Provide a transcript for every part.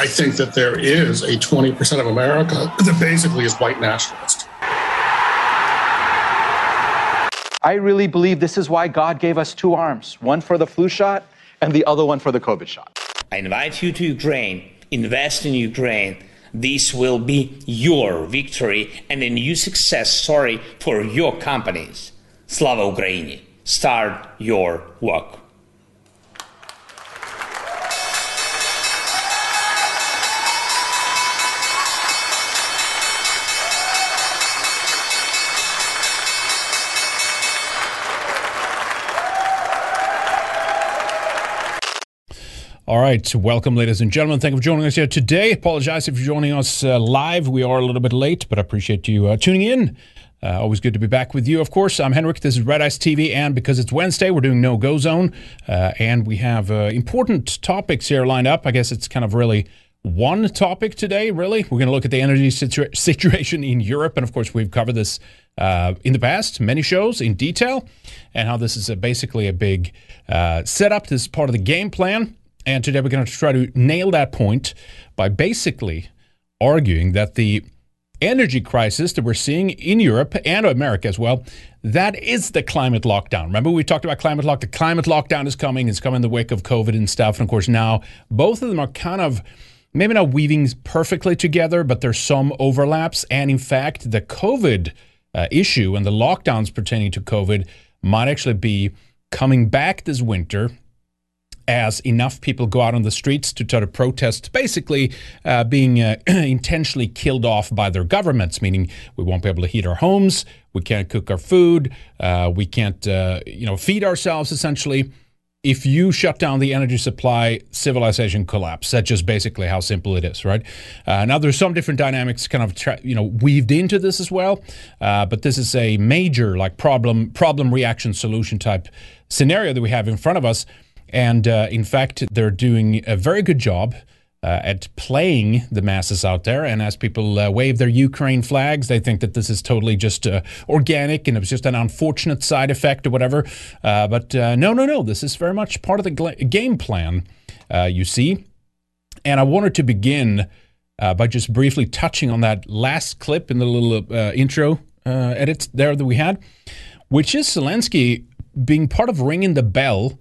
I I think that there is a 20% of America that basically is white nationalist. I really believe this is why God gave us two arms, one for the flu shot and the other one for the COVID shot. I invite you to Ukraine, invest in Ukraine. This will be your victory and a new success story for your companies. Slava Ukraini. Start your work. All right, welcome, ladies and gentlemen. Thank you for joining us here today. Apologize if you're joining us uh, live. We are a little bit late, but I appreciate you uh, tuning in. Uh, always good to be back with you. Of course, I'm Henrik. This is Red Ice TV, and because it's Wednesday, we're doing No Go Zone, uh, and we have uh, important topics here lined up. I guess it's kind of really one topic today. Really, we're going to look at the energy situa- situation in Europe, and of course, we've covered this uh, in the past, many shows in detail, and how this is a, basically a big setup. This is part of the game plan. And today we're going to try to nail that point by basically arguing that the energy crisis that we're seeing in Europe and America as well, that is the climate lockdown. Remember, we talked about climate lock. The climate lockdown is coming. It's coming in the wake of COVID and stuff. And of course, now both of them are kind of maybe not weaving perfectly together, but there's some overlaps. And in fact, the COVID uh, issue and the lockdowns pertaining to COVID might actually be coming back this winter as enough people go out on the streets to try to protest, basically uh, being uh, intentionally killed off by their governments, meaning we won't be able to heat our homes, we can't cook our food, uh, we can't, uh, you know, feed ourselves. Essentially, if you shut down the energy supply, civilization collapse. That's just basically how simple it is, right? Uh, now, there's some different dynamics kind of tra- you know weaved into this as well, uh, but this is a major like problem problem reaction solution type scenario that we have in front of us. And uh, in fact, they're doing a very good job uh, at playing the masses out there. And as people uh, wave their Ukraine flags, they think that this is totally just uh, organic and it was just an unfortunate side effect or whatever. Uh, but uh, no, no, no. This is very much part of the gla- game plan, you see. And I wanted to begin by just briefly touching on that last clip in the little intro edit there that we had, which is Zelensky being part of ringing the bell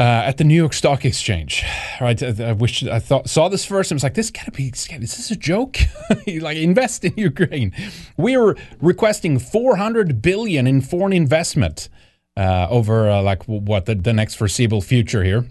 uh, at the New York Stock Exchange. Right, I, I wish I thought saw this first. and was like, this gotta be. Is this a joke? like invest in Ukraine. We are requesting 400 billion in foreign investment uh, over uh, like what the, the next foreseeable future here.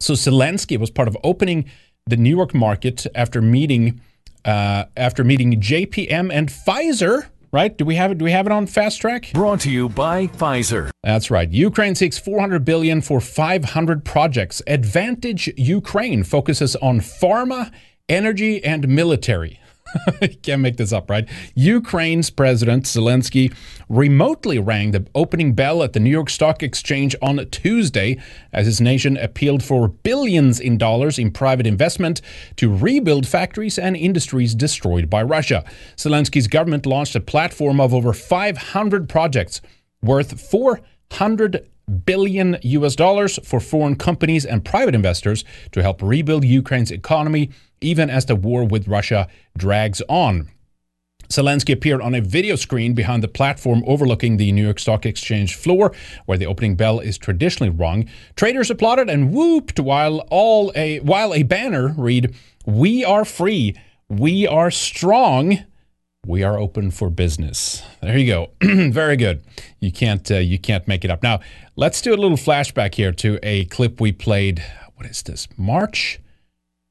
So Zelensky was part of opening the New York market after meeting uh, after meeting JPM and Pfizer right? Do we have it? Do we have it on fast track? Brought to you by Pfizer. That's right. Ukraine seeks 400 billion for 500 projects. Advantage Ukraine focuses on pharma, energy, and military. Can't make this up, right? Ukraine's President Zelensky remotely rang the opening bell at the New York Stock Exchange on Tuesday as his nation appealed for billions in dollars in private investment to rebuild factories and industries destroyed by Russia. Zelensky's government launched a platform of over 500 projects worth 400 billion US dollars for foreign companies and private investors to help rebuild Ukraine's economy even as the war with Russia drags on. Zelensky appeared on a video screen behind the platform overlooking the New York Stock Exchange floor, where the opening bell is traditionally rung. Traders applauded and whooped while all a while a banner read, "We are free, we are strong, we are open for business." There you go. Very good. You can't uh, you can't make it up. Now let's do a little flashback here to a clip we played. What is this? March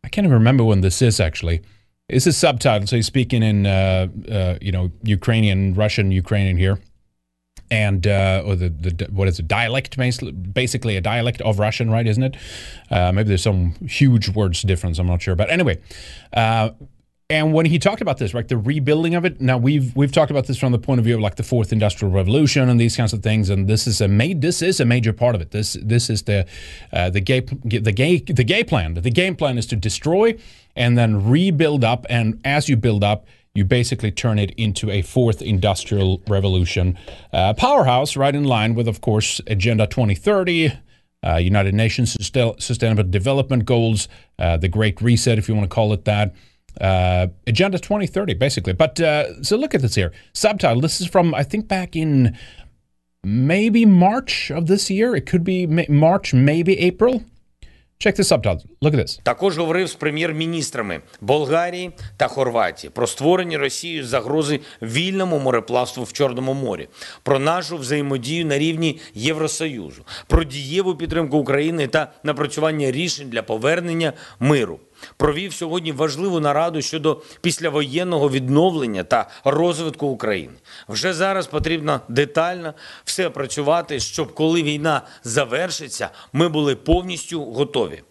I can't even remember when this is actually. This is subtitled, so he's speaking in uh, uh, you know Ukrainian, Russian, Ukrainian here, and uh, or the, the what is it dialect basically a dialect of Russian, right? Isn't it? Uh, maybe there's some huge words difference. I'm not sure, but anyway. And when he talked about this, right, the rebuilding of it. Now we've we've talked about this from the point of view of like the fourth industrial revolution and these kinds of things. And this is a made this is a major part of it. This this is the uh, the gay the gay the gay plan. The game plan is to destroy and then rebuild up. And as you build up, you basically turn it into a fourth industrial revolution uh, powerhouse, right in line with, of course, Agenda 2030 uh, United Nations Sustainable Development Goals, uh, the Great Reset, if you want to call it that. Uh, Agenda 2030, basically. But uh, so look at this here. Subtitle. This is from, I think, back in maybe March of this year. It could be March, maybe April. Check this subtitle. Look at this. Також говорив з прем'єр-міністрами Болгарії та Хорватії про створення Росією загрози вільному мореплавству в Чорному морі, про нашу взаємодію на рівні Євросоюзу, про дієву підтримку України та напрацювання рішень для повернення миру провів сьогодні важливу нараду щодо післявоєнного відновлення та розвитку України. Вже зараз потрібно детально все працювати, щоб коли війна завершиться, ми були повністю готові.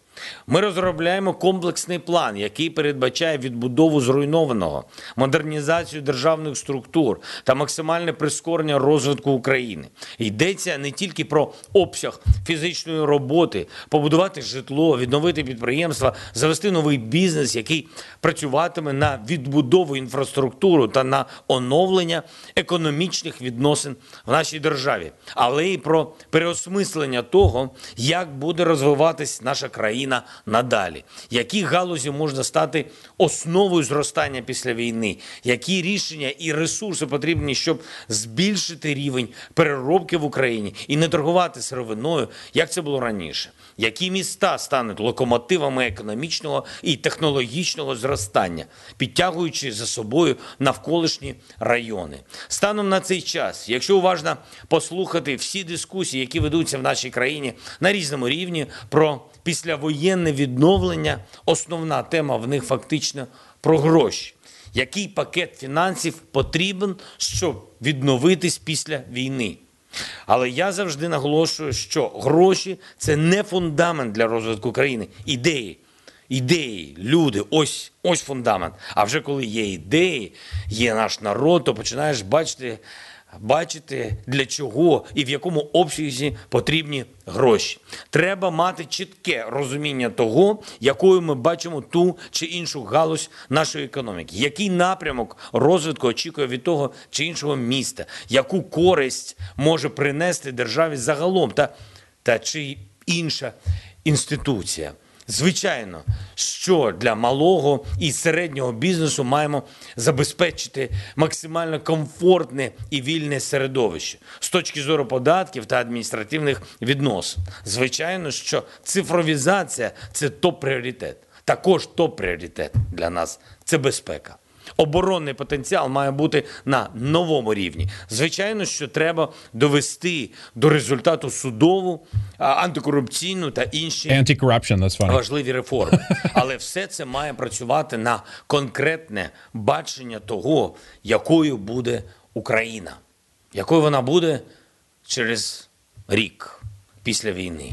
Ми розробляємо комплексний план, який передбачає відбудову зруйнованого, модернізацію державних структур та максимальне прискорення розвитку України. Йдеться не тільки про обсяг фізичної роботи, побудувати житло, відновити підприємства, завести новий бізнес, який працюватиме на відбудову інфраструктури та на оновлення економічних відносин в нашій державі, але й про переосмислення того, як буде розвиватись наша країна. Україна надалі, які галузі можна стати основою зростання після війни, які рішення і ресурси потрібні, щоб збільшити рівень переробки в Україні і не торгувати сировиною, як це було раніше, які міста стануть локомотивами економічного і технологічного зростання, підтягуючи за собою навколишні райони. Станом на цей час, якщо уважно послухати всі дискусії, які ведуться в нашій країні на різному рівні, про післявоєнне відновлення, основна тема в них фактично про гроші. Який пакет фінансів потрібен, щоб відновитись після війни? Але я завжди наголошую, що гроші це не фундамент для розвитку країни. Ідеї, ідеї, люди ось ось фундамент. А вже коли є ідеї, є наш народ, то починаєш бачити бачити, для чого і в якому обсязі потрібні гроші. Треба мати чітке розуміння того, якою ми бачимо ту чи іншу галузь нашої економіки, який напрямок розвитку очікує від того чи іншого міста, яку користь може принести державі загалом, та, та чи інша інституція. Звичайно, що для малого і середнього бізнесу маємо забезпечити максимально комфортне і вільне середовище з точки зору податків та адміністративних відносин. Звичайно, що цифровізація це топ-пріоритет. Також топ-пріоритет для нас це безпека. Оборонний потенціал має бути на новому рівні. Звичайно, що треба довести до результату судову, антикорупційну та інші важливі реформи. Але все це має працювати на конкретне бачення того, якою буде Україна, якою вона буде через рік після війни,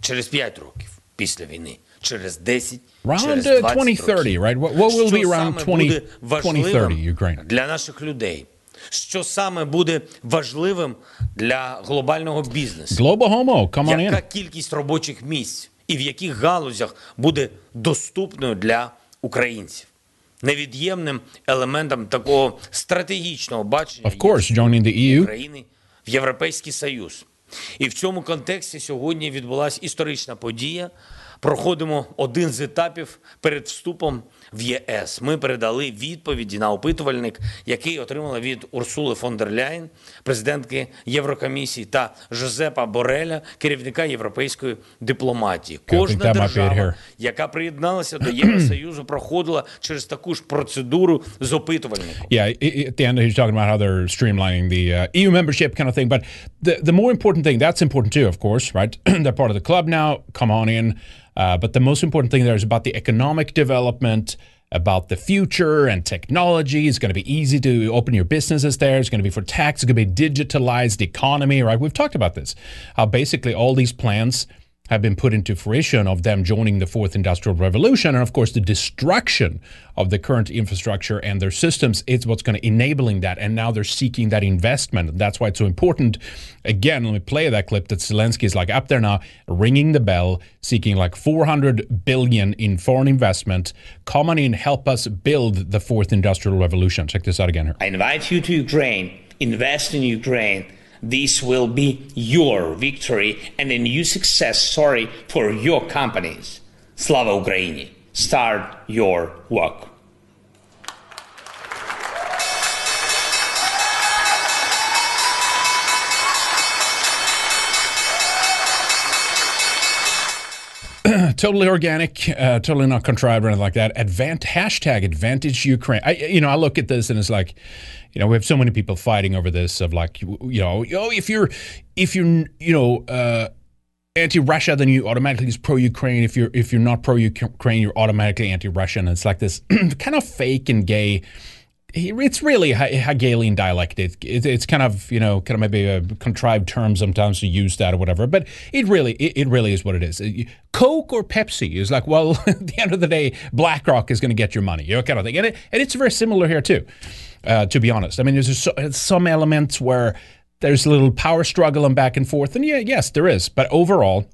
через п'ять років після війни через 10, Around через 2030, років. right? What, what will Що be 20, буде 2030 Ukraine? для наших людей? Що саме буде важливим для глобального бізнесу? Global Homo, come on Яка in. кількість робочих місць і в яких галузях буде доступною для українців? Невід'ємним елементом такого стратегічного бачення Of course, joining the EU. України в Європейський Союз. І в цьому контексті сьогодні відбулася історична подія. Проходимо один з етапів перед вступом в ЄС. Ми передали відповіді на опитувальник, який отримала від Урсули фон дер Ляйн, президентки Єврокомісії, та Жозепа Бореля, керівника європейської дипломатії. Кожна держава, яка приєдналася до Євросоюзу, проходила через таку ж процедуру з опитувальником. Yeah, at the end, he's talking about how they're streamlining the uh, EU membership kind of thing. But the, the more important thing, that's important too, of course, right? they're part of the club now. Come on in. Uh, but the most important thing there is about the economic development, about the future and technology. It's going to be easy to open your businesses there. It's going to be for tax. It's going to be digitalized economy, right? We've talked about this. How basically all these plans have been put into fruition of them joining the fourth industrial revolution. And of course the destruction of the current infrastructure and their systems is what's going to enabling that. And now they're seeking that investment. And that's why it's so important. Again let me play that clip that zelensky is like up there now ringing the bell seeking like 400 billion in foreign investment. Come on in help us build the fourth industrial revolution. Check this out again here. I invite you to Ukraine, invest in Ukraine. This will be your victory and a new success story for your companies. Slava Ukraini! Start your work. Totally organic, uh, totally not contrived or anything like that. Advant hashtag Advantage Ukraine. I, you know, I look at this and it's like, you know, we have so many people fighting over this of like, you know, oh, if you're, if you're, you know, uh, anti-Russia, then you automatically is pro-Ukraine. If you're if you're not pro-Ukraine, you're automatically anti-Russian. And it's like this kind of fake and gay it's really a Hegelian dialect. It, it, it's kind of you know kind of maybe a contrived term sometimes to use that or whatever, but it really it, it really is what it is. Coke or Pepsi is like well at the end of the day, BlackRock is going to get your money, you know kind of thing, and it, and it's very similar here too. Uh, to be honest, I mean there's some elements where there's a little power struggle and back and forth, and yeah, yes, there is, but overall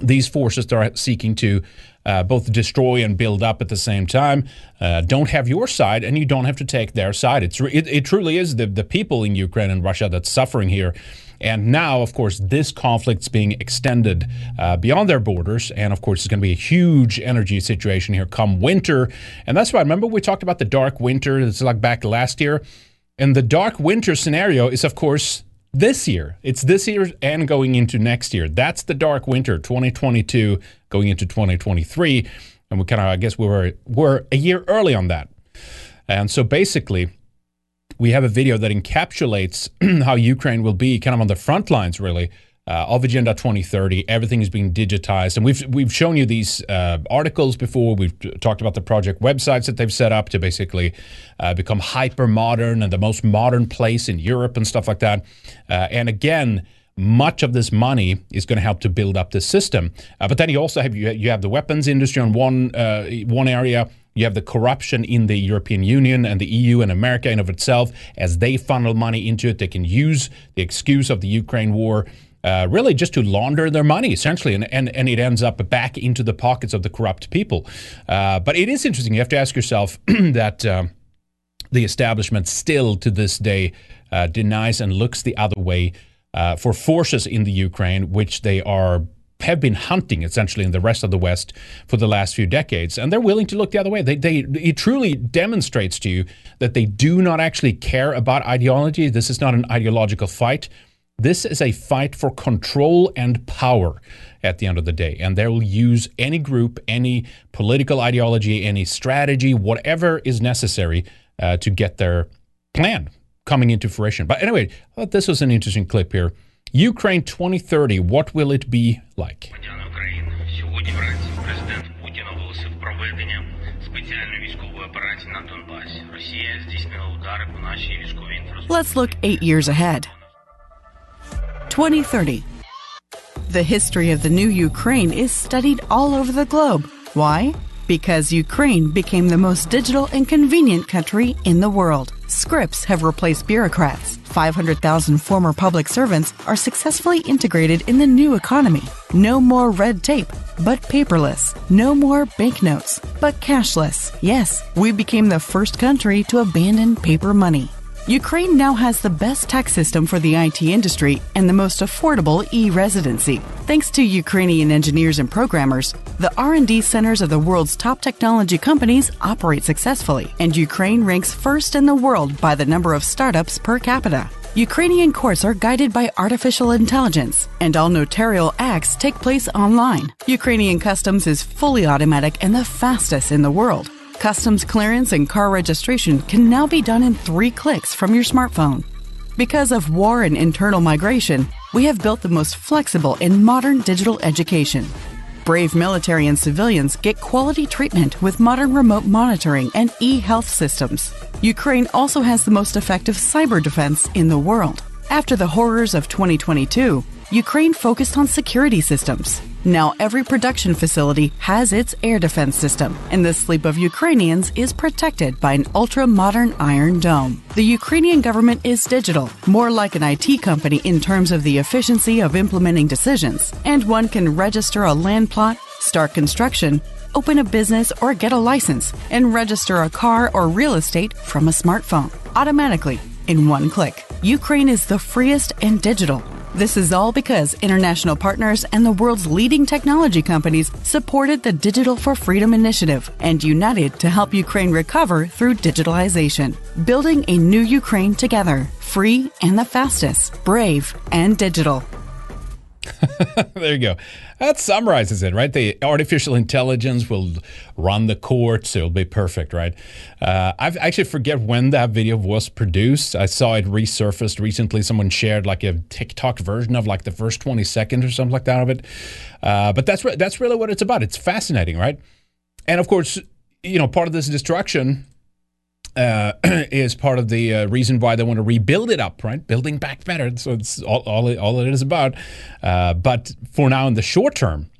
these forces are seeking to uh, both destroy and build up at the same time uh, don't have your side and you don't have to take their side. It's, it, it truly is the, the people in Ukraine and Russia that's suffering here. And now, of course, this conflict's being extended uh, beyond their borders. And of course, it's going to be a huge energy situation here come winter. And that's why, remember, we talked about the dark winter. It's like back last year. And the dark winter scenario is, of course, this year. It's this year and going into next year. That's the dark winter, 2022 going into 2023. And we kind of, I guess, we were we're a year early on that. And so basically, we have a video that encapsulates how Ukraine will be kind of on the front lines, really, uh, of Agenda 2030. Everything is being digitized, and we've we've shown you these uh, articles before. We've talked about the project websites that they've set up to basically uh, become hyper modern and the most modern place in Europe and stuff like that. Uh, and again. Much of this money is going to help to build up this system, uh, but then you also have you, you have the weapons industry on one uh, one area. You have the corruption in the European Union and the EU and America in of itself as they funnel money into it. They can use the excuse of the Ukraine war uh, really just to launder their money, essentially, and, and, and it ends up back into the pockets of the corrupt people. Uh, but it is interesting. You have to ask yourself that uh, the establishment still to this day uh, denies and looks the other way uh, for forces in the Ukraine, which they are have been hunting essentially in the rest of the West for the last few decades, and they're willing to look the other way. They, they, it truly demonstrates to you that they do not actually care about ideology. This is not an ideological fight. This is a fight for control and power at the end of the day. And they will use any group, any political ideology, any strategy, whatever is necessary uh, to get their plan coming into fruition. But anyway, I thought this was an interesting clip here. Ukraine 2030, what will it be like? Let's look eight years ahead. 2030. The history of the new Ukraine is studied all over the globe. Why? Because Ukraine became the most digital and convenient country in the world. Scripts have replaced bureaucrats. 500,000 former public servants are successfully integrated in the new economy. No more red tape, but paperless. No more banknotes, but cashless. Yes, we became the first country to abandon paper money. Ukraine now has the best tax system for the IT industry and the most affordable e-residency. Thanks to Ukrainian engineers and programmers, the R&D centers of the world's top technology companies operate successfully, and Ukraine ranks first in the world by the number of startups per capita. Ukrainian courts are guided by artificial intelligence, and all notarial acts take place online. Ukrainian customs is fully automatic and the fastest in the world. Customs clearance and car registration can now be done in three clicks from your smartphone. Because of war and internal migration, we have built the most flexible and modern digital education. Brave military and civilians get quality treatment with modern remote monitoring and e health systems. Ukraine also has the most effective cyber defense in the world. After the horrors of 2022, Ukraine focused on security systems. Now every production facility has its air defense system, and the sleep of Ukrainians is protected by an ultra modern iron dome. The Ukrainian government is digital, more like an IT company in terms of the efficiency of implementing decisions, and one can register a land plot, start construction, open a business or get a license, and register a car or real estate from a smartphone automatically in one click. Ukraine is the freest and digital. This is all because international partners and the world's leading technology companies supported the Digital for Freedom initiative and united to help Ukraine recover through digitalization. Building a new Ukraine together, free and the fastest, brave and digital. there you go. That summarizes it, right? The artificial intelligence will run the courts. It'll be perfect, right? Uh, I actually forget when that video was produced. I saw it resurfaced recently. Someone shared like a TikTok version of like the first 20 seconds or something like that of it. Uh, but that's, re- that's really what it's about. It's fascinating, right? And of course, you know, part of this destruction uh, is part of the uh, reason why they want to rebuild it up, right? Building back better. So it's all, all, it, all it is about. Uh, but for now, in the short term,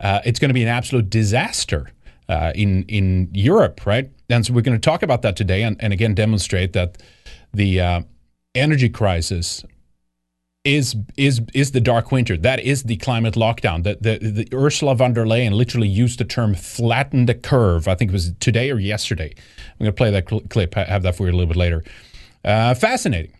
uh, it's going to be an absolute disaster uh, in in Europe, right? And so we're going to talk about that today, and, and again demonstrate that the uh, energy crisis is is is the dark winter. That is the climate lockdown. That the, the, Ursula von der Leyen literally used the term "flatten the curve." I think it was today or yesterday. I'm going to play that cl- clip. Have that for you a little bit later. Uh, fascinating.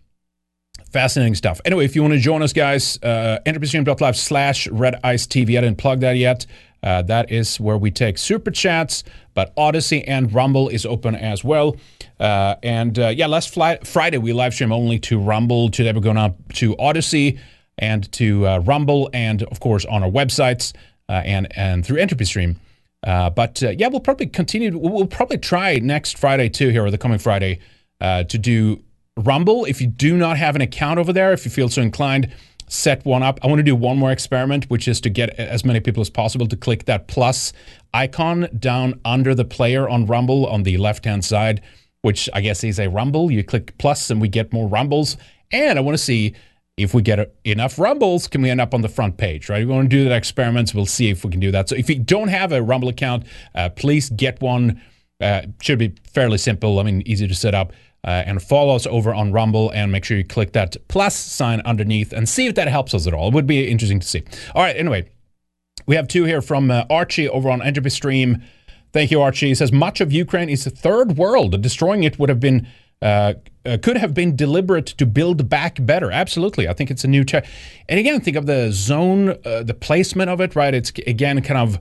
Fascinating stuff. Anyway, if you want to join us, guys, uh, entropystream.live slash red ice TV. I didn't plug that yet. Uh, that is where we take super chats, but Odysee and Rumble is open as well. Uh, and uh, yeah, last fly- Friday we live stream only to Rumble. Today we're going up to Odysee and to uh, Rumble, and of course on our websites uh, and and through Entropy Stream. Uh, but yeah, we'll probably continue. We'll probably try next Friday too, here or the coming Friday, to do Rumble. If you do not have an account over there, if you feel so inclined, set one up. I want to do one more experiment, which is to get as many people as possible to click that plus icon down under the player on Rumble on the left hand side which I guess is a rumble. You click plus and we get more rumbles. And I want to see if we get enough rumbles, can we end up on the front page, right? We want to do that experiments. We'll see if we can do that. So if you don't have a Rumble account, uh, please get one. Uh, should be fairly simple. I mean, easy to set up. Uh, and follow us over on Rumble and make sure you click that plus sign underneath and see if that helps us at all. It would be interesting to see. All right, anyway, we have two here from uh, Archie over on Entropy Stream. Thank you, Archie. He says much of Ukraine is a third world. Destroying it would have been uh, uh, could have been deliberate to build back better. Absolutely, I think it's a new. Cha- and again, think of the zone, uh, the placement of it. Right, it's again kind of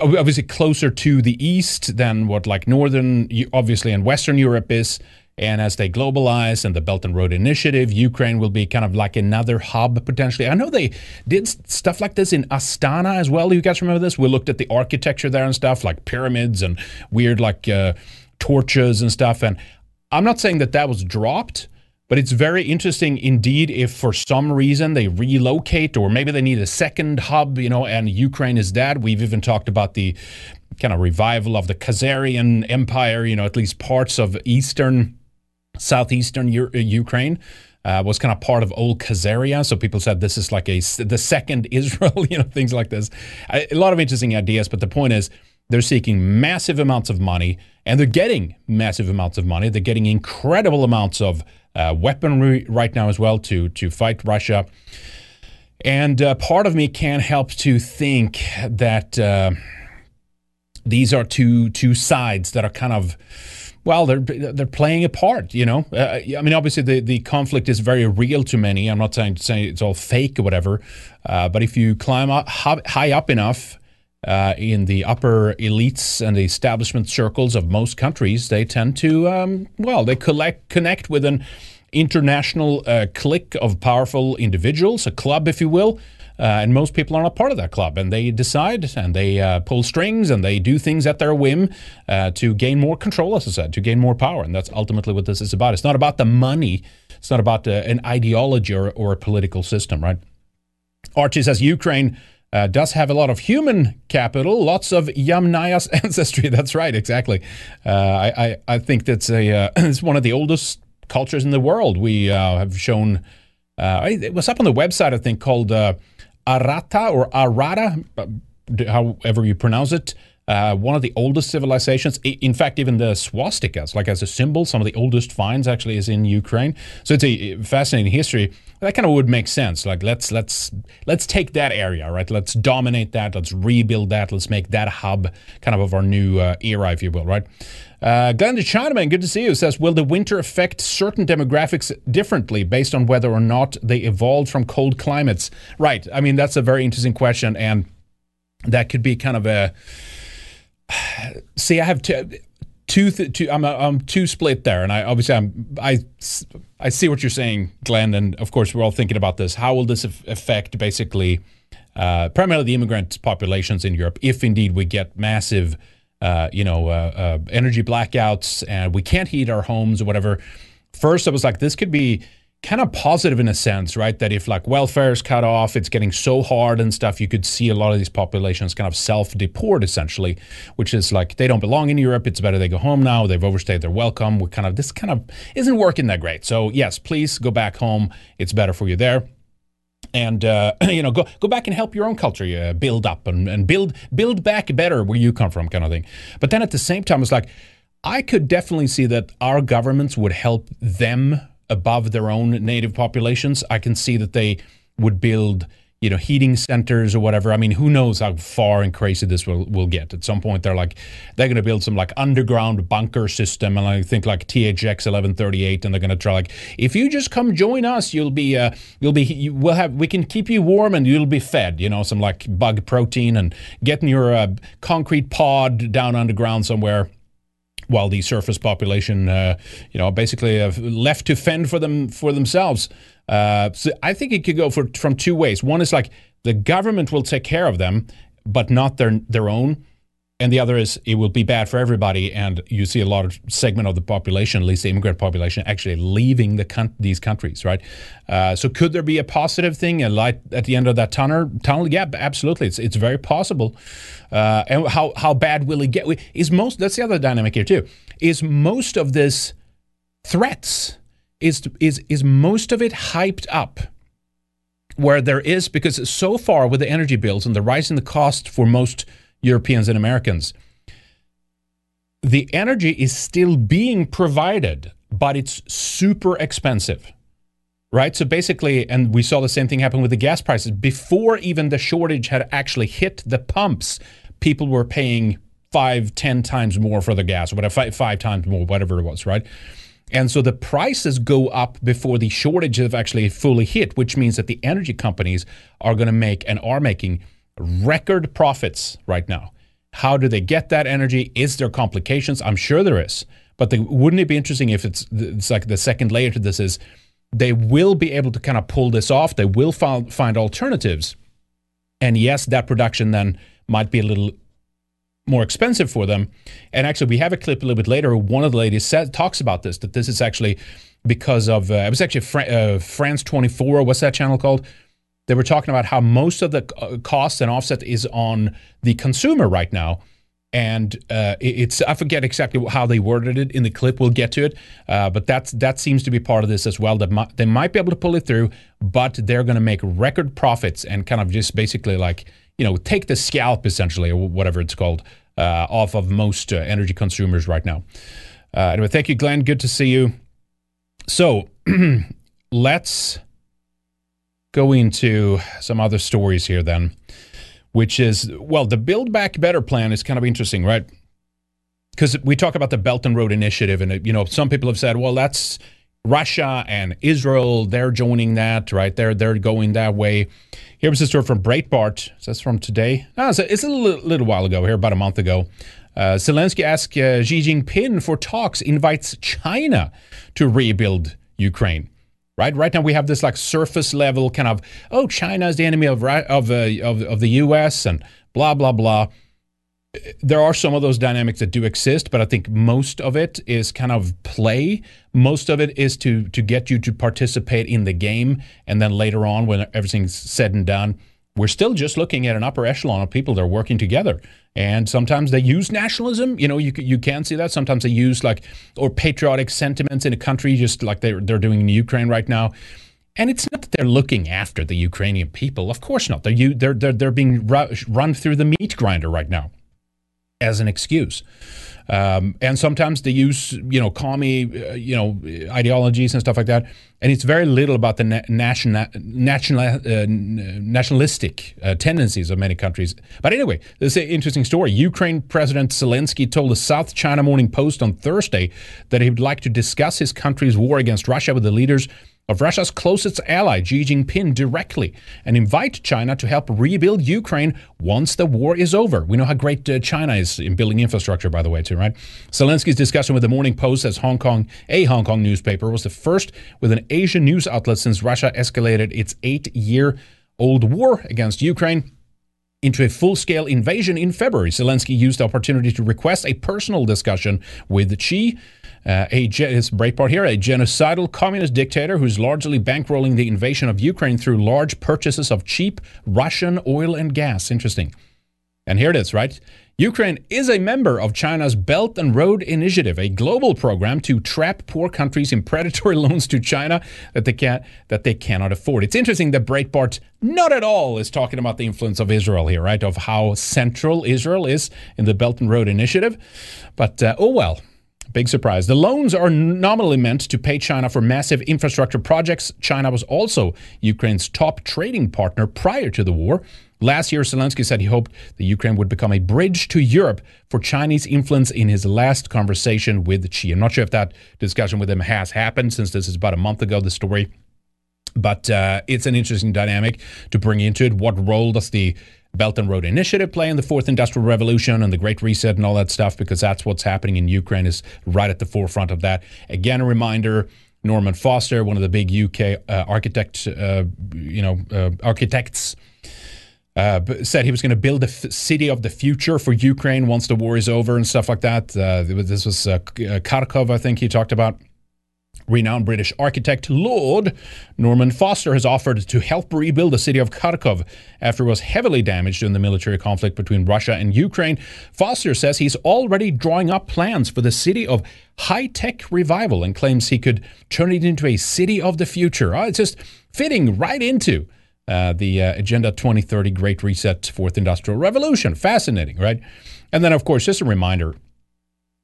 obviously closer to the east than what like northern, obviously, and Western Europe is. And as they globalize and the Belt and Road Initiative, Ukraine will be kind of like another hub potentially. I know they did stuff like this in Astana as well. You guys remember this? We looked at the architecture there and stuff like pyramids and weird like uh, torches and stuff. And I'm not saying that that was dropped, but it's very interesting indeed if for some reason they relocate or maybe they need a second hub, you know, and Ukraine is that. We've even talked about the kind of revival of the Khazarian Empire, you know, at least parts of Eastern southeastern U- uh, Ukraine. Uh, was kind of part of old Khazaria. So people said this is like a the second Israel, you know, things like this. A, a lot of interesting ideas, but the point is they're seeking massive amounts of money and they're getting massive amounts of money. They're getting incredible amounts of uh, weaponry right now as well to to fight Russia. And uh, part of me can't help to think that uh, these are two two sides that are kind of well, they're they're playing a part, you know. Uh, I mean, obviously the, the conflict is very real to many. I'm not saying say it's all fake or whatever, uh, but if you climb up, high up enough uh, in the upper elites and the establishment circles of most countries, they tend to um, well, they collect connect with an international uh, clique of powerful individuals, a club, if you will. Uh, and most people are not part of that club, and they decide and they uh, pull strings and they do things at their whim uh, to gain more control, as I said, to gain more power. And that's ultimately what this is about. It's not about the money, it's not about uh, an ideology or, or, a political system, right? Archie says Ukraine. Uh, does have a lot of human capital, lots of Yamnaya's ancestry. That's right, exactly. Uh, I, I, I think that's a uh, it's one of the oldest cultures in the world. We uh, have shown uh, it was up on the website, I think, called Aratta or Aratta, however you pronounce it. Uh, one of the oldest civilizations. In fact, even the swastikas, like as a symbol, some of the oldest finds actually is in Ukraine. So it's a fascinating history. That kind of would make sense. Like let's let's let's take that area, right? Let's dominate that. Let's rebuild that. Let's make that hub, kind of of our new uh, era, if you will, right? Uh, Glenn the Chinaman, good to see you, says, Will the winter affect certain demographics differently based on whether or not they evolved from cold climates? Right. I mean, that's a very interesting question. And that could be kind of a see, I have two. Two, th- two I'm, I'm too split there, and I obviously I'm I, I see what you're saying, Glenn, and of course we're all thinking about this. How will this affect basically uh, primarily the immigrant populations in Europe, if indeed we get massive, uh, you know, uh, uh energy blackouts and we can't heat our homes or whatever? First, I was like, this could be kind of positive in a sense, right? That if like welfare is cut off, it's getting so hard and stuff, you could see a lot of these populations kind of self deport essentially, which is like they don't belong in Europe. It's better they go home now. They've overstayed their welcome. We kind of this kind of isn't working that great. So yes, please go back home. It's better for you there. And uh, you know, go go back and help your own culture uh, build up and, and build build back better where you come from, kind of thing. But then at the same time, it's like I could definitely see that our governments would help them above their own native populations, I can see that they would build you know heating centers or whatever. I mean who knows how far and crazy this will, will get. At some point they're like they're going to build some like underground bunker system and i think like thx 1138 and they're going to try like if you just come join us you'll be uh you'll be you, we'll have we can keep you warm and you'll be fed you know some like bug protein and getting your uh, concrete pod down underground somewhere while the surface population, uh, you know, basically have left to fend for them for themselves. Uh, so I think it could go for, from two ways. One is like the government will take care of them, but not their their own and the other is it will be bad for everybody. And you see a lot of segment of the population, at least the immigrant population, actually leaving the con- these countries, right? Uh, so could there be a positive thing, a light at the end of that tunnel? Tunnel, yeah, absolutely. It's it's very possible. Uh, and how how bad will it get? Is most that's the other dynamic here too. Is most of this threats? Is is is most of it hyped up? Where there is because so far with the energy bills and the rise in the cost for most Europeans and Americans. The energy is still being provided, but it's super expensive. Right? So basically, and we saw the same thing happen with the gas prices. Before even the shortage had actually hit the pumps, people were paying five, ten times more for the gas, or whatever, five, five times more, whatever it was, right? And so the prices go up before the shortage have actually fully hit, which means that the energy companies are going to make and are making record profits right now. How do they get that energy? Is there complications? I'm sure there is. But wouldn't it be interesting if it's, it's like the second layer to this is they will be able to kind of pull this off. They will find, find alternatives. And yes, that production then might be a little more expensive for them. And actually, we have a clip a little bit later. One of the ladies said, talks about this, that this is actually because of, uh, it was actually Fra- uh, France 24. What's that channel called? They were talking about how most of the cost and offset is on the consumer right now. And uh, it's I forget exactly how they worded it in the clip. We'll get to it, uh, but that's that seems to be part of this as well. That might, they might be able to pull it through, but they're going to make record profits and kind of just basically like you know take the scalp essentially or whatever it's called uh, off of most uh, energy consumers right now. Uh, anyway, thank you, Glenn. Good to see you. So let's go into some other stories here then, which is, well, the Build Back Better plan is kind of interesting, right? Because we talk about the Belt and Road Initiative, and, you know, some people have said, well, that's Russia and Israel, they're joining that, right? They're, they're going that way. Here was a story from Breitbart. That's from today. No, it's a, it's a little, little, while ago here, about a month ago. Uh, Zelensky asked uh, Xi Jinping for talks, invites China to rebuild Ukraine right? Right now we have this like surface level kind of oh China is the enemy of of uh, of, of the U.S. and blah blah blah. There are some of those dynamics that do exist, but I think most of it is kind of play. Most of it is to to get you to participate in the game, and then later on, when everything's said and done, we're still just looking at an upper echelon of people that are working together. And sometimes they use nationalism. You know, you you can see that. Sometimes they use like or patriotic sentiments in a country, just like they're they're doing in Ukraine right now. And it's not that they're looking after the Ukrainian people. Of course not. They're they're they're, they're being run through the meat grinder right now. as an excuse. Um, and sometimes they use, you know, commie, uh, you know, ideologies and stuff like that. And it's very little about the na- national, national, uh, nationalistic uh, tendencies of many countries. But anyway, this is an interesting story. Ukraine President Zelensky told the South China Morning Post on Thursday that he would like to discuss his country's war against Russia with the leaders of Russia's closest ally, Xi Jinping, directly and invite China to help rebuild Ukraine once the war is over. We know how great uh, China is in building infrastructure, by the way, too, right? Zelensky's discussion with the Morning Post as Hong Kong, a Hong Kong newspaper, was the first with an Asian news outlet since Russia escalated its eight year old war against Ukraine into a full scale invasion in February. Zelensky used the opportunity to request a personal discussion with Xi uh, a it's Breitbart here, a genocidal communist dictator who's largely bankrolling the invasion of Ukraine through large purchases of cheap Russian oil and gas. Interesting. And here it is, right? Ukraine is a member of China's Belt and Road Initiative, a global program to trap poor countries in predatory loans to China that they can that they cannot afford. It's interesting that Breitbart not at all is talking about the influence of Israel here, right? Of how central Israel is in the Belt and Road Initiative. But uh, oh well, Big surprise. The loans are nominally meant to pay China for massive infrastructure projects. China was also Ukraine's top trading partner prior to the war. Last year, Zelensky said he hoped the Ukraine would become a bridge to Europe for Chinese influence in his last conversation with Xi. I'm not sure if that discussion with him has happened since this is about a month ago, the story. But uh, it's an interesting dynamic to bring into it. What role does the Belt and Road Initiative play in the fourth industrial revolution and the Great Reset and all that stuff, because that's what's happening in Ukraine is right at the forefront of that. Again, a reminder. Norman Foster, one of the big UK uh, architect, uh, you know, uh, architects, uh, said he was going to build a f- city of the future for Ukraine once the war is over and stuff like that. Uh, this was uh, Kharkov, I think he talked about. Renowned British architect Lord Norman Foster has offered to help rebuild the city of Kharkov after it was heavily damaged in the military conflict between Russia and Ukraine. Foster says he's already drawing up plans for the city of high tech revival and claims he could turn it into a city of the future. Oh, it's just fitting right into uh, the uh, Agenda 2030 Great Reset Fourth Industrial Revolution. Fascinating, right? And then, of course, just a reminder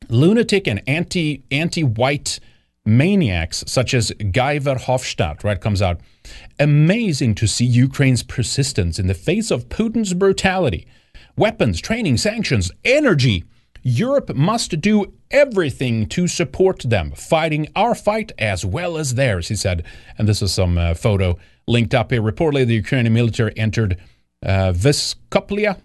lunatic and anti anti white maniacs such as Guy Verhofstadt, right, comes out. Amazing to see Ukraine's persistence in the face of Putin's brutality. Weapons, training, sanctions, energy. Europe must do everything to support them, fighting our fight as well as theirs, he said. And this is some uh, photo linked up here. Reportedly, the Ukrainian military entered uh, Vyskoplia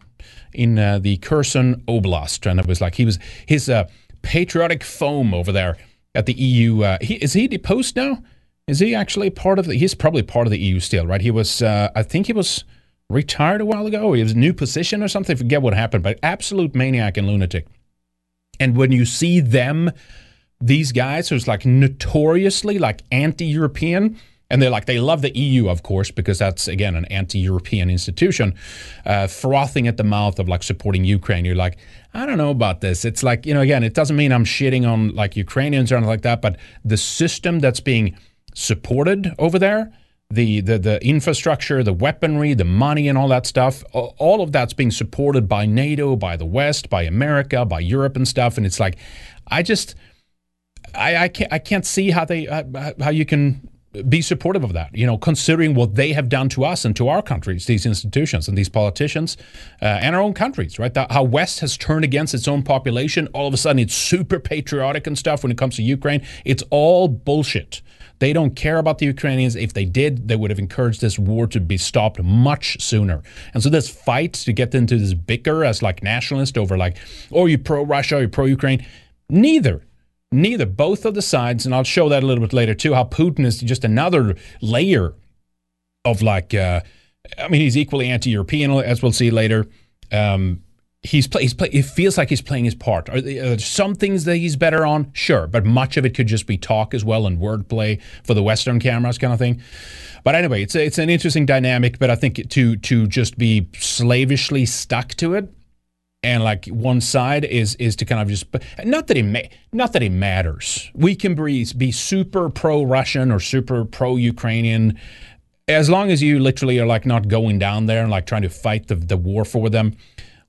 in uh, the Kherson Oblast. And it was like he was his uh, patriotic foam over there at the EU. Uh, he, is he deposed now? Is he actually part of the? He's probably part of the EU still, right? He was. Uh, I think he was retired a while ago. He was a new position or something. I forget what happened, but absolute maniac and lunatic. And when you see them, these guys who's like notoriously like anti-European, and they're like they love the EU, of course, because that's again an anti-European institution, uh, frothing at the mouth of like supporting Ukraine. You're like, I don't know about this. It's like, you know, again, it doesn't mean I'm shitting on like Ukrainians or anything like that, but the system that's being supported over there, the, the, the infrastructure, the weaponry, the money, and all that stuff, all of that's being supported by NATO, by the West, by America, by Europe and stuff. And it's like, I just, I, I can't, I can't see how they, how you can be supportive of that, you know, considering what they have done to us and to our countries, these institutions and these politicians uh, and our own countries, right? That, how West has turned against its own population. All of a sudden, it's super patriotic and stuff when it comes to Ukraine. It's all bullshit. They don't care about the Ukrainians. If they did, they would have encouraged this war to be stopped much sooner. And so this fight to get into this bicker as like nationalist over like, oh, you pro Russia, you pro Ukraine. Neither neither both of the sides and i'll show that a little bit later too how putin is just another layer of like uh, i mean he's equally anti-european as we'll see later. Um, he's play, he's play, it feels like he's playing his part. Are there some things that he's better on? Sure but much of it could just be talk as well and wordplay for the western cameras kind of thing. But anyway it's a, it's an interesting dynamic but i think to to just be slavishly stuck to it and like one side is is to kind of just not that it ma- not that it matters. We can be be super pro Russian or super pro Ukrainian as long as you literally are like not going down there and like trying to fight the the war for them.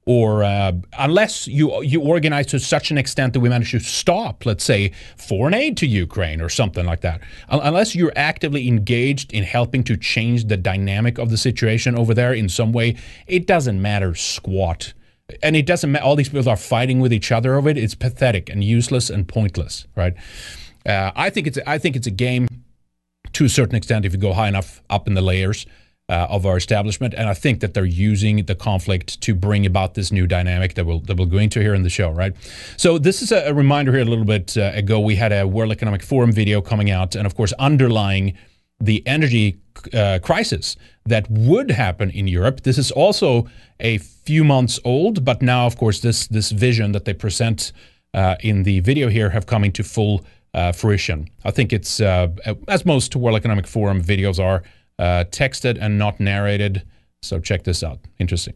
or uh, unless you you organize to such an extent that we manage to stop, let's say, foreign aid to Ukraine or something like that, unless you're actively engaged in helping to change the dynamic of the situation over there in some way, it doesn't matter squat. And it doesn't matter. All these people are fighting with each other over it. It's pathetic and useless and pointless, right? Uh, I think it's I think it's a game to a certain extent if you go high enough up in the layers uh, of our establishment, and I think that they're using the conflict to bring about this new dynamic that we'll that we'll go into here in the show, right? So this is a, a reminder here. A little bit uh, ago, we had a World Economic Forum video coming out, and of course, underlying the energy uh, crisis that would happen in Europe. This is also a few months old, but now, of course, this this vision that they present uh, in the video here have come into full uh, fruition. I think it's uh, as most World Economic Forum videos are uh, texted and not narrated. So check this out. Interesting.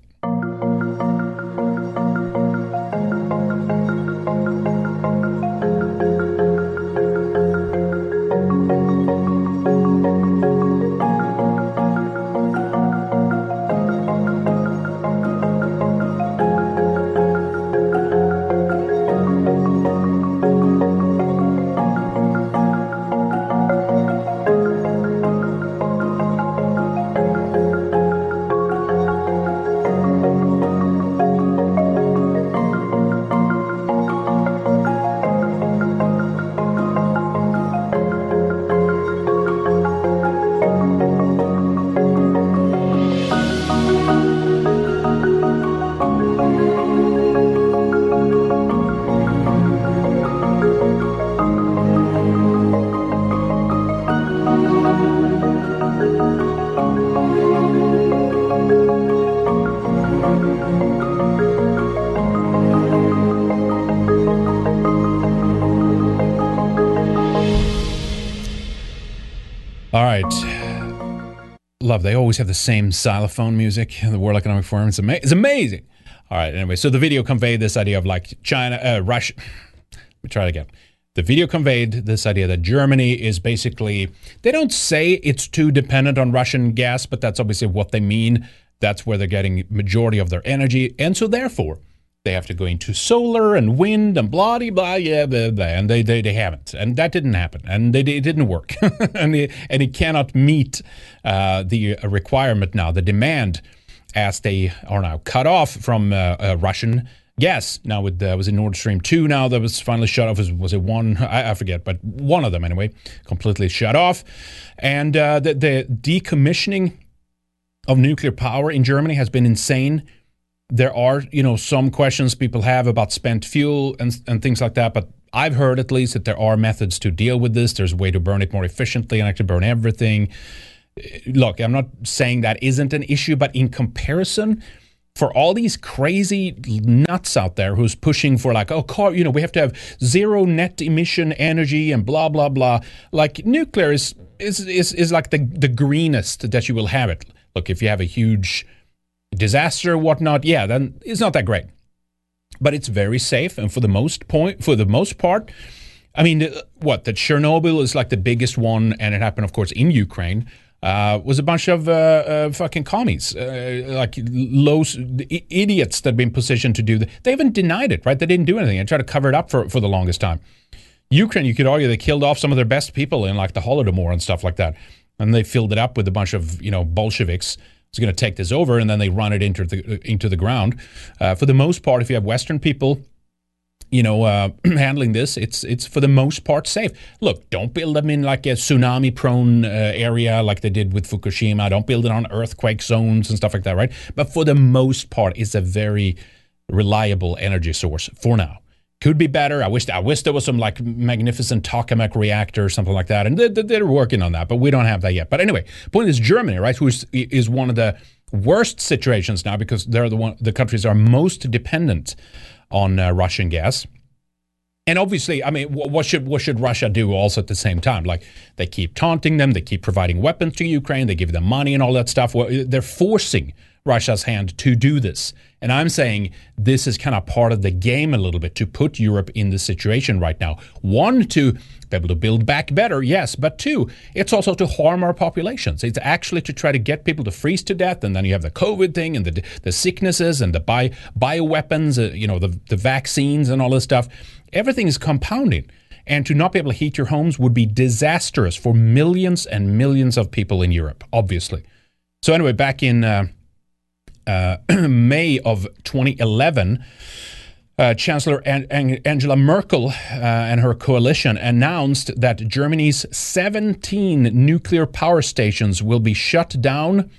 Always have the same xylophone music in the World Economic Forum. It's, ama- it's amazing. All right, anyway, so the video conveyed this idea of like China, uh, Russia. Let me try it again. The video conveyed this idea that Germany is basically, they don't say it's too dependent on Russian gas, but that's obviously what they mean. That's where they're getting majority of their energy. And so therefore, they have to go into solar and wind and blah blah yeah blah, blah, and they, they they haven't. And that didn't happen. And they, it didn't work. And it, and it cannot meet uh, the requirement now. The demand as they are now cut off from uh, uh, Russian gas. Now with uh, was it Nord Stream two now that was finally shut off? Was, was it one? I, I forget but one of them anyway completely shut off. And uh, the, the decommissioning of nuclear power in Germany has been insane there are you know some questions people have about spent fuel and and things like that but I've heard at least that there are methods to deal with this. There's a way to burn it more efficiently and actually burn everything. Look I'm not saying that isn't an issue but in comparison for all these crazy nuts out there who's pushing for like oh car you know we have to have zero net emission energy and blah blah blah like nuclear is is is, is like the the greenest that you will have it. Look if you have a huge disaster whatnot, yeah, then it's not that great. But it's very safe, and for the most point, for the most part, I mean, what that Chernobyl is like the biggest one, and it happened, of course, in Ukraine. Uh, was a bunch of uh, uh, fucking commies, uh, like low idiots that have been positioned to do that. They haven't denied it, right? They didn't do anything. They tried to cover it up for, for the longest time. Ukraine, you could argue they killed off some of their best people in like the Holodomor and stuff like that, and they filled it up with a bunch of you know Bolsheviks is going to take this over, and then they run it into the into the ground. Uh, for the most part, if you have Western people, you know, uh, handling this, it's it's for the most part safe. Look, don't build them in like a tsunami-prone uh, area like they did with Fukushima. Don't build it on earthquake zones and stuff like that, right? But for the most part, it's a very reliable energy source for now could be better. I wish I wish there was some like magnificent tokamak reactor or something like that, and they, they're working on that, but we don't have that yet. But anyway, point is Germany, right, who is, is one of the worst situations now because they're the one the countries are most dependent on uh, Russian gas. And obviously, I mean, what should what should Russia do also at the same time? Like they keep taunting them, they keep providing weapons to Ukraine, they give them money and all that stuff. Well, they're forcing Russia's hand to do this. And I'm saying this is kind of part of the game a little bit to put Europe in this situation right now. One, to be able to build back better, yes, but two, it's also to harm our populations. It's actually to try to get people to freeze to death, and then you have the COVID thing and the the sicknesses and the bio, bioweapons, uh, you know, the the vaccines and all this stuff. Everything is compounding. And to not be able to heat your homes would be disastrous for millions and millions of people in Europe, obviously. So, anyway, back in uh, May of 2011, uh, Chancellor An- An- Angela Merkel uh, and her coalition announced that Germany's 17 nuclear power stations will be shut down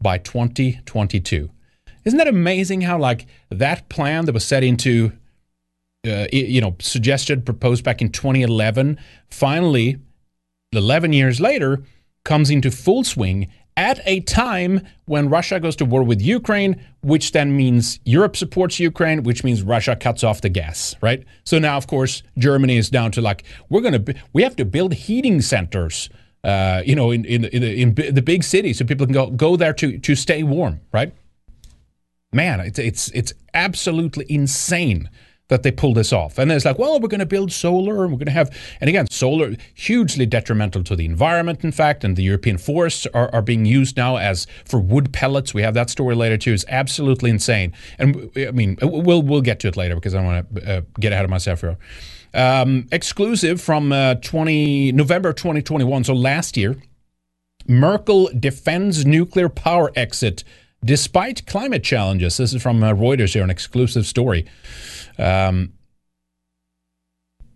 by 2022. Isn't that amazing how, like, that plan that was set into uh, you know, suggested, proposed back in 2011, finally, 11 years later, comes into full swing at a time when Russia goes to war with Ukraine, which then means Europe supports Ukraine, which means Russia cuts off the gas, right? So now, of course, Germany is down to like, we're going to, we have to build heating centers. Uh, you know, in, in, in, in the big cities, so people can go go there to to stay warm, right? Man, it's it's it's absolutely insane that they pull this off. And it's like, well, we're going to build solar and we're going to have, and again, solar hugely detrimental to the environment, in fact, and the European forests are, are being used now as for wood pellets. We have that story later too. It's absolutely insane. And I mean, we'll we'll get to it later because I want to uh, get ahead of myself here. Um, exclusive from uh, 20 November 2021, so last year, Merkel defends nuclear power exit despite climate challenges. This is from uh, Reuters here, an exclusive story. Um,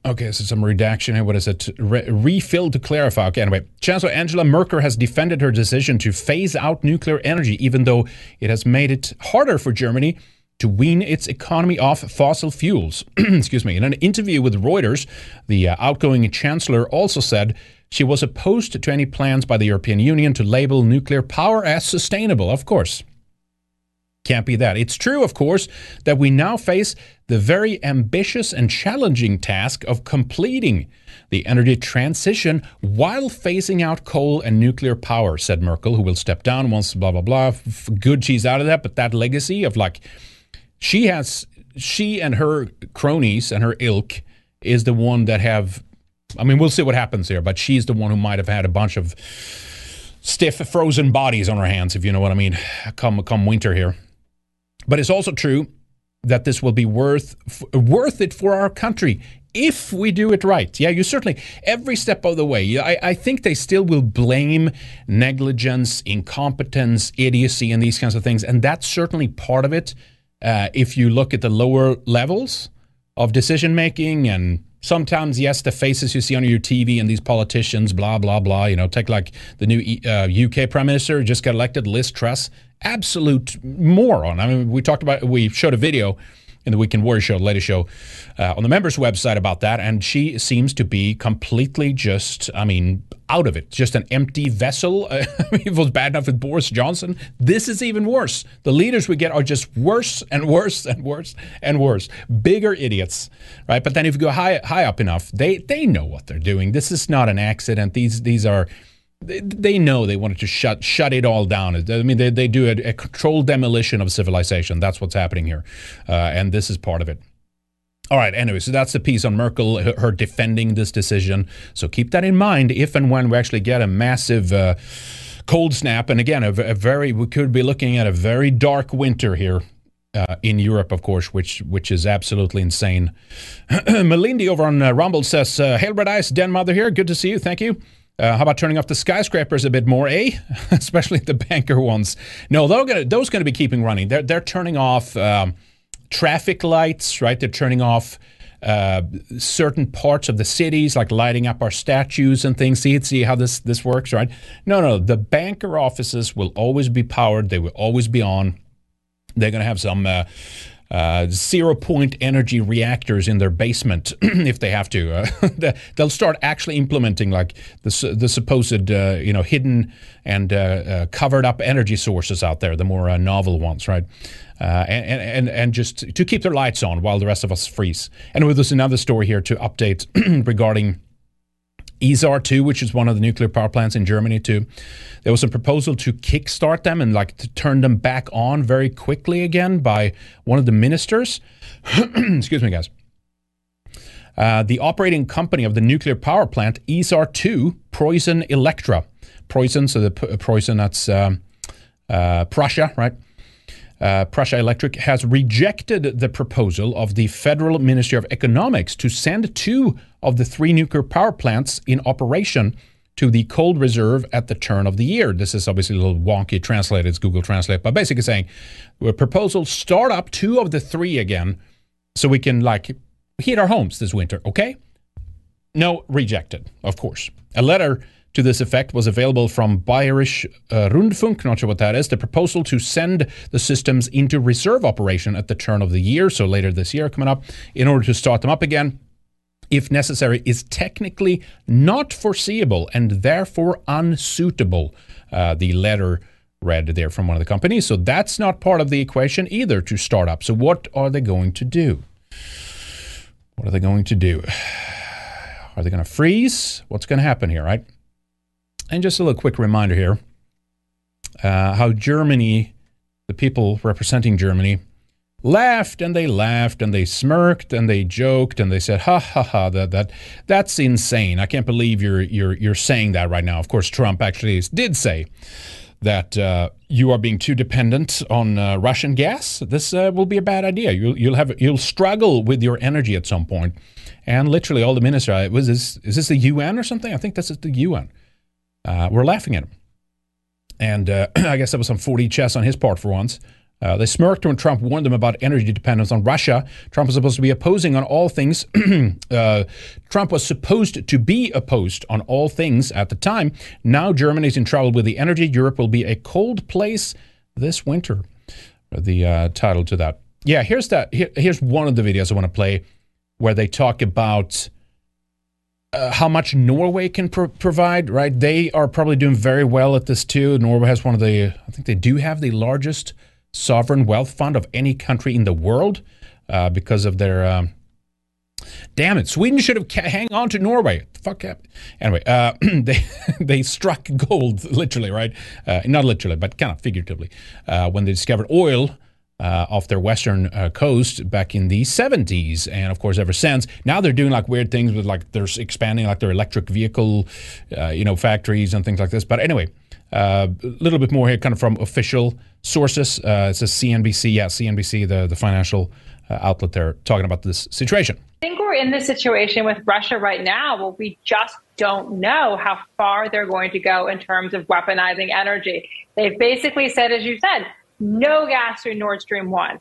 Okay, so some redaction here. What is it? Re- refill to clarify. Okay, anyway, Chancellor Angela Merkel has defended her decision to phase out nuclear energy, even though it has made it harder for Germany to wean its economy off fossil fuels. Excuse me. In an interview with Reuters, the uh, outgoing chancellor also said she was opposed to any plans by the European Union to label nuclear power as sustainable. Of course. Can't be that. It's true, of course, that we now face the very ambitious and challenging task of completing the energy transition while phasing out coal and nuclear power, said Merkel, who will step down once blah, blah, blah. Good, she's out of that. But that legacy of like, she has, she and her cronies and her ilk is the one that have, I mean, we'll see what happens here, but she's the one who might have had a bunch of stiff, frozen bodies on her hands, if you know what I mean, come, come winter here. But it's also true that this will be worth worth it for our country if we do it right. Yeah, you certainly every step of the way. I, I think they still will blame negligence, incompetence, idiocy, and these kinds of things, and that's certainly part of it. Uh, if you look at the lower levels of decision making and sometimes yes the faces you see on your tv and these politicians blah blah blah you know take like the new uh, uk prime minister just got elected liz truss absolute moron. I mean, we talked about, we showed a video in the Weekend Warrior show, latest show, uh, on the members' website about that, and she seems to be completely just, I mean, out of it, just an empty vessel. It was bad enough with Boris Johnson. This is even worse. The leaders we get are just worse and worse and worse and worse. Bigger idiots, right? But then if you go high high up enough, they they know what they're doing. This is not an accident. These these are they know they wanted to shut shut it all down. I mean, they, they do a, a controlled demolition of civilization. That's what's happening here, uh, and this is part of it. All right. Anyway, so that's the piece on Merkel, her defending this decision. So keep that in mind if and when we actually get a massive uh, cold snap, and again, a, a, very we could be looking at a very dark winter here. Uh, in Europe, of course, which which is absolutely insane. Melindy over on uh, Rumble says, uh, "Hail, Red Ice, Den Mother here. Good to see you. Thank you." Uh, how about turning off the skyscrapers a bit more, eh? Especially the banker ones. No, those gonna, those going to be keeping running. They're they're turning off um, traffic lights, right? They're turning off uh, certain parts of the cities, like lighting up our statues and things. See, see how this this works, right? No, no, the banker offices will always be powered. They will always be on. They're going to have some uh, uh, zero point energy reactors in their basement if they have to. Uh, they'll start actually implementing like the, the supposed uh, you know hidden and uh, uh, covered up energy sources out there, the more uh, novel ones, right? and, and and just to keep their lights on while the rest of us freeze. And there's another story here to update regarding Isar 2, which is one of the nuclear power plants in Germany too. There was a proposal to kickstart them and like to turn them back on very quickly again by one of the ministers. Excuse me, guys. Uh, the operating company of the nuclear power plant, Isar 2, PreussenElektra. Preussen, so the Preussen, that's um, uh, Prussia, right? Uh, Prussia Electric has rejected the proposal of the Federal Ministry of Economics to send two of the three nuclear power plants in operation to the cold reserve at the turn of the year. This is obviously a little wonky translated, it's Google Translate, but basically saying, a proposal start up two of the three again so we can like heat our homes this winter, okay? No, rejected, of course. A letter to this effect was available from Bayerisch uh, Rundfunk, not sure what that is. The proposal to send the systems into reserve operation at the turn of the year, so later this year coming up, in order to start them up again, if necessary, is technically not foreseeable and therefore unsuitable. Uh, the letter read there from one of the companies. So that's not part of the equation either to start up. So what are they going to do? What are they going to do? Are they going to freeze? What's going to happen here, right? And just a little quick reminder here uh, how Germany, the people representing Germany, laughed and they laughed and they smirked and they joked and they said, "Ha ha ha! That that that's insane! I can't believe you're you're you're saying that right now." Of course, Trump actually did say that uh, you are being too dependent on uh, Russian gas. This uh, will be a bad idea. You'll you'll have you'll struggle with your energy at some point. And literally, all the ministers was this is this the UN or something? I think this is the UN uh, were laughing at him. And uh, I guess that was some 4D chess on his part for once. Uh, they smirked when Trump warned them about energy dependence on Russia. Trump was supposed to be opposing on all things. uh, Trump was supposed to be opposed on all things at the time. Now Germany's in trouble with the energy. Europe will be a cold place this winter. The uh, title to that. Yeah, here's that. Here, here's one of the videos I want to play where they talk about uh, how much Norway can pro- provide, right? They are probably doing very well at this too. Norway has one of the, I think they do have the largest sovereign wealth fund of any country in the world uh, because of their. Um, damn it! Sweden should have ca- hang on to Norway. Fuck up. Anyway, uh, they they struck gold literally, right? Uh, not literally, but kind of figuratively uh, when they discovered oil uh, off their western uh, coast back in the 70s. And of course, ever since, now they're doing like weird things with like they're expanding like their electric vehicle, uh, you know, factories and things like this. But anyway, uh, a little bit more here, kind of from official sources. Uh, it says CNBC, yeah, CNBC, the, the financial uh, outlet there, talking about this situation. I think we're in this situation with Russia right now where we just don't know how far they're going to go in terms of weaponizing energy. They've basically said, as you said, no gas through Nord Stream 1.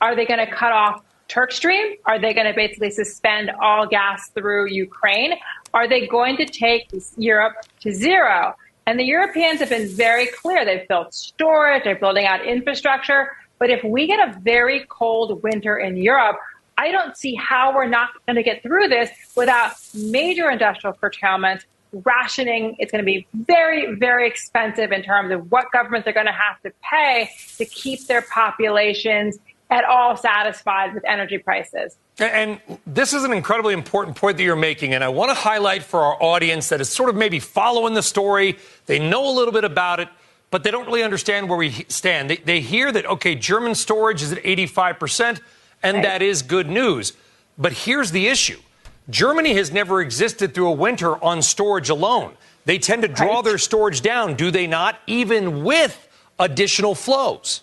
Are they going to cut off Turk Stream? Are they going to basically suspend all gas through Ukraine? Are they going to take Europe to zero? And the Europeans have been very clear. They've built storage, they're building out infrastructure. But if we get a very cold winter in Europe, I don't see how we're not going to get through this without major industrial curtailment rationing. It's going to be very, very expensive in terms of what governments are going to have to pay to keep their populations at all satisfied with energy prices. And this is an incredibly important point that you're making. And I want to highlight for our audience that is sort of maybe following the story. They know a little bit about it, but they don't really understand where we stand. They, they hear that, okay, German storage is at 85%, and right. that is good news. But here's the issue Germany has never existed through a winter on storage alone. They tend to draw right. their storage down, do they not, even with additional flows?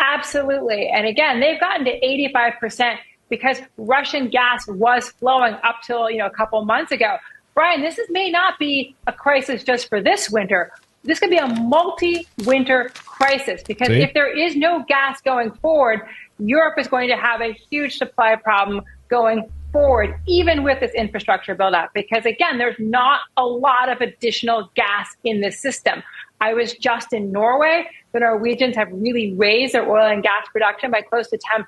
Absolutely. And again, they've gotten to 85% because Russian gas was flowing up till, you know, a couple months ago. Brian, this is, may not be a crisis just for this winter. This could be a multi-winter crisis because See? if there is no gas going forward, Europe is going to have a huge supply problem going forward, even with this infrastructure build up, because again, there's not a lot of additional gas in the system. I was just in Norway. The Norwegians have really raised their oil and gas production by close to 10%,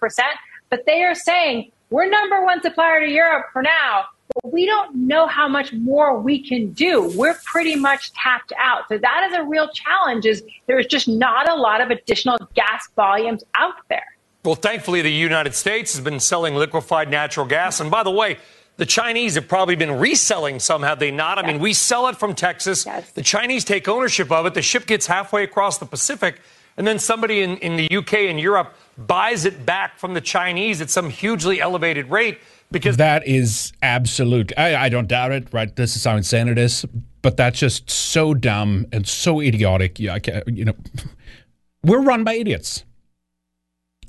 but they are saying we're number one supplier to Europe for now. But we don't know how much more we can do. We're pretty much tapped out. So that is a real challenge is there's just not a lot of additional gas volumes out there. Well, thankfully, the United States has been selling liquefied natural gas. And by the way, the Chinese have probably been reselling some, have they not? I Yes. mean, we sell it from Texas. Yes. The Chinese take ownership of it. The ship gets halfway across the Pacific, and then somebody in, in the UK and Europe buys it back from the Chinese at some hugely elevated rate because That is absolute. I, I don't doubt it. Right, this is how insane it is. But that's just so dumb and so idiotic. Yeah, I can't, you know, we're run by idiots.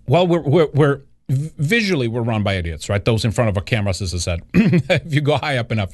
Well, we're we're, we're visually we're run by idiots, right? Those in front of our cameras, as I said. if you go high up enough,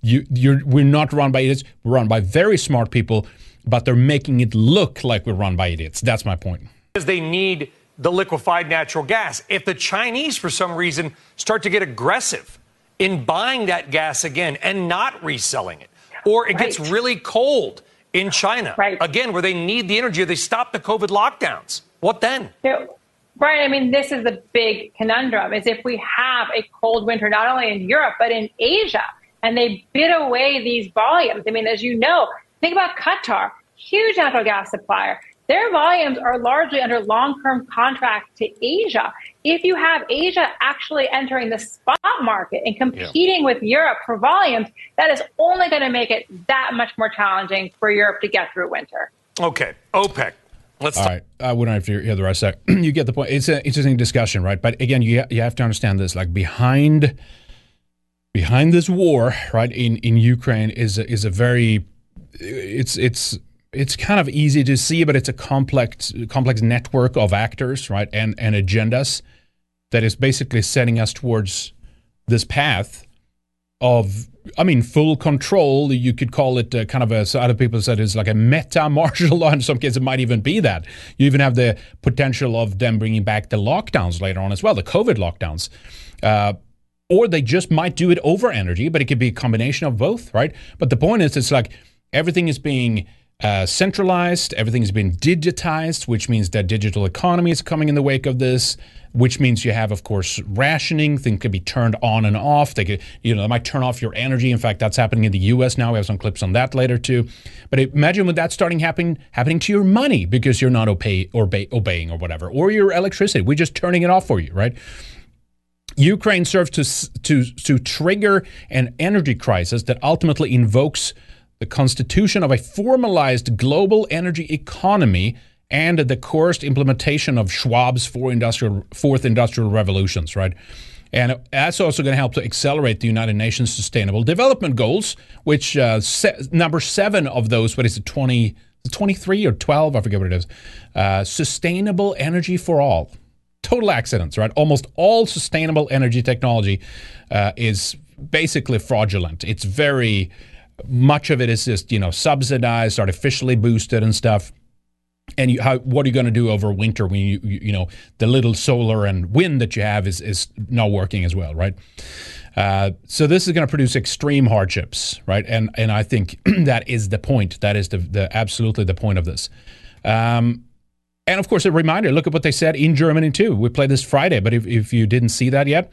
you you're we're not run by idiots. We're run by very smart people, but they're making it look like we're run by idiots. That's my point. Because they need the liquefied natural gas. If the Chinese, for some reason, start to get aggressive in buying that gas again and not reselling it, or it gets really cold in China, Right. again, where they need the energy, or they stop the COVID lockdowns, what then? So, Brian, I mean, this is the big conundrum: is if we have a cold winter, not only in Europe but in Asia, and they bid away these volumes. I mean, as you know, think about Qatar, huge natural gas supplier. Their volumes are largely under long-term contract to Asia. If you have Asia actually entering the spot market and competing with Europe for volumes, that is only going to make it that much more challenging for Europe to get through winter. Okay, OPEC. Let's All talk. right, I wouldn't have to hear the rest of that. you get the point. It's an interesting discussion, right? But again, you you have to understand this. Like behind behind this war, right in in Ukraine is a, is a very it's it's it's kind of easy to see, but it's a complex complex network of actors, right, and and agendas that is basically setting us towards this path of I mean full control. You could call it uh, kind of a. So other people said it's like a meta martial law. In some cases, it might even be that. You even have the potential of them bringing back the lockdowns later on as well, the COVID lockdowns. Uh, or they just might do it over energy, but it could be a combination of both, right? But the point is, it's like everything is being uh, centralized, everything's been digitized, which means that digital economy is coming in the wake of this. Which means you have, of course, rationing. Things could be turned on and off. They could, you know, they might turn off your energy. In fact, that's happening in the U.S. now. We have some clips on that later too. But imagine when that's starting happening happening to your money because you're not obey, obey, obeying or whatever, or your electricity. We're just turning it off for you, right? Ukraine serves to, to, to trigger an energy crisis that ultimately invokes the constitution of a formalized global energy economy and the coerced implementation of Schwab's four industrial, fourth industrial revolutions, right? And that's also going to help to accelerate the United Nations Sustainable Development Goals, which uh, se- number seven of those, what is it, 20, 23 or 12? I forget what it is. Uh, sustainable energy for all total accidents, right? Almost all sustainable energy technology uh, is basically fraudulent. It's very much of it is just you know subsidized, artificially boosted, and stuff. And you, how, what are you going to do over winter when you, you you know the little solar and wind that you have is is not working as well, right? Uh, so this is going to produce extreme hardships, right? And and I think that is the point. That is the, the absolutely the point of this. Um, and of course, a reminder look at what they said in Germany, too. We played this Friday, but if, if you didn't see that yet,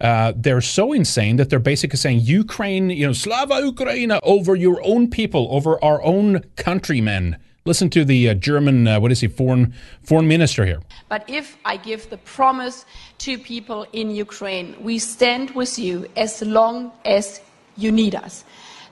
uh, they're so insane that they're basically saying Ukraine, you know, Slava Ukraina over your own people, over our own countrymen. Listen to the uh, German, uh, what is he, foreign, foreign minister here. But if I give the promise to people in Ukraine, we stand with you as long as you need us,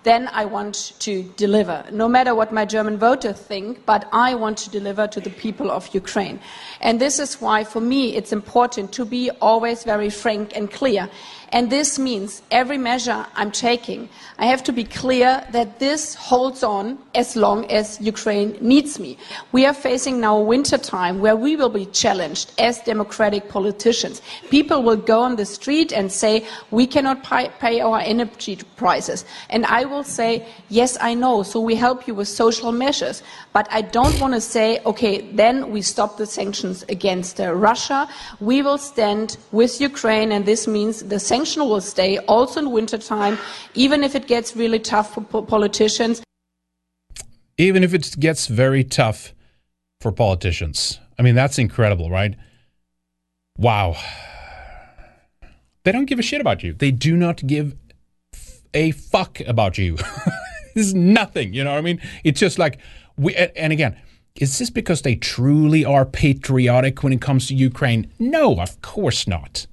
then I want to deliver. No matter what my German voters think, but I want to deliver to the people of Ukraine. And this is why, for me, it's important to be always very frank and clear. And this means every measure I'm taking, I have to be clear that this holds on as long as Ukraine needs me. We are facing now winter time where we will be challenged as democratic politicians. People will go on the street and say, we cannot pay, our energy prices. And I will say, yes, I know, so we help you with social measures. But I don't want to say, okay, then we stop the sanctions against uh, Russia. We will stand with Ukraine, and this means the sanction will stay also in wintertime, even if it gets really tough for politicians. Even if it gets very tough for politicians. I mean, that's incredible, right? Wow. They don't give a shit about you. They do not give a fuck about you. this is nothing, you know what I mean? It's just like we and again, is this because they truly are patriotic when it comes to Ukraine? No, of course not.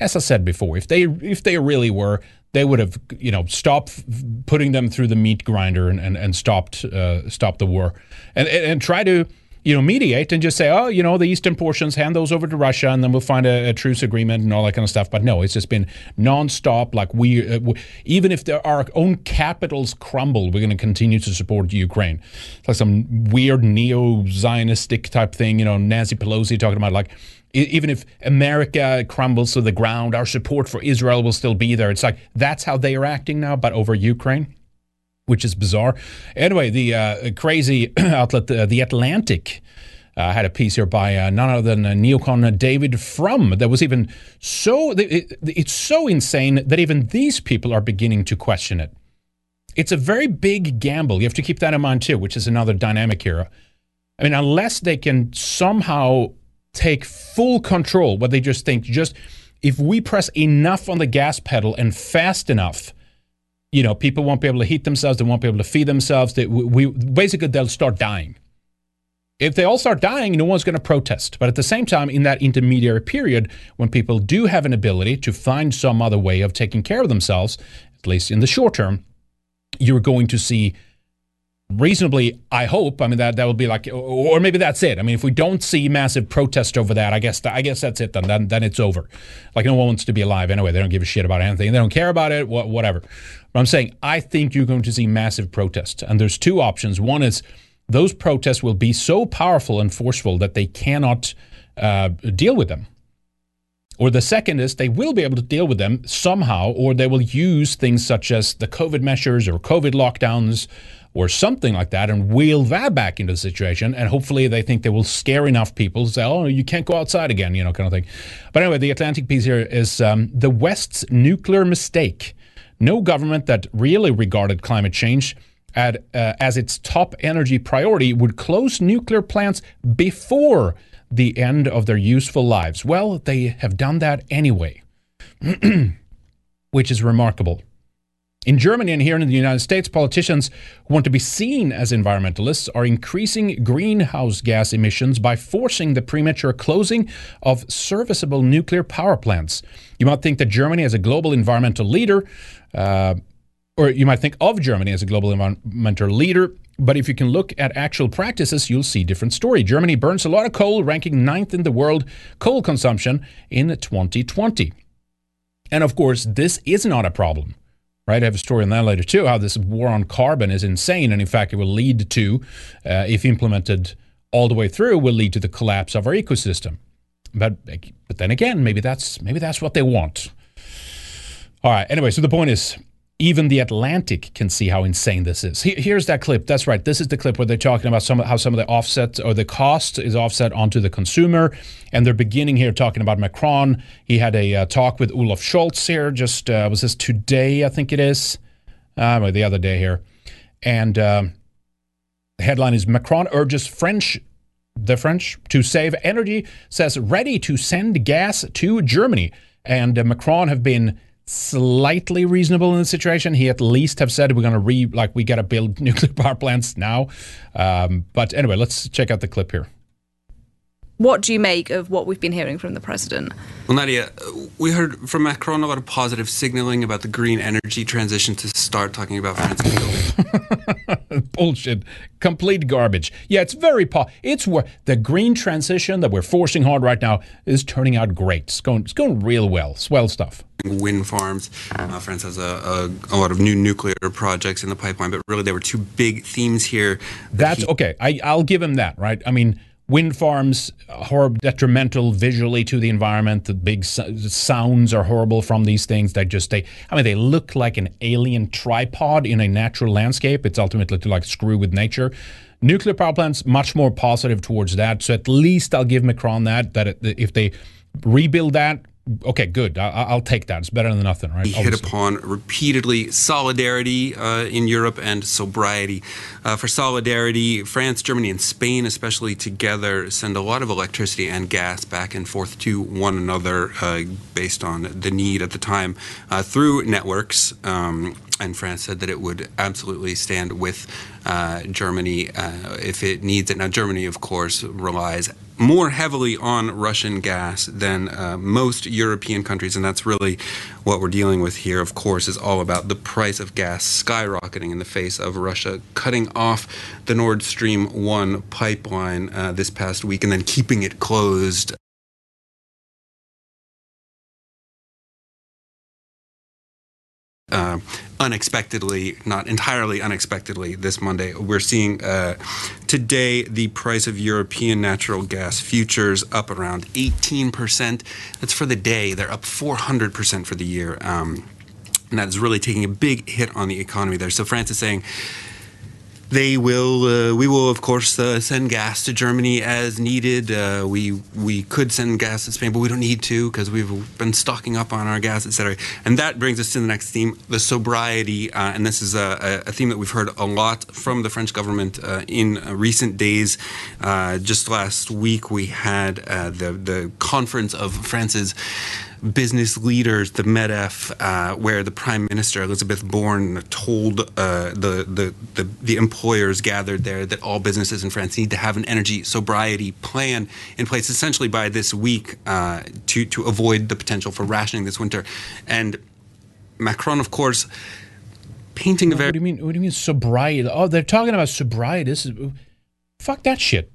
As I said before, if they if they really were, they would have, you know, stopped putting them through the meat grinder and, and, and stopped uh, stopped the war, and, and and try to you know, mediate and just say, oh, you know, the eastern portions, hand those over to Russia, and then we'll find a, a truce agreement and all that kind of stuff. But no, it's just been nonstop. Like we, uh, we even if there, our own capitals crumble, we're going to continue to support Ukraine. It's like some weird neo-Zionistic type thing. You know, Nancy Pelosi talking about like even if America crumbles to the ground, our support for Israel will still be there. It's like that's how they are acting now, but over Ukraine which is bizarre. Anyway, the uh, crazy outlet, uh, The Atlantic, uh, had a piece here by uh, none other than uh, neocon David Frum that was even so, it, it's so insane that even these people are beginning to question it. It's a very big gamble. You have to keep that in mind too, which is another dynamic here. I mean, unless they can somehow take full control, what they just think, just if we press enough on the gas pedal and fast enough, you know, people won't be able to heat themselves. They won't be able to feed themselves. They, we, basically, they'll start dying. If they all start dying, no one's going to protest. But at the same time, in that intermediary period, when people do have an ability to find some other way of taking care of themselves, at least in the short term, you're going to see reasonably i hope i mean that that will be like or maybe that's it. I mean if we don't see massive protest over that i guess i guess that's it then then, then it's over. Like no one wants to be alive anyway. They don't give a shit about anything. They don't care about it whatever. But i'm saying i think you're going to see massive protests, and there's two options. One is those protests will be so powerful and forceful that they cannot uh, deal with them. Or the second is they will be able to deal with them somehow, or they will use things such as the COVID measures or COVID lockdowns or something like that and wheel that back into the situation. And hopefully they think they will scare enough people to say, oh, you can't go outside again, you know, kind of thing. But anyway, the Atlantic piece here is um, the West's nuclear mistake. No government that really regarded climate change at, uh, as its top energy priority would close nuclear plants before the end of their useful lives. Well, they have done that anyway, which is remarkable. In Germany and here in the United States, politicians who want to be seen as environmentalists are increasing greenhouse gas emissions by forcing the premature closing of serviceable nuclear power plants. You might think that Germany, as a global environmental leader, uh, or you might think of Germany as a global environmental leader, but if you can look at actual practices, you'll see different story. Germany burns a lot of coal, ranking ninth in the world coal consumption in 2020. And of course, this is not a problem right? I have a story on that later too. How this war on carbon is insane, and in fact, it will lead to, uh, if implemented all the way through, will lead to the collapse of our ecosystem. But but then again, maybe that's maybe that's what they want. All right. Anyway, so the point is, even the Atlantic can see how insane this is. Here's that clip. That's right. This is the clip where they're talking about some how some of the offset or the cost is offset onto the consumer, and they're beginning here talking about Macron. He had a uh, talk with Olaf Scholz here. Just uh, was this today? I think it is. Uh, the other day here, and um, the headline is Macron urges French the French to save energy. Says ready to send gas to Germany, and uh, Macron have been slightly reasonable in the situation. He at least have said we're going to re like we got to build nuclear power plants now. Um, but anyway, let's check out the clip here. What do you make of what we've been hearing from the president? Well, Nadia, we heard from Macron a lot of positive signaling about the green energy transition to start talking about France Bullshit. Complete garbage. Yeah, it's very po- it's where the green transition that we're forcing hard right now is turning out great. It's going it's going real well. Swell stuff. Wind farms. Uh, France has a, a, a, lot of new nuclear projects in the pipeline, but really there were two big themes here. That That's he- okay. I, I'll give him that, right? I mean, wind farms horrible detrimental visually to the environment. The big sounds are horrible from these things. They just they i mean they look like an alien tripod in a natural landscape. It's ultimately to like screw with nature. Nuclear power plants much more positive towards that. So at least i'll give macron that that if they rebuild that Okay, good. I, will take that. It's better than nothing, right? He hit upon repeatedly solidarity uh, in Europe and sobriety. Uh, for solidarity, France, Germany, and Spain, especially together, send a lot of electricity and gas back and forth to one another uh, based on the need at the time uh, through networks. Um, and France said that it would absolutely stand with uh, Germany uh, if it needs it. Now, Germany, of course, relies more heavily on Russian gas than uh, most European countries, and that's really what we're dealing with here. Of course, is all about the price of gas skyrocketing in the face of Russia cutting off the Nord Stream one pipeline uh, this past week and then keeping it closed uh, unexpectedly, not entirely unexpectedly, this Monday. We're seeing uh, today the price of European natural gas futures up around 18%. That's for the day. They're up 400% for the year. Um, and that is really taking a big hit on the economy there. So France is saying they will. Uh, we will, of course, uh, send gas to Germany as needed. Uh, we we could send gas to Spain, but we don't need to because we've been stocking up on our gas, etc. And that brings us to the next theme: the sobriety. Uh, and this is a, a, theme that we've heard a lot from the French government uh, in recent days. Uh, just last week, we had the the conference of France's business leaders, the MEDEF, uh, where the Prime Minister Élisabeth Borne told uh, the, the, the the employers gathered there that all businesses in France need to have an energy sobriety plan in place, essentially by this week, uh, to to avoid the potential for rationing this winter. And Macron, of course, painting a very. What do you mean? What do you mean sobriety? Oh, they're talking about sobriety. This is fuck that shit.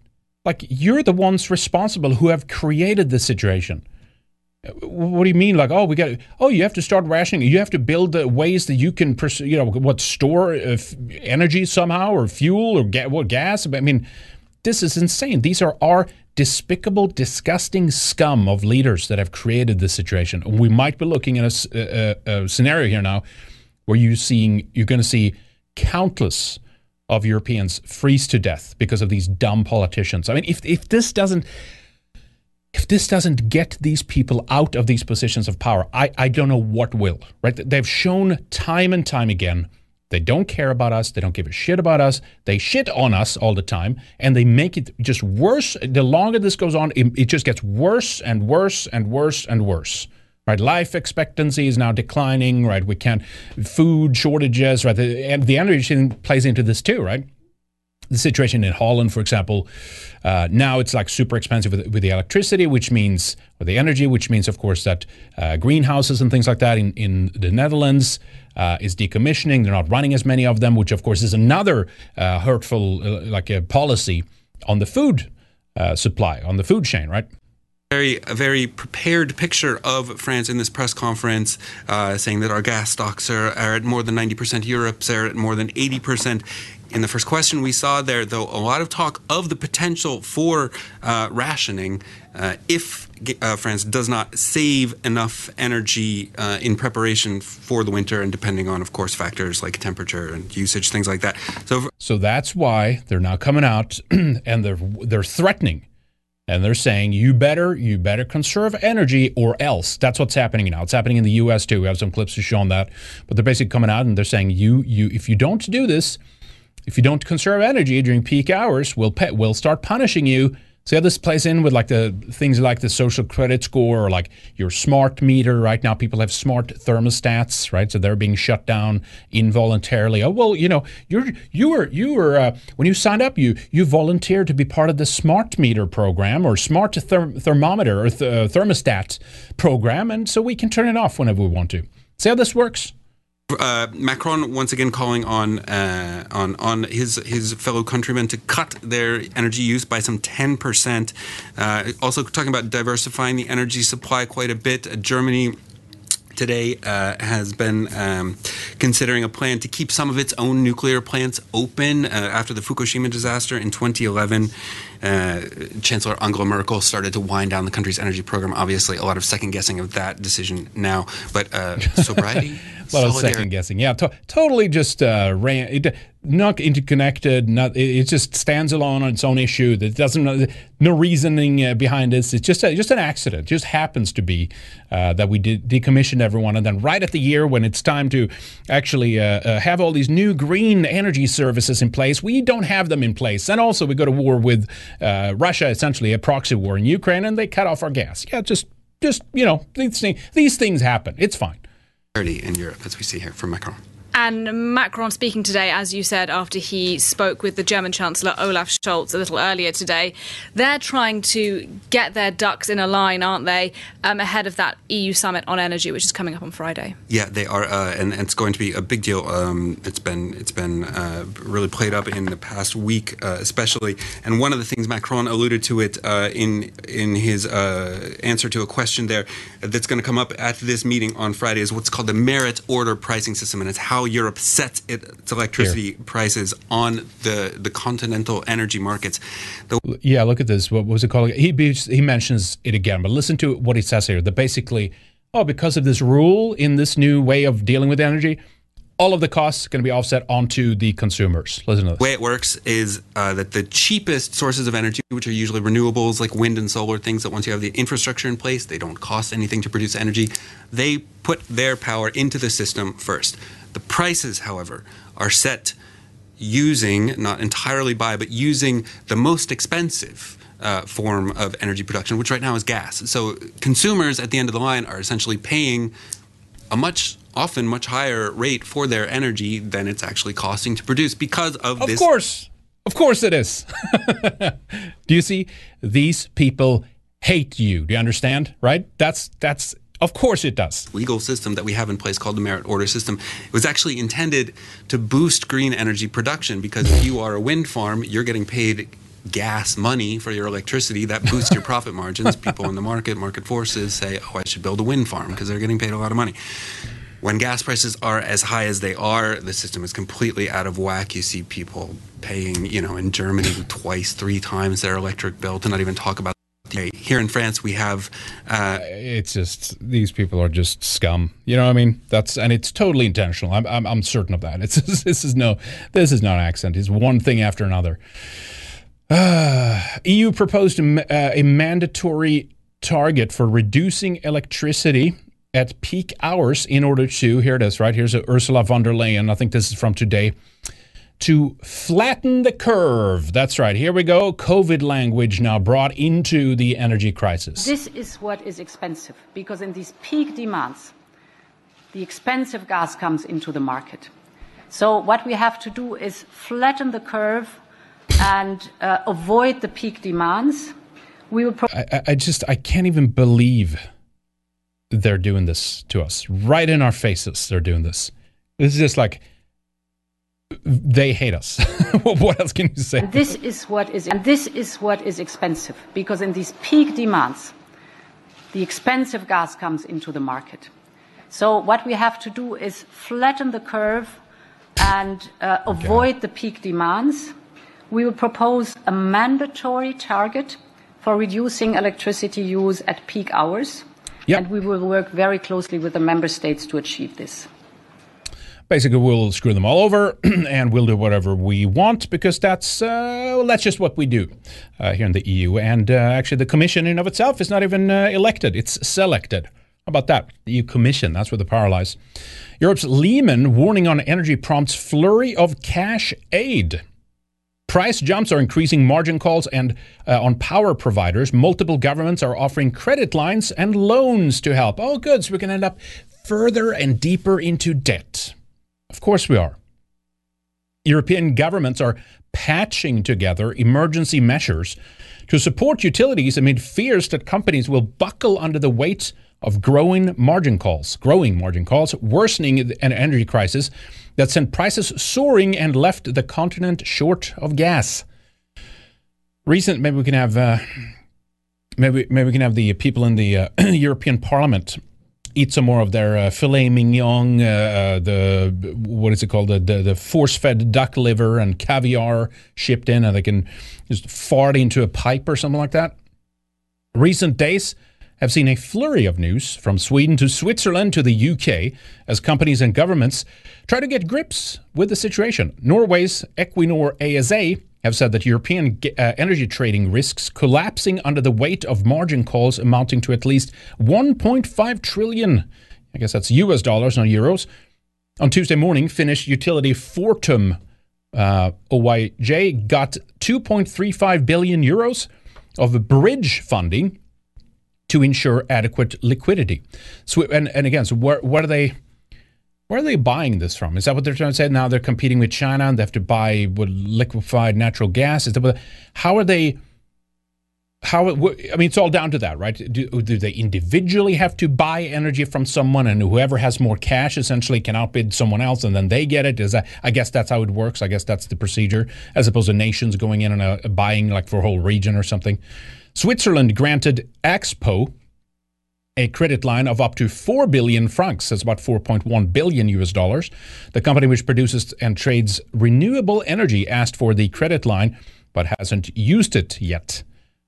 Like you're the ones responsible who have created this situation. What do you mean? Like, oh, we got. Oh, you have to start rationing. You have to build the ways that you can, pursue, you know, what store uh, energy somehow, or fuel, or ga- what gas. I mean, this is insane. These are our despicable, disgusting scum of leaders that have created this situation. We might be looking at a, a, a scenario here now where you seeing you're going to see countless of Europeans freeze to death because of these dumb politicians. I mean, if if this doesn't if this doesn't get these people out of these positions of power, I, I don't know what will, right? They've shown time and time again they don't care about us. They don't give a shit about us. They shit on us all the time, and they make it just worse. The longer this goes on, it, it just gets worse and worse and worse and worse. Right, life expectancy is now declining. Right, we can't food shortages. Right, the, and the energy plays into this too. Right, the situation in Holland, for example, uh, now it's like super expensive with, with, the electricity, which means, or the energy, which means, of course, that uh, greenhouses and things like that in, in the Netherlands uh, is decommissioning. They're not running as many of them, which, of course, is another uh, hurtful, uh, like a policy on the food uh, supply, on the food chain, right? very a very prepared picture of France in this press conference, uh, saying that our gas stocks are, are at more than 90%. Europe's are at more than 80% in the first question we saw there, though, a lot of talk of the potential for uh, rationing uh, if uh, France does not save enough energy uh, in preparation for the winter, and depending on, of course, factors like temperature and usage, things like that. So, so that's why they're now coming out and they're they're threatening. And they're saying you better you better conserve energy or else. That's what's happening now. It's happening in the U.S. too. We have some clips to show on that. But they're basically coming out and they're saying you you if you don't do this, if you don't conserve energy during peak hours, we'll, pe- we'll start punishing you. See how this plays in with like the things like the social credit score or like your smart meter. Right now, people have smart thermostats, right? So they're being shut down involuntarily. Oh well, you know, you're you were you were uh, when you signed up, you you volunteered to be part of the smart meter program or smart therm- thermometer or th- uh, thermostat program, and so we can turn it off whenever we want to. See how this works? Uh, Macron once again calling on uh, on on his his fellow countrymen to cut their energy use by some ten percent. Uh, also talking about diversifying the energy supply quite a bit. Uh, Germany today uh, has been um, considering a plan to keep some of its own nuclear plants open uh, after the Fukushima disaster in 2011. Uh, Chancellor Angela Merkel started to wind down the country's energy program. Obviously, a lot of second guessing of that decision now, but uh, sobriety. A lot of second guessing. Yeah, to- totally just uh, ran, it, not interconnected. Not it, it, just stands alone on its own issue. That doesn't no reasoning uh, behind this. It's just a, just an accident. It just happens to be uh, that we de- decommissioned everyone, and then right at the year when it's time to actually uh, uh, have all these new green energy services in place, we don't have them in place, and also we go to war with uh, Russia, essentially a proxy war in Ukraine, and they cut off our gas. Yeah, just just you know these things, these things happen. It's fine in Europe, as we see here from Macron. And Macron speaking today, as you said, after he spoke with the German Chancellor Olaf Scholz a little earlier today, they're trying to get their ducks in a line, aren't they, um, ahead of that EU summit on energy, which is coming up on Friday. Yeah, they are, uh, and, and, it's going to be a big deal. Um, it's been it's been uh, really played up in the past week, uh, especially. And one of the things Macron alluded to it uh, in in his uh, answer to a question there that's going to come up at this meeting on Friday is what's called the merit order pricing system, and it's how Europe sets its electricity Here. prices on the the continental energy markets. The- yeah, look at this. What was it called? He he mentions it again, but listen to what he says here. That basically, oh, because of this rule in this new way of dealing with energy, all of the costs are going to be offset onto the consumers. Listen to this. The way it works is uh, that the cheapest sources of energy, which are usually renewables like wind and solar, things that once you have the infrastructure in place, they don't cost anything to produce energy, they put their power into the system first. The prices, however, are set using, not entirely by, but using the most expensive uh, form of energy production, which right now is gas. So consumers at the end of the line are essentially paying a much often much higher rate for their energy than it's actually costing to produce because of, of this. Of course. Of course it is. Do you see? These people hate you. Do you understand? Right? That's that's of course it does. Legal system that we have in place called the merit order system it was actually intended to boost green energy production because if you are a wind farm, you're getting paid gas money for your electricity that boosts your profit margins. People in the market, market forces say, "Oh, I should build a wind farm because they're getting paid a lot of money." When gas prices are as high as they are, the system is completely out of whack. You see people paying, you know, in Germany twice, three times their electric bill to not even talk about here in France, we have. Uh, it's just these people are just scum. You know what I mean? That's and it's totally intentional. I'm I'm, I'm certain of that. It's this is no this is not accent. It's one thing after another. Uh, EU proposed a, uh, a mandatory target for reducing electricity at peak hours in order to here it is right here's Ursula von der Leyen. I think this is from today to flatten the curve. That's right. Here we go. COVID language now brought into the energy crisis. This is what is expensive because in these peak demands, the expensive gas comes into the market. So what we have to do is flatten the curve and uh, avoid the peak demands. We will. Pro- I, I just I can't even believe they're doing this to us right in our faces. They're doing this. This is just like they hate us. what else can you say? This is what is and this is what is expensive because in these peak demands, the expensive gas comes into the market. So what we have to do is flatten the curve and uh, avoid okay. the peak demands. We will propose a mandatory target for reducing electricity use at peak hours. Yep. And we will work very closely with the member states to achieve this basically we'll screw them all over and we'll do whatever we want because that's uh, well, that's just what we do uh, here in the EU. And uh, actually, the Commission in of itself is not even uh, elected; it's selected. How about that? The EU Commission, that's where the power lies. Europe's Lehman warning on energy prompts flurry of cash aid. Price jumps are increasing margin calls and uh, on power providers. Multiple governments are offering credit lines and loans to help. Oh, good. So we can end up further and deeper into debt. Of course we are. European governments are patching together emergency measures to support utilities amid fears that companies will buckle under the weight of growing margin calls, growing margin calls, worsening an energy crisis that sent prices soaring and left the continent short of gas. Recent, maybe we can have, uh, maybe maybe we can have the people in the uh, European Parliament eat some more of their uh, filet mignon, uh, uh, the what is it called, the, the, the force-fed duck liver and caviar shipped in, and they can just fart into a pipe or something like that. Recent days have seen a flurry of news from Sweden to Switzerland to the UK as companies and governments try to get grips with the situation. Norway's Equinor ASA have said that European uh, energy trading risks collapsing under the weight of margin calls amounting to at least 1.5 trillion. I guess that's US dollars, not euros. On Tuesday morning, Finnish utility Fortum uh, Oyj got 2.35 billion euros of bridge funding to ensure adequate liquidity. So, and, and again, so what, what are they? Where are they buying this from? Is that what they're trying to say? Now they're competing with China and they have to buy liquefied natural gas. Is that what, how are they? How I mean, it's all down to that, right? Do, do they individually have to buy energy from someone, and whoever has more cash essentially can outbid someone else, and then they get it? Is that? I guess that's how it works. I guess that's the procedure, as opposed to nations going in and uh, buying like for a whole region or something. Switzerland granted Axpo a credit line of up to 4 billion francs, that's about 4.1 billion US dollars. The company which produces and trades renewable energy asked for the credit line but hasn't used it yet.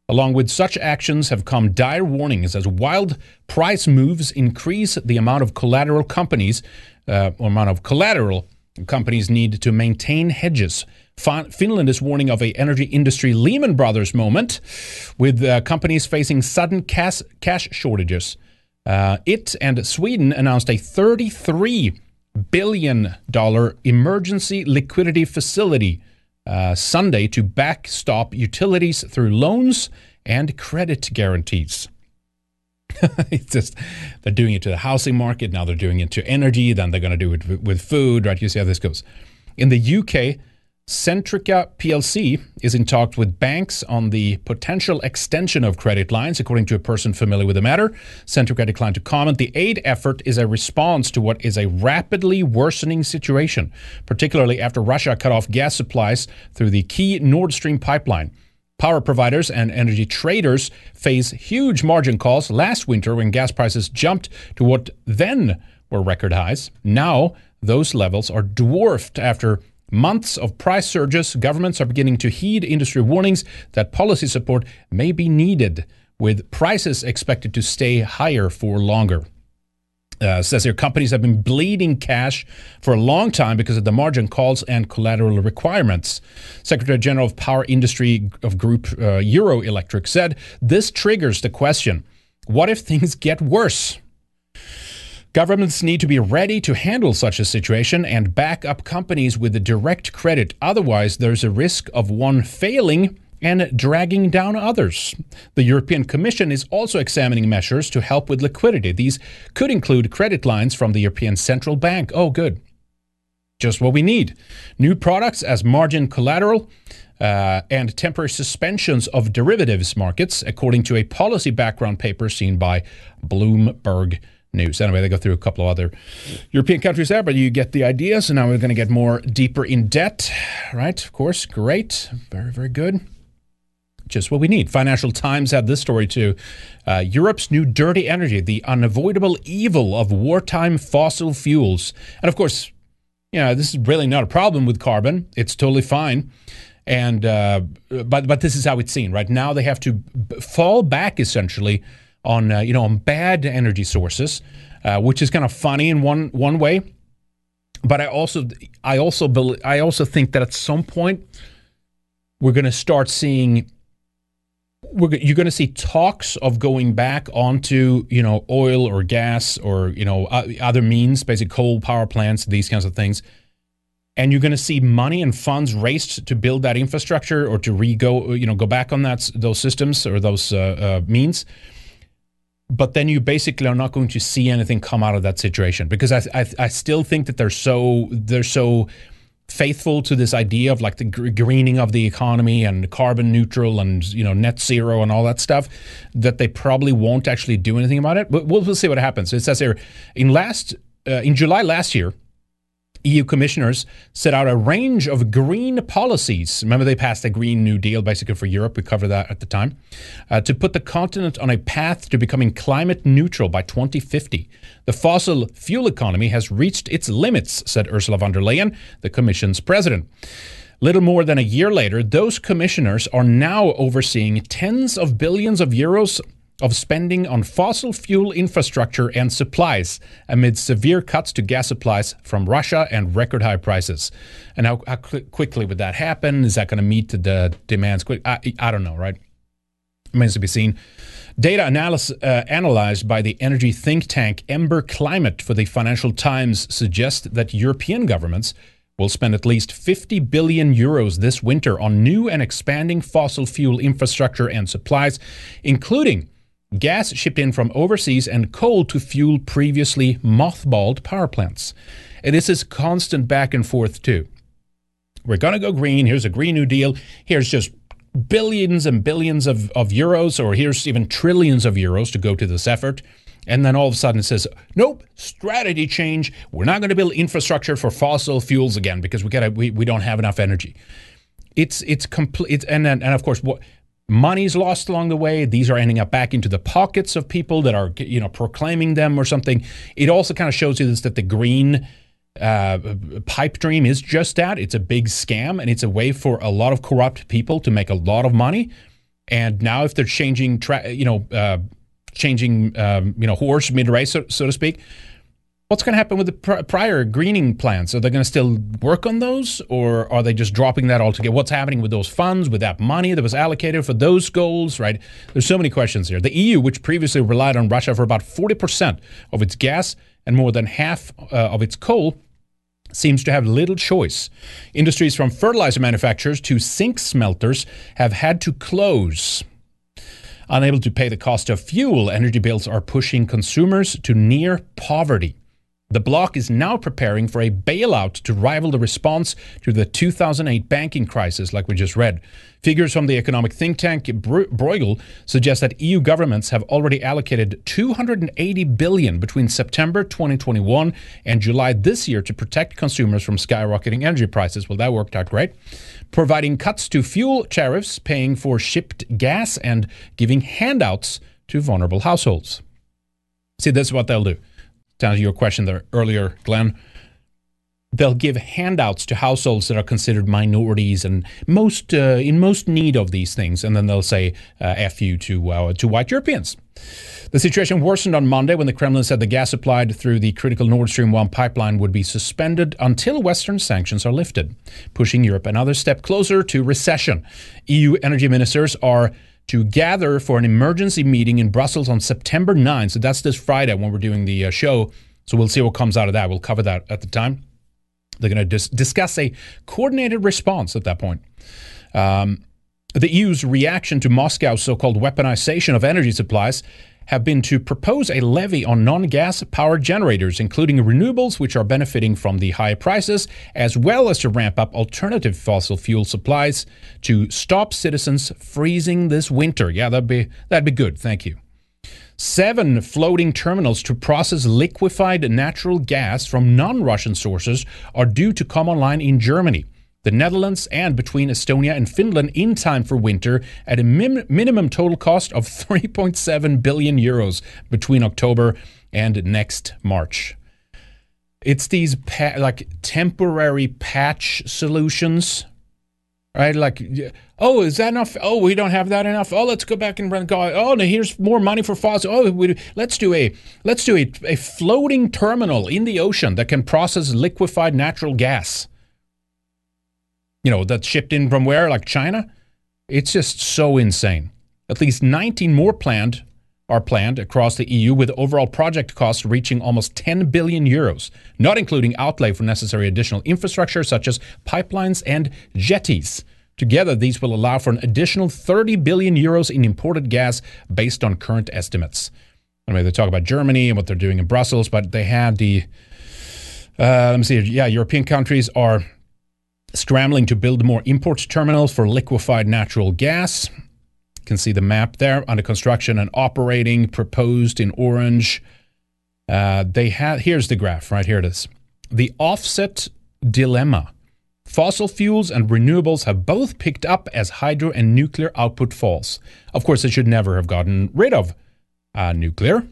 Along with such actions have come dire warnings as wild price moves increase the amount of collateral companies uh, or amount of collateral companies need to maintain hedges. Finland is warning of a energy industry Lehman Brothers moment, with uh, companies facing sudden cash, cash shortages. Uh, it and Sweden announced a 33 billion dollar emergency liquidity facility uh, Sunday to backstop utilities through loans and credit guarantees. it's just they're doing it to the housing market now they're doing it to energy then they're going to do it with food right you see how this goes in the uk Centrica PLC is in talks with banks on the potential extension of credit lines, according to a person familiar with the matter. Centrica declined to comment. The aid effort is a response to what is a rapidly worsening situation, particularly after Russia cut off gas supplies through the key Nord Stream pipeline. Power providers and energy traders face huge margin calls last winter when gas prices jumped to what then were record highs. Now, those levels are dwarfed after months of price surges, governments are beginning to heed industry warnings that policy support may be needed, with prices expected to stay higher for longer. Uh, says here companies have been bleeding cash for a long time because of the margin calls and collateral requirements. Secretary General of Power Industry of Group uh, Eurelectric said this triggers the question what if things get worse? Governments need to be ready to handle such a situation and back up companies with the direct credit. Otherwise, there's a risk of one failing and dragging down others. The European Commission is also examining measures to help with liquidity. These could include credit lines from the European Central Bank. Oh, good. Just what we need. New products as margin collateral. Uh, and temporary suspensions of derivatives markets, according to a policy background paper seen by Bloomberg news. Anyway, they go through a couple of other European countries there, but you get the idea. So now we're going to get more deeper in debt, right? Of course, great, very very good. Just what we need. Financial Times had this story too. Uh, Europe's new dirty energy, the unavoidable evil of wartime fossil fuels. And of course, you know, this is really not a problem with carbon. It's totally fine. And uh, but but this is how it's seen right now. They have to fall back essentially on uh, you know on bad energy sources, uh, which is kind of funny in one one way. But I also I also believe, I also think that at some point we're going to start seeing we're, you're going to see talks of going back onto you know oil or gas or you know other means, basically coal power plants, these kinds of things. And you're going to see money and funds raced to build that infrastructure or to re go you know go back on that those systems or those uh, uh, means but then you basically are not going to see anything come out of that situation because I, I, I still think that they're so they're so faithful to this idea of like the greening of the economy and carbon neutral and you know net zero and all that stuff that they probably won't actually do anything about it. But we'll, we'll see what happens. It says here in last uh, in July last year, EU commissioners set out a range of green policies. Remember, they passed a Green New Deal basically for Europe. We covered that at the time. Uh, to put the continent on a path to becoming climate neutral by 2050. The fossil fuel economy has reached its limits, said Ursula von der Leyen, the Commission's president. Little more than a year later, those commissioners are now overseeing tens of billions of euros of spending on fossil fuel infrastructure and supplies amid severe cuts to gas supplies from Russia and record high prices. And how, how quickly would that happen? Is that going to meet the demands quick? I, I don't know, right? Remains to be seen. Data analysis, uh, analyzed by the energy think tank Ember Climate for the Financial Times suggest that European governments will spend at least 50 billion euros this winter on new and expanding fossil fuel infrastructure and supplies, including gas shipped in from overseas, and coal to fuel previously mothballed power plants. And this is constant back and forth, too. We're going to go green. Here's a Green New Deal. Here's just billions and billions of, of euros, or here's even trillions of euros to go to this effort. And then all of a sudden it says, nope, strategy change. We're not going to build infrastructure for fossil fuels again because we got we, we don't have enough energy. It's it's complete and then and of course what money's lost along the way. These are ending up back into the pockets of people that are you know proclaiming them or something. It also kind of shows you this that the green uh, pipe dream is just that. It's a big scam and it's a way for a lot of corrupt people to make a lot of money. And now if they're changing, tra- you know. Uh, changing, um, you know, horse mid race, so, so, to speak. What's going to happen with the pr- prior greening plans? Are they going to still work on those, or are they just dropping that altogether? What's happening with those funds, with that money that was allocated for those goals? Right? There's so many questions here. The EU, which previously relied on Russia for about 40% of its gas and more than half uh, of its coal, seems to have little choice. Industries from fertilizer manufacturers to zinc smelters have had to close Unable to pay the cost of fuel, energy bills are pushing consumers to near poverty. The bloc is now preparing for a bailout to rival the response to the 2008 banking crisis, like we just read. Figures from the economic think tank Bruegel suggest that EU governments have already allocated 280 billion between September 2021 and July this year to protect consumers from skyrocketing energy prices. Well, that worked out great providing cuts to fuel tariffs, paying for shipped gas, and giving handouts to vulnerable households. See, this is what they'll do. To your question there earlier, Glenn, they'll give handouts to households that are considered minorities and most uh, in most need of these things, and then they'll say uh, "f you" to uh, to white Europeans. The situation worsened on Monday when the Kremlin said the gas supplied through the critical Nord Stream 1 pipeline would be suspended until Western sanctions are lifted, pushing Europe another step closer to recession. EU energy ministers are to gather for an emergency meeting in Brussels on September 9. So that's this Friday when we're doing the uh, show. So we'll see what comes out of that. We'll cover that at the time. They're going to dis- discuss a coordinated response at that point. Um, the EU's reaction to Moscow's so called weaponization of energy supplies have been to propose a levy on non gas power generators, including renewables, which are benefiting from the high prices, as well as to ramp up alternative fossil fuel supplies to stop citizens freezing this winter. Yeah, that'd be, that'd be good. Thank you. Seven floating terminals to process liquefied natural gas from non Russian sources are due to come online in Germany the Netherlands, and between Estonia and Finland in time for winter at a min- minimum total cost of 3.7 billion euros between October and next March. It's these pa- like temporary patch solutions, right? Like, oh, is that enough? Oh, we don't have that enough. Oh, let's go back and run. Go. Oh, no, here's more money for fossil. Oh, we, let's do a let's do a, a floating terminal in the ocean that can process liquefied natural gas you know, that's shipped in from where, like China. It's just so insane. At least 19 more planned are planned across the EU, with overall project costs reaching almost 10 billion euros, not including outlay for necessary additional infrastructure such as pipelines and jetties. Together, these will allow for an additional 30 billion euros in imported gas based on current estimates. Anyway, they talk about Germany and what they're doing in Brussels, but they had the, uh, let me see, yeah, European countries are scrambling to build more import terminals for liquefied natural gas. You can see the map there under construction and operating, proposed in orange. Uh, they had here's the graph right here it is. The offset dilemma. Fossil fuels and renewables have both picked up as hydro and nuclear output falls. Of course, they should never have gotten rid of uh, nuclear.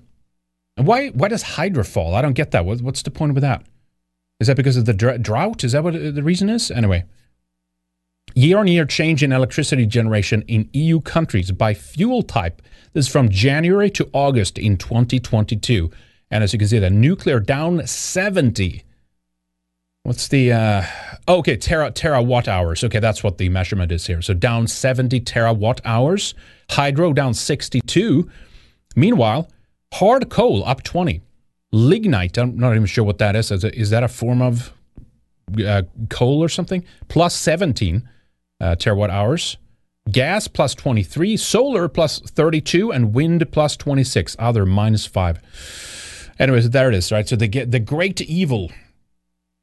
And why why does hydro fall? I don't get that. What, what's the point with that? Is that because of the drought? Is that what the reason is? Anyway, year on year change in electricity generation in EU countries by fuel type. This is from January to August in 2022. And as you can see, the nuclear down 70. What's the, uh, okay, tera, terawatt hours. Okay, that's what the measurement is here. So down 70 terawatt hours. Hydro down 62. Meanwhile, hard coal up 20 lignite. I'm not even sure what that is. Is, that a form of uh, coal or something? Plus 17 uh, terawatt hours. gas plus 23, solar plus 32, and wind plus 26. Other minus 5. Anyways, there it is, right? So the, get the great evil.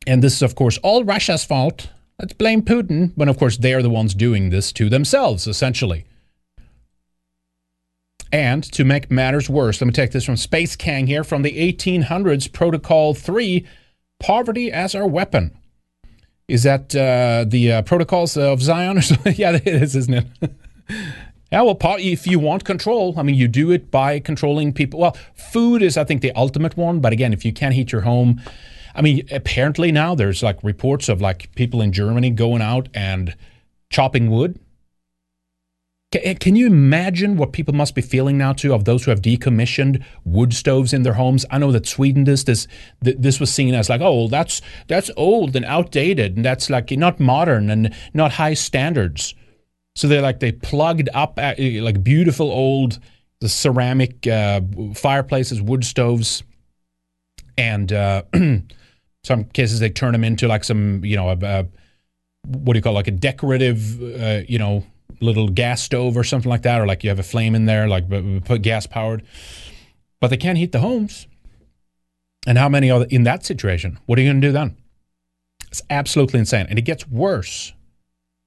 And this is, of course, all Russia's fault. Let's blame Putin, when, of course, they are the ones doing this to themselves, essentially. And to make matters worse, let me take this from Space Kang here from the 1800s, Protocol 3 Poverty as Our Weapon. Is that uh, the uh, Protocols of Zion or something? yeah, it is, isn't it? yeah, well, if you want control, I mean, you do it by controlling people. Well, food is, I think, the ultimate one. But again, if you can't heat your home, I mean, apparently now there's like reports of like people in Germany going out and chopping wood can you imagine what people must be feeling now too of those who have decommissioned wood stoves in their homes? I know that Sweden does this. This was seen as like, oh, that's that's old and outdated, and that's like not modern and not high standards. So they're like they plugged up uh, like beautiful old the ceramic uh, fireplaces, wood stoves, and uh, some cases they turn them into like some you know a, a, what do you call it, like a decorative uh, you know little gas stove or something like that, or like you have a flame in there, like put gas powered. But they can't heat the homes. And how many are in that situation? What are you going to do then? It's absolutely insane, and it gets worse.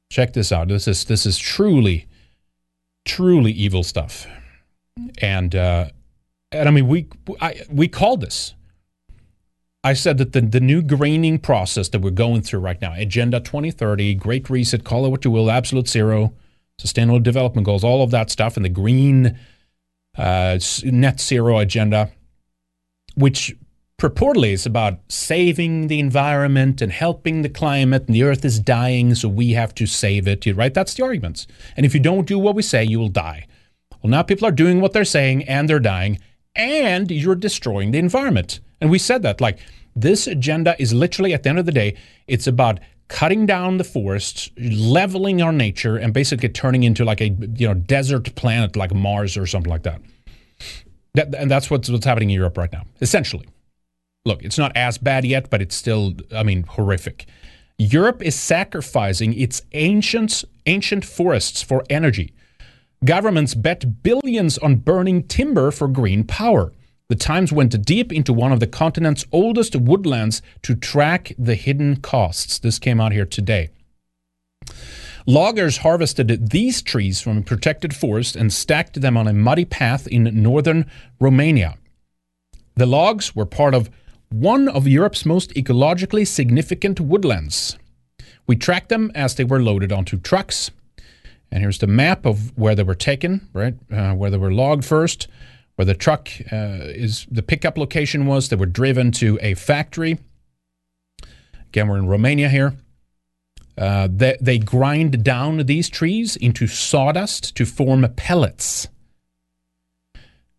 Check this out. This is this is truly, truly evil stuff. And uh, and I mean we I, we called this. I said that the, the new greening process that we're going through right now, Agenda 2030, Great Reset, call it what you will, Absolute Zero, Sustainable Development Goals, all of that stuff, and the green uh, net zero agenda, which purportedly is about saving the environment and helping the climate, and the earth is dying, so we have to save it, right? That's the arguments. And if you don't do what we say, you will die. Well, now people are doing what they're saying and they're dying, and you're destroying the environment. And we said that, like, this agenda is literally, at the end of the day, it's about cutting down the forests, leveling our nature, and basically turning into like a you know desert planet like Mars or something like that. that and that's what's what's happening in Europe right now, essentially. Look, it's not as bad yet, but it's still, I mean, horrific. Europe is sacrificing its ancient ancient forests for energy. Governments bet billions on burning timber for green power. The Times went deep into one of the continent's oldest woodlands to track the hidden costs. This came out here today. Loggers harvested these trees from a protected forest and stacked them on a muddy path in northern Romania. The logs were part of one of Europe's most ecologically significant woodlands. We tracked them as they were loaded onto trucks. And here's the map of where they were taken, right? Uh, where they were logged first where the truck uh, is the pickup location was. They were driven to a factory. Again, we're in Romania here. Uh, they, they grind down these trees into sawdust to form pellets.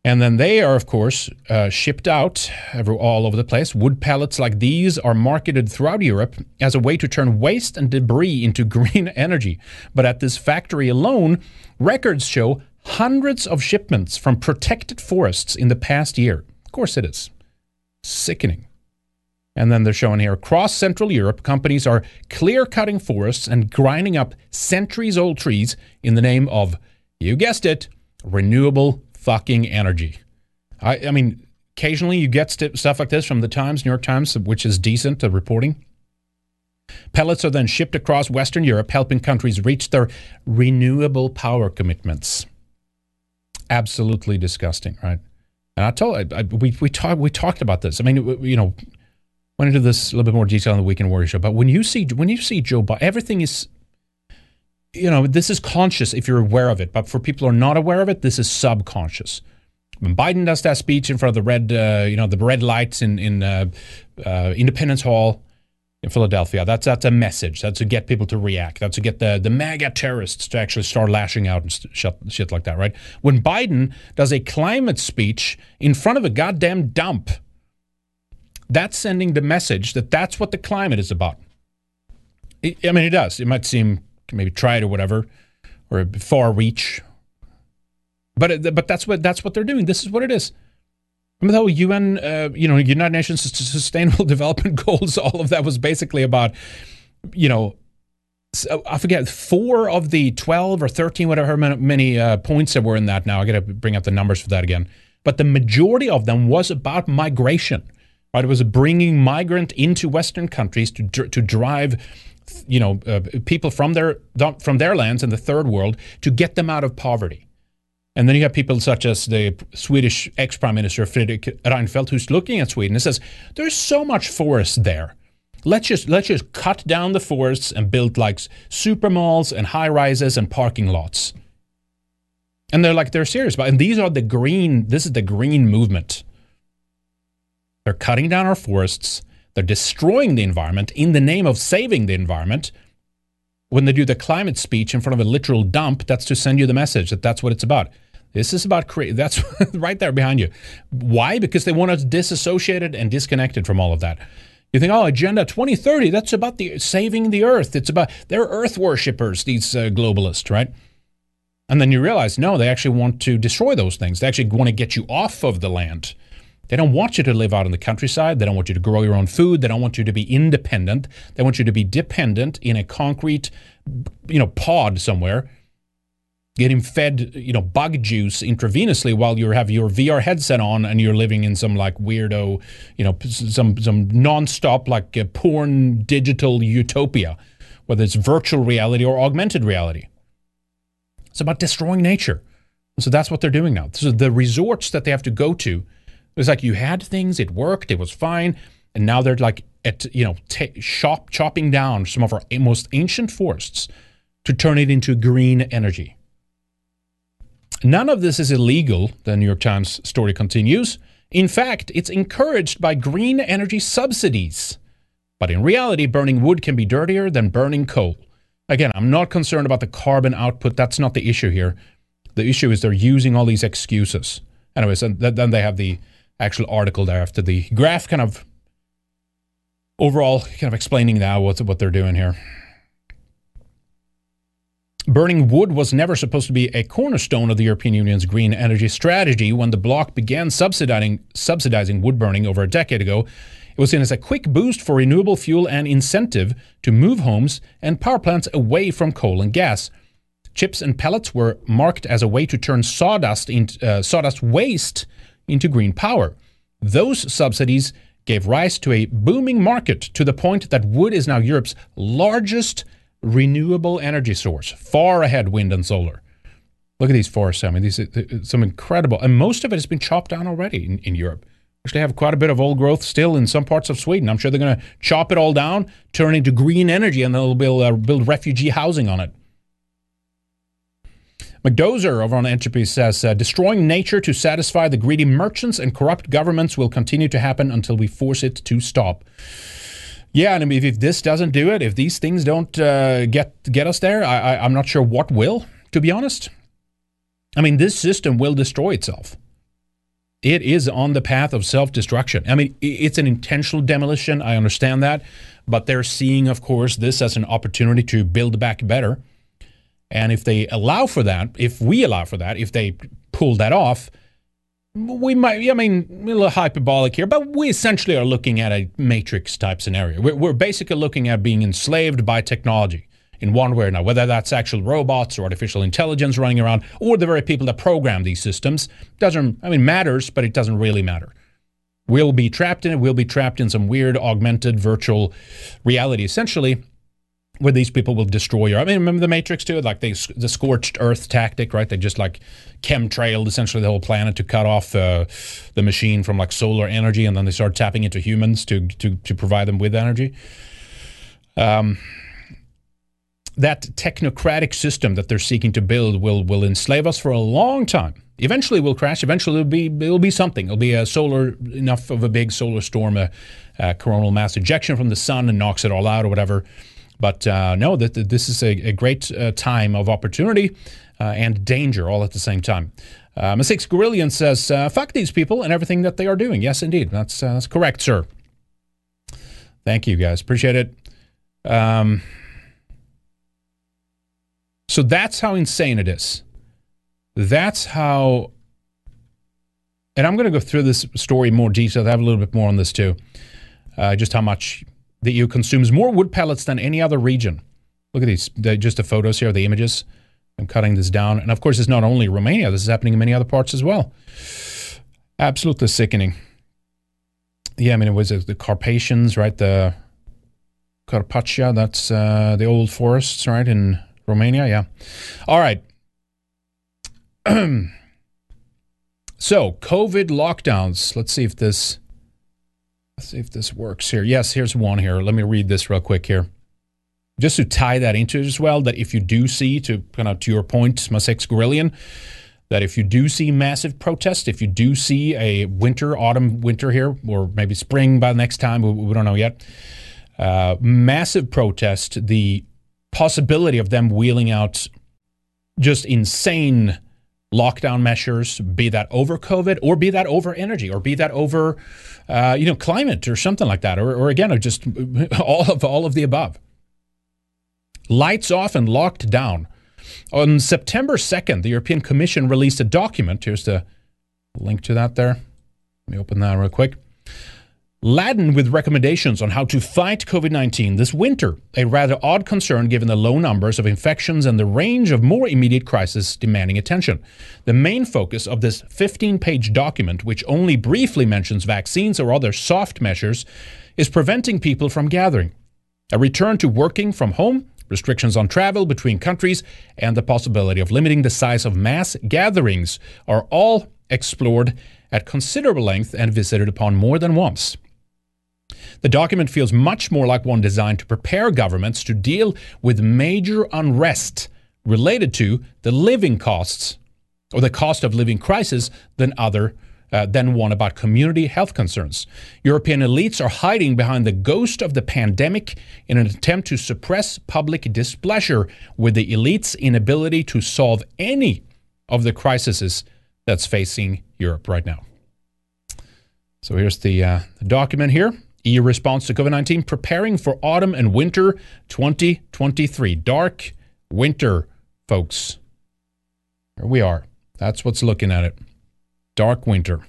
And then they are, of course, uh, shipped out all over the place. Wood pellets like these are marketed throughout Europe as a way to turn waste and debris into green energy. But at this factory alone, records show hundreds of shipments from protected forests in the past year. Of course it is. Sickening. And then they're showing here across Central Europe, companies are clear cutting forests and grinding up centuries old trees in the name of, you guessed it, renewable fucking energy. I, I mean, occasionally you get st- stuff like this from the Times, New York Times, which is decent reporting. Pellets are then shipped across Western Europe, helping countries reach their renewable power commitments absolutely disgusting, right? And I told I, we we talked we talked about this. I mean, you know, went into this a little bit more detail on the Weekend Warrior show. But when you see when you see Joe Biden, everything is, you know, this is conscious if you're aware of it. But for people who are not aware of it, this is subconscious. When Biden does that speech in front of the red, uh, you know, the red lights in in uh, uh, Independence Hall, in Philadelphia. That's that's a message. That's to get people to react. That's to get the the MAGA terrorists to actually start lashing out and shit, shit like that, right? When Biden does a climate speech in front of a goddamn dump, that's sending the message that that's what the climate is about. I mean, it does. It might seem maybe tried or whatever, or far reach, but but that's what that's what they're doing. This is what it is. I remember the whole UN, uh, you know, United Nations Sustainable Development Goals. All of that was basically about, you know, I forget four of the twelve or thirteen, whatever many uh, points there were in that. Now I got to bring up the numbers for that again. But the majority of them was about migration. Right, it was bringing migrant into Western countries to to drive, you know, uh, people from their from their lands in the third world to get them out of poverty. And then you have people such as the Swedish ex Prime Minister Fredrik Reinfeldt, who's looking at Sweden and says, "There's so much forest there." Let's just let's just cut down the forests and build like super malls and high rises and parking lots. And they're like they're serious about. It. And these are the green. This is the green movement. They're cutting down our forests. They're destroying the environment in the name of saving the environment. When they do the climate speech in front of a literal dump, that's to send you the message that that's what it's about. This is about create. That's right there behind you. Why? Because they want us disassociated and disconnected from all of that. You think, oh, Agenda 2030, that's about the saving the earth. It's about, they're earth worshippers, these uh, globalists, right? And then you realize, no, they actually want to destroy those things. They actually want to get you off of the land. They don't want you to live out in the countryside. They don't want you to grow your own food. They don't want you to be independent. They want you to be dependent in a concrete, you know, pod somewhere getting fed, you know, bug juice intravenously while you have your VR headset on and you're living in some like weirdo, you know, some some nonstop like uh, porn digital utopia, whether it's virtual reality or augmented reality. It's about destroying nature. So that's what they're doing now. So the resorts that they have to go to, it's like you had things, it worked, it was fine, and now they're like at you know t- shop chopping down some of our most ancient forests to turn it into green energy. None of this is illegal, the New York Times story continues. In fact, it's encouraged by green energy subsidies. But in reality, burning wood can be dirtier than burning coal. Again, I'm not concerned about the carbon output. That's not the issue here. The issue is they're using all these excuses. Anyways, and then they have the actual article there after the graph kind of overall kind of explaining now what, what they're doing here. Burning wood was never supposed to be a cornerstone of the European Union's green energy strategy. When the bloc began subsidizing, subsidizing wood burning over a decade ago, it was seen as a quick boost for renewable fuel and incentive to move homes and power plants away from coal and gas. Chips and pellets were marked as a way to turn sawdust, uh, sawdust waste into green power. Those subsidies gave rise to a booming market to the point that wood is now Europe's largest renewable energy source, far ahead wind and solar. Look at these forests. I mean, these are some incredible, and most of it has been chopped down already in, in Europe. Actually, have quite a bit of old growth still in some parts of Sweden. I'm sure they're going to chop it all down, turn into green energy, and they'll build, uh, build refugee housing on it. McDozer over on Entropy says, uh, destroying nature to satisfy the greedy merchants and corrupt governments will continue to happen until we force it to stop. Yeah, and if, if this doesn't do it, if these things don't uh, get get us there, I, I, I'm not sure what will. To be honest, I mean, this system will destroy itself. It is on the path of self destruction. I mean, it's an intentional demolition. I understand that. But they're seeing, of course, this as an opportunity to build back better. And if they allow for that, if we allow for that, if they pull that off, we might, I mean, a little hyperbolic here, but we essentially are looking at a matrix type scenario. We're, we're basically looking at being enslaved by technology in one way or another, whether that's actual robots or artificial intelligence running around, or the very people that program these systems. Doesn't, I mean, matters, but it doesn't really matter. We'll be trapped in it. We'll be trapped in some weird augmented virtual reality, essentially, where these people will destroy your. I mean, remember the Matrix too, like they, the scorched earth tactic, right? They just like chemtrailed essentially the whole planet to cut off uh, the machine from like solar energy, and then they started tapping into humans to to to provide them with energy. Um, that technocratic system that they're seeking to build will will enslave us for a long time. Eventually, we'll crash. Eventually, it'll be it'll be something. It'll be a solar enough of a big solar storm, a, a coronal mass ejection from the sun, and knocks it all out or whatever. But uh, no, that this is a, a great uh, time of opportunity uh, and danger all at the same time. Uh, Mistakes Gorillion says, uh, "Fuck these people and everything that they are doing." Yes, indeed, that's uh, that's correct, sir. Thank you, guys. Appreciate it. Um, so that's how insane it is. That's how. And I'm going to go through this story in more detail. I have a little bit more on this too. Uh, just how much the EU consumes more wood pellets than any other region. Look at these, the, just the photos here, the images. I'm cutting this down. And of course, it's not only Romania, this is happening in many other parts as well. Absolutely sickening. Yeah, I mean, it was the Carpathians, right? The Carpathia, that's uh, the old forests, right, in Romania. Yeah. All right. so, COVID lockdowns. Let's see if this. Let's see if this works here. Yes, here's one here. Let me read this real quick here. Just to tie that into as well, that if you do see, to kind of to your point, Massex Gorillion, that if you do see massive protest, if you do see a winter, autumn, winter here, or maybe spring by the next time, we, we don't know yet, uh, massive protest, the possibility of them wheeling out just insane lockdown measures, be that over COVID or be that over energy or be that over, uh, you know, climate or something like that, or, or again, or just all of all of the above. Lights off and locked down. On September 2nd, the European Commission released a document. Here's the link to that there. Let me open that real quick laden with recommendations on how to fight COVID 19 this winter, a rather odd concern given the low numbers of infections and the range of more immediate crises demanding attention. The main focus of this 15 page document, which only briefly mentions vaccines or other soft measures, is preventing people from gathering. A return to working from home, restrictions on travel between countries, and the possibility of limiting the size of mass gatherings are all explored at considerable length and visited upon more than once. The document feels much more like one designed to prepare governments to deal with major unrest related to the living costs or the cost of living crisis than other uh, than one about community health concerns. European elites are hiding behind the ghost of the pandemic in an attempt to suppress public displeasure with the elites' inability to solve any of the crises that's facing Europe right now. So here's the, uh, the document here. EU response to COVID 19, preparing for autumn and winter 2023. Dark winter, folks. Here we are. That's what's looking at it. Dark winter.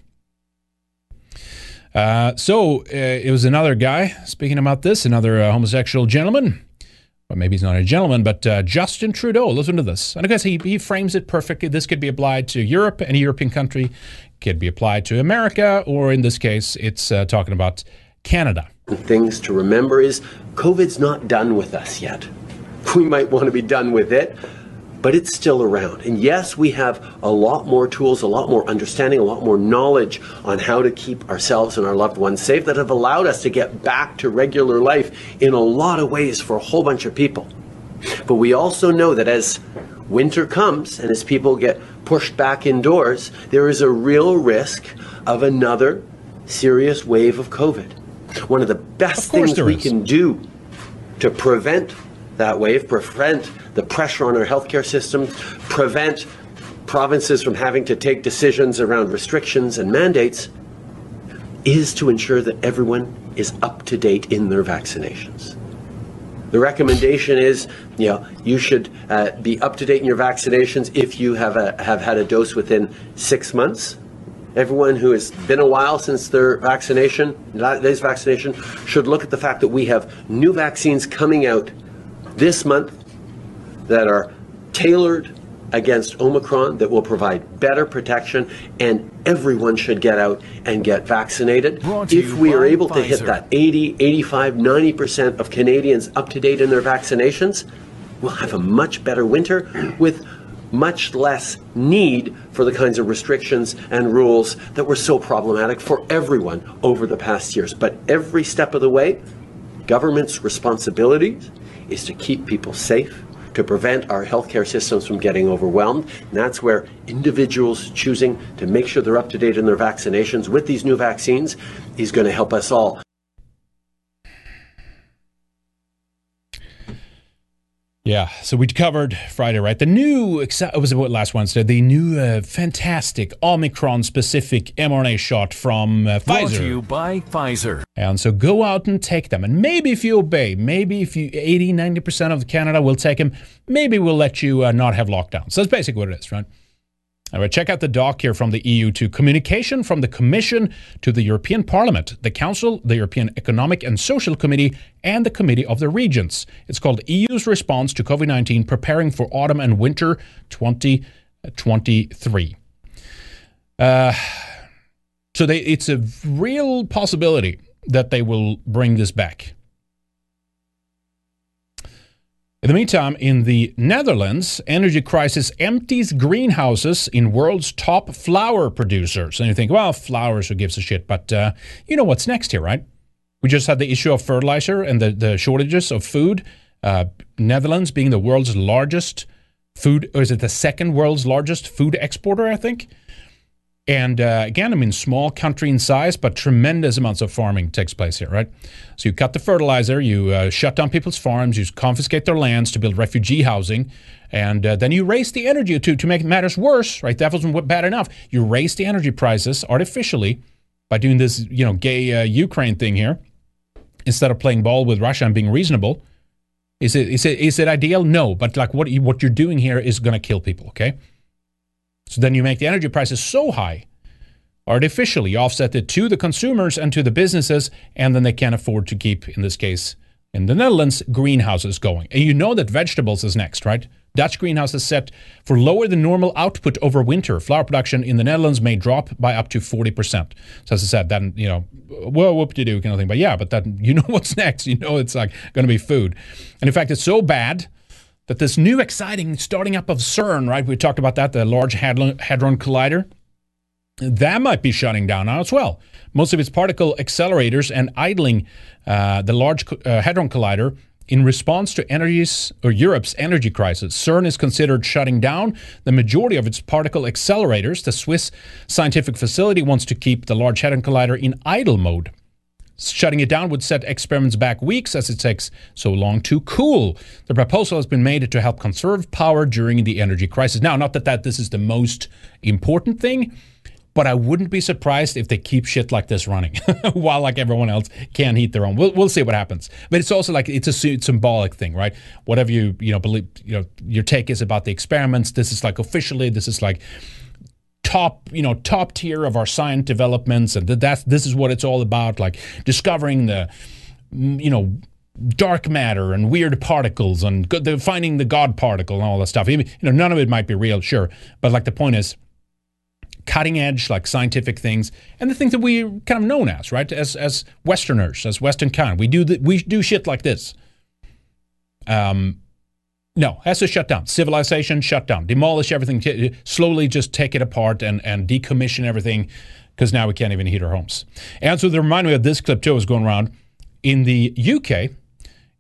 Uh, so uh, it was another guy speaking about this, another uh, homosexual gentleman. Well, maybe he's not a gentleman, but uh, Justin Trudeau. Listen to this. And I guess he, he frames it perfectly. This could be applied to Europe, any European country, could be applied to America, or in this case, it's uh, talking about Canada. Things to remember is COVID's not done with us yet. We might want to be done with it, but it's still around. And yes, we have a lot more tools, a lot more understanding, a lot more knowledge on how to keep ourselves and our loved ones safe that have allowed us to get back to regular life in a lot of ways for a whole bunch of people. But we also know that as winter comes and as people get pushed back indoors, there is a real risk of another serious wave of COVID. One of the best of things we is. can do to prevent that wave, prevent the pressure on our healthcare system, prevent provinces from having to take decisions around restrictions and mandates, is to ensure that everyone is up to date in their vaccinations. The recommendation is, you know, you should uh, be up to date in your vaccinations if you have a, have had a dose within six months everyone who has been a while since their vaccination, this vaccination, should look at the fact that we have new vaccines coming out this month that are tailored against Omicron that will provide better protection, and everyone should get out and get vaccinated. If we are able Pfizer. to hit that 80, 85, 90% of Canadians up to date in their vaccinations, we'll have a much better winter with much less need for the kinds of restrictions and rules that were so problematic for everyone over the past years. But every step of the way, government's responsibility is to keep people safe, to prevent our healthcare systems from getting overwhelmed. And that's where individuals choosing to make sure they're up to date in their vaccinations with these new vaccines is going to help us all. Yeah, so we covered Friday, right? The new, it was what last Wednesday, the new uh, fantastic Omicron specific mRNA shot from uh, Brought Pfizer. to you by Pfizer. And so go out and take them. And maybe if you obey, maybe if you 80, 90% of Canada will take them, maybe we'll let you uh, not have lockdowns. So that's basically what it is, right? All right, check out the doc here from the EU to communication from the Commission to the European Parliament, the Council, the European Economic and Social Committee, and the Committee of the Regions. It's called EU's response to COVID 19 preparing for autumn and winter 2023. Uh, so they, it's a real possibility that they will bring this back. In the meantime, in the Netherlands, energy crisis empties greenhouses in world's top flower producers. And you think, well, flowers, who gives a shit? But uh, you know what's next here, right? We just had the issue of fertilizer and the, the shortages of food. Uh, Netherlands being the world's largest food, or is it the second world's largest food exporter, I think? And uh, again, I mean, small country in size, but tremendous amounts of farming takes place here, right? So you cut the fertilizer, you uh, shut down people's farms, you confiscate their lands to build refugee housing, and uh, then you raise the energy to, to make matters worse, right? That wasn't bad enough. You raise the energy prices artificially by doing this, you know, gay uh, Ukraine thing here, instead of playing ball with Russia and being reasonable. Is it is it is it ideal? No, but like what what you're doing here is going to kill people. Okay. So then you make the energy prices so high, artificially offset it to the consumers and to the businesses, and then they can't afford to keep, in this case, in the Netherlands, greenhouses going. And you know that vegetables is next, right? Dutch greenhouses set for lower than normal output over winter. Flower production in the Netherlands may drop by up to 40%. So as I said, then, you know, well, whoop de doo kind of thing. But yeah, but then you know what's next. You know it's like going to be food. And in fact, it's so bad that this new exciting starting up of CERN, right? We talked about that, the Large Hadron Collider. That might be shutting down now as well. Most of its particle accelerators and idling uh, the Large uh, Hadron Collider in response to energies Europe's energy crisis. CERN is considered shutting down the majority of its particle accelerators. The Swiss scientific facility wants to keep the Large Hadron Collider in idle mode. Shutting it down would set experiments back weeks as it takes so long to cool. The proposal has been made to help conserve power during the energy crisis. Now, not that, that this is the most important thing, but I wouldn't be surprised if they keep shit like this running while like everyone else can't heat their own. We'll, we'll see what happens. But it's also like it's a symbolic thing, right? Whatever you you know believe, you know your take is about the experiments. This is like officially, this is like top you know top tier of our science developments and that's this is what it's all about like discovering the you know dark matter and weird particles and the, finding the god particle and all that stuff. You know none of it might be real sure but like the point is cutting edge like scientific things and the things that we kind of known as right as as westerners as western kind. We do the, we do shit like this. Um no, has to shut down. Civilization shut down. Demolish everything. Slowly just take it apart and, and decommission everything because now we can't even heat our homes. And so they remind me of this clip too was going around in the UK,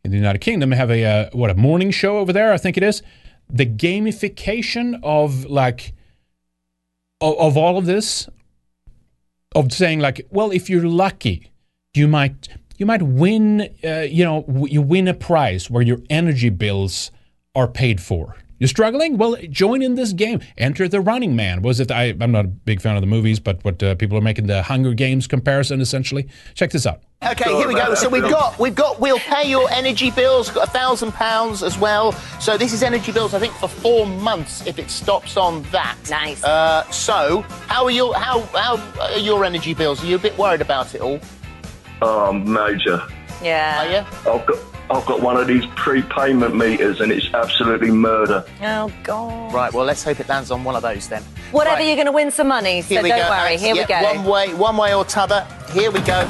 in the United Kingdom, have a uh, what a morning show over there. I think it is the gamification of like of, of all of this of saying like, well, if you're lucky, you might you might win. Uh, you know, you win a prize where your energy bills are paid for. You're struggling? Well, join in this game. Enter the Running Man. Was it? I, am not a big fan of the movies, but what uh, people are making the Hunger Games comparison essentially. Check this out. Okay, here we go. So we've got we've got we'll pay your energy bills. Got a thousand pounds as well. So this is energy bills. I think for four months if it stops on that. Nice. Uh, so how are your how how are your energy bills? Are you a bit worried about it all? Oh, major. Yeah. Are you? I've got I've got one of these prepayment meters and it's absolutely murder. Oh, God. Right, well, let's hope it lands on one of those then. Whatever, Right. you're going to win some money, so Here we don't go. worry. Alex. Here we go. One way, one way or t'other. Here we go.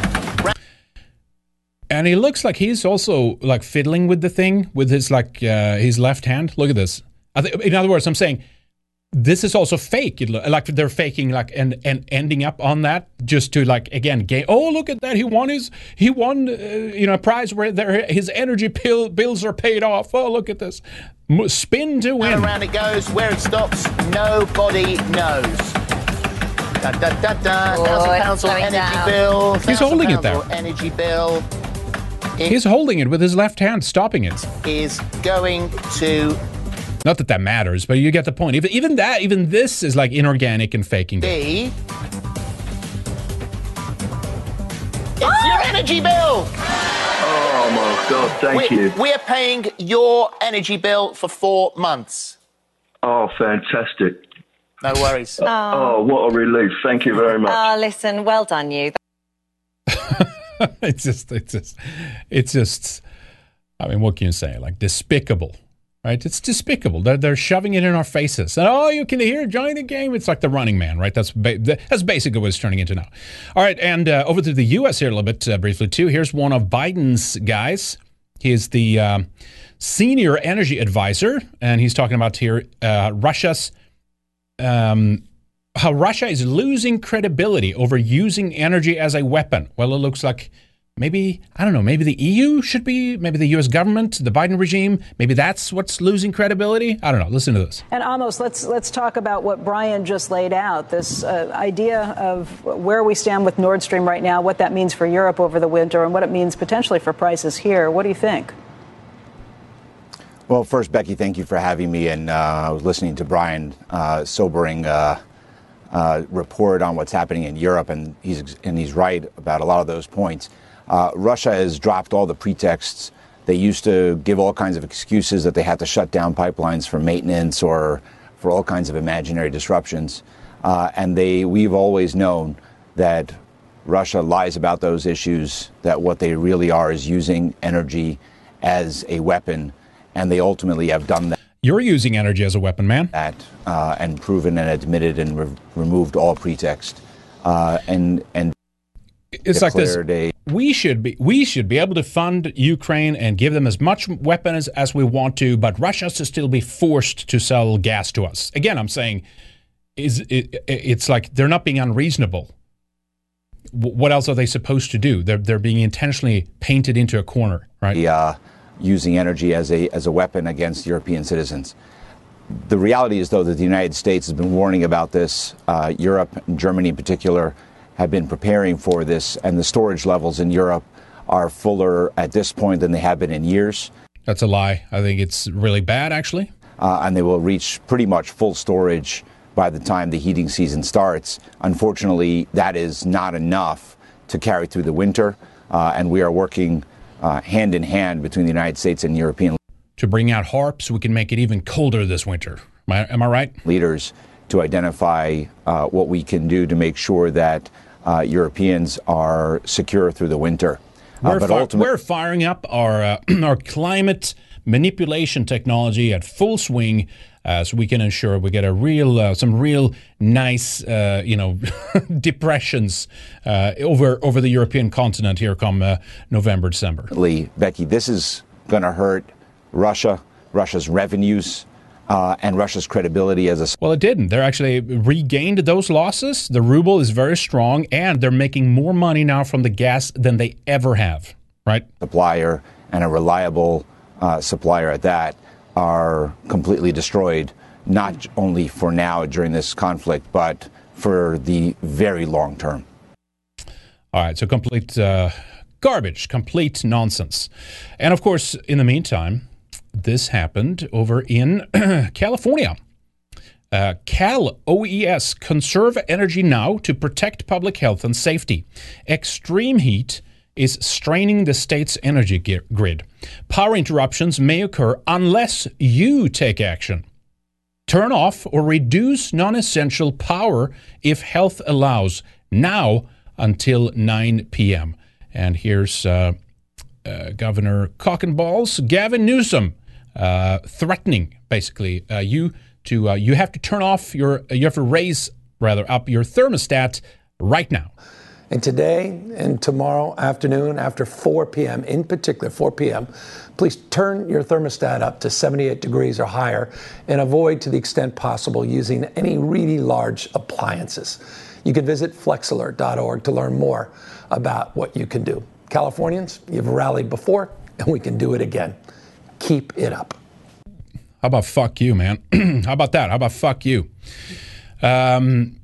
And he looks like he's also like fiddling with the thing with his like uh, his left hand. Look at this. I th- in other words, I'm saying this is also fake. It lo- like they're faking like and and ending up on that just to like again gain. Oh, look at that! He won his he won uh, you know a prize where there his energy pill, bills are paid off. Oh, look at this! Spin to win. And around it goes. Where it stops, nobody knows. Da, da, da, da. Oh, thousand pounds on energy down. bill. He's holding it there. on Energy bill He's holding it with his left hand, stopping it. is going to Not that that matters, but you get the point. Even even that, even this is like inorganic and faking. be. It's ah! your energy bill. Oh my god, thank we're, you. We're paying your energy bill for four months. Oh, fantastic. No worries. Oh, ah. oh what a relief. Thank you very much. Oh, listen, well done, you. it's just, it's just, it's just. I mean, what can you say? Like despicable, right? It's despicable. They're, they're shoving it in our faces. And oh, you can hear join the game. It's like the Running Man, right? That's ba- that's basically what it's turning into now. All right, and uh, over to the U.S. here a little bit uh, briefly too. Here's one of Biden's guys. He is the um, senior energy advisor, and he's talking about here uh, Russia's um, how Russia is losing credibility over using energy as a weapon. Well, it looks like maybe, I don't know, maybe the EU should be, maybe the US government, the Biden regime, maybe that's what's losing credibility. I don't know. Listen to this. And Amos, let's let's talk about what Brian just laid out. This uh, idea of where we stand with Nord Stream right now, what that means for Europe over the winter, and what it means potentially for prices here. What do you think? Well, first, Becky, thank you for having me. And uh, I was listening to Brian uh, sobering uh, uh, report on what's happening in Europe, and he's and he's right about a lot of those points. Uh, Russia has dropped all the pretexts. They used to give all kinds of excuses that they had to shut down pipelines for maintenance or for all kinds of imaginary disruptions. Uh, and they, we've always known that Russia lies about those issues, that what they really are is using energy as a weapon, and they ultimately have done that. You're using energy as a weapon, man. That uh, and proven and admitted and re- removed all pretext, uh, and and it's like this. A, we should be we should be able to fund Ukraine and give them as much weapons as we want to, but Russia should still be forced to sell gas to us. Again, I'm saying, is it, it's like they're not being unreasonable. What else are they supposed to do? They're they're being intentionally painted into a corner, right? Uh, using energy as a as a weapon against European citizens. The reality is, though, that the United States has been warning about this. Uh, Europe, Germany in particular, have been preparing for this, and the storage levels in Europe are fuller at this point than they have been in years. That's a lie. I think it's really bad, actually. Uh, and they will reach pretty much full storage by the time the heating season starts. Unfortunately, that is not enough to carry through the winter, uh, and we are working uh, hand in hand between the United States and European to bring out HAARP so we can make it even colder this winter. Am I, am I right? Leaders to identify uh, what we can do to make sure that uh, Europeans are secure through the winter. Uh, we're, fi- we're, firing up our uh, our climate manipulation technology at full swing. Uh, so we can ensure we get a real, uh, some real nice, uh, you know, depressions uh, over over the European continent here come uh, November, December. Lee, Becky, this is going to hurt Russia, Russia's revenues, uh, and Russia's credibility as a. Well, it didn't. They're actually regained those losses. The ruble is very strong, and they're making more money now from the gas than they ever have. Right? Supplier and a reliable uh, supplier at that are completely destroyed, not only for now during this conflict, but for the very long term. All right, so complete uh, garbage, complete nonsense. And of course, in the meantime, this happened over in California. Uh, Cal OES conserve energy now to protect public health and safety. Extreme heat is straining the state's energy grid. Power interruptions may occur unless you take action. Turn off or reduce non essential power if health allows, now until 9 p.m. And here's uh, uh, Governor Cockenballs, Gavin Newsom, uh, threatening basically uh, you to uh, you have to turn off your you have to raise rather up your thermostat right now. And today and tomorrow afternoon after 4 p.m. in particular 4 p.m. please turn your thermostat up to 78 degrees or higher and avoid to the extent possible using any really large appliances. You can visit flexalert.org to learn more about what you can do. Californians, you've rallied before and we can do it again. Keep it up. How about fuck you, man? How about that? How about fuck you? Um,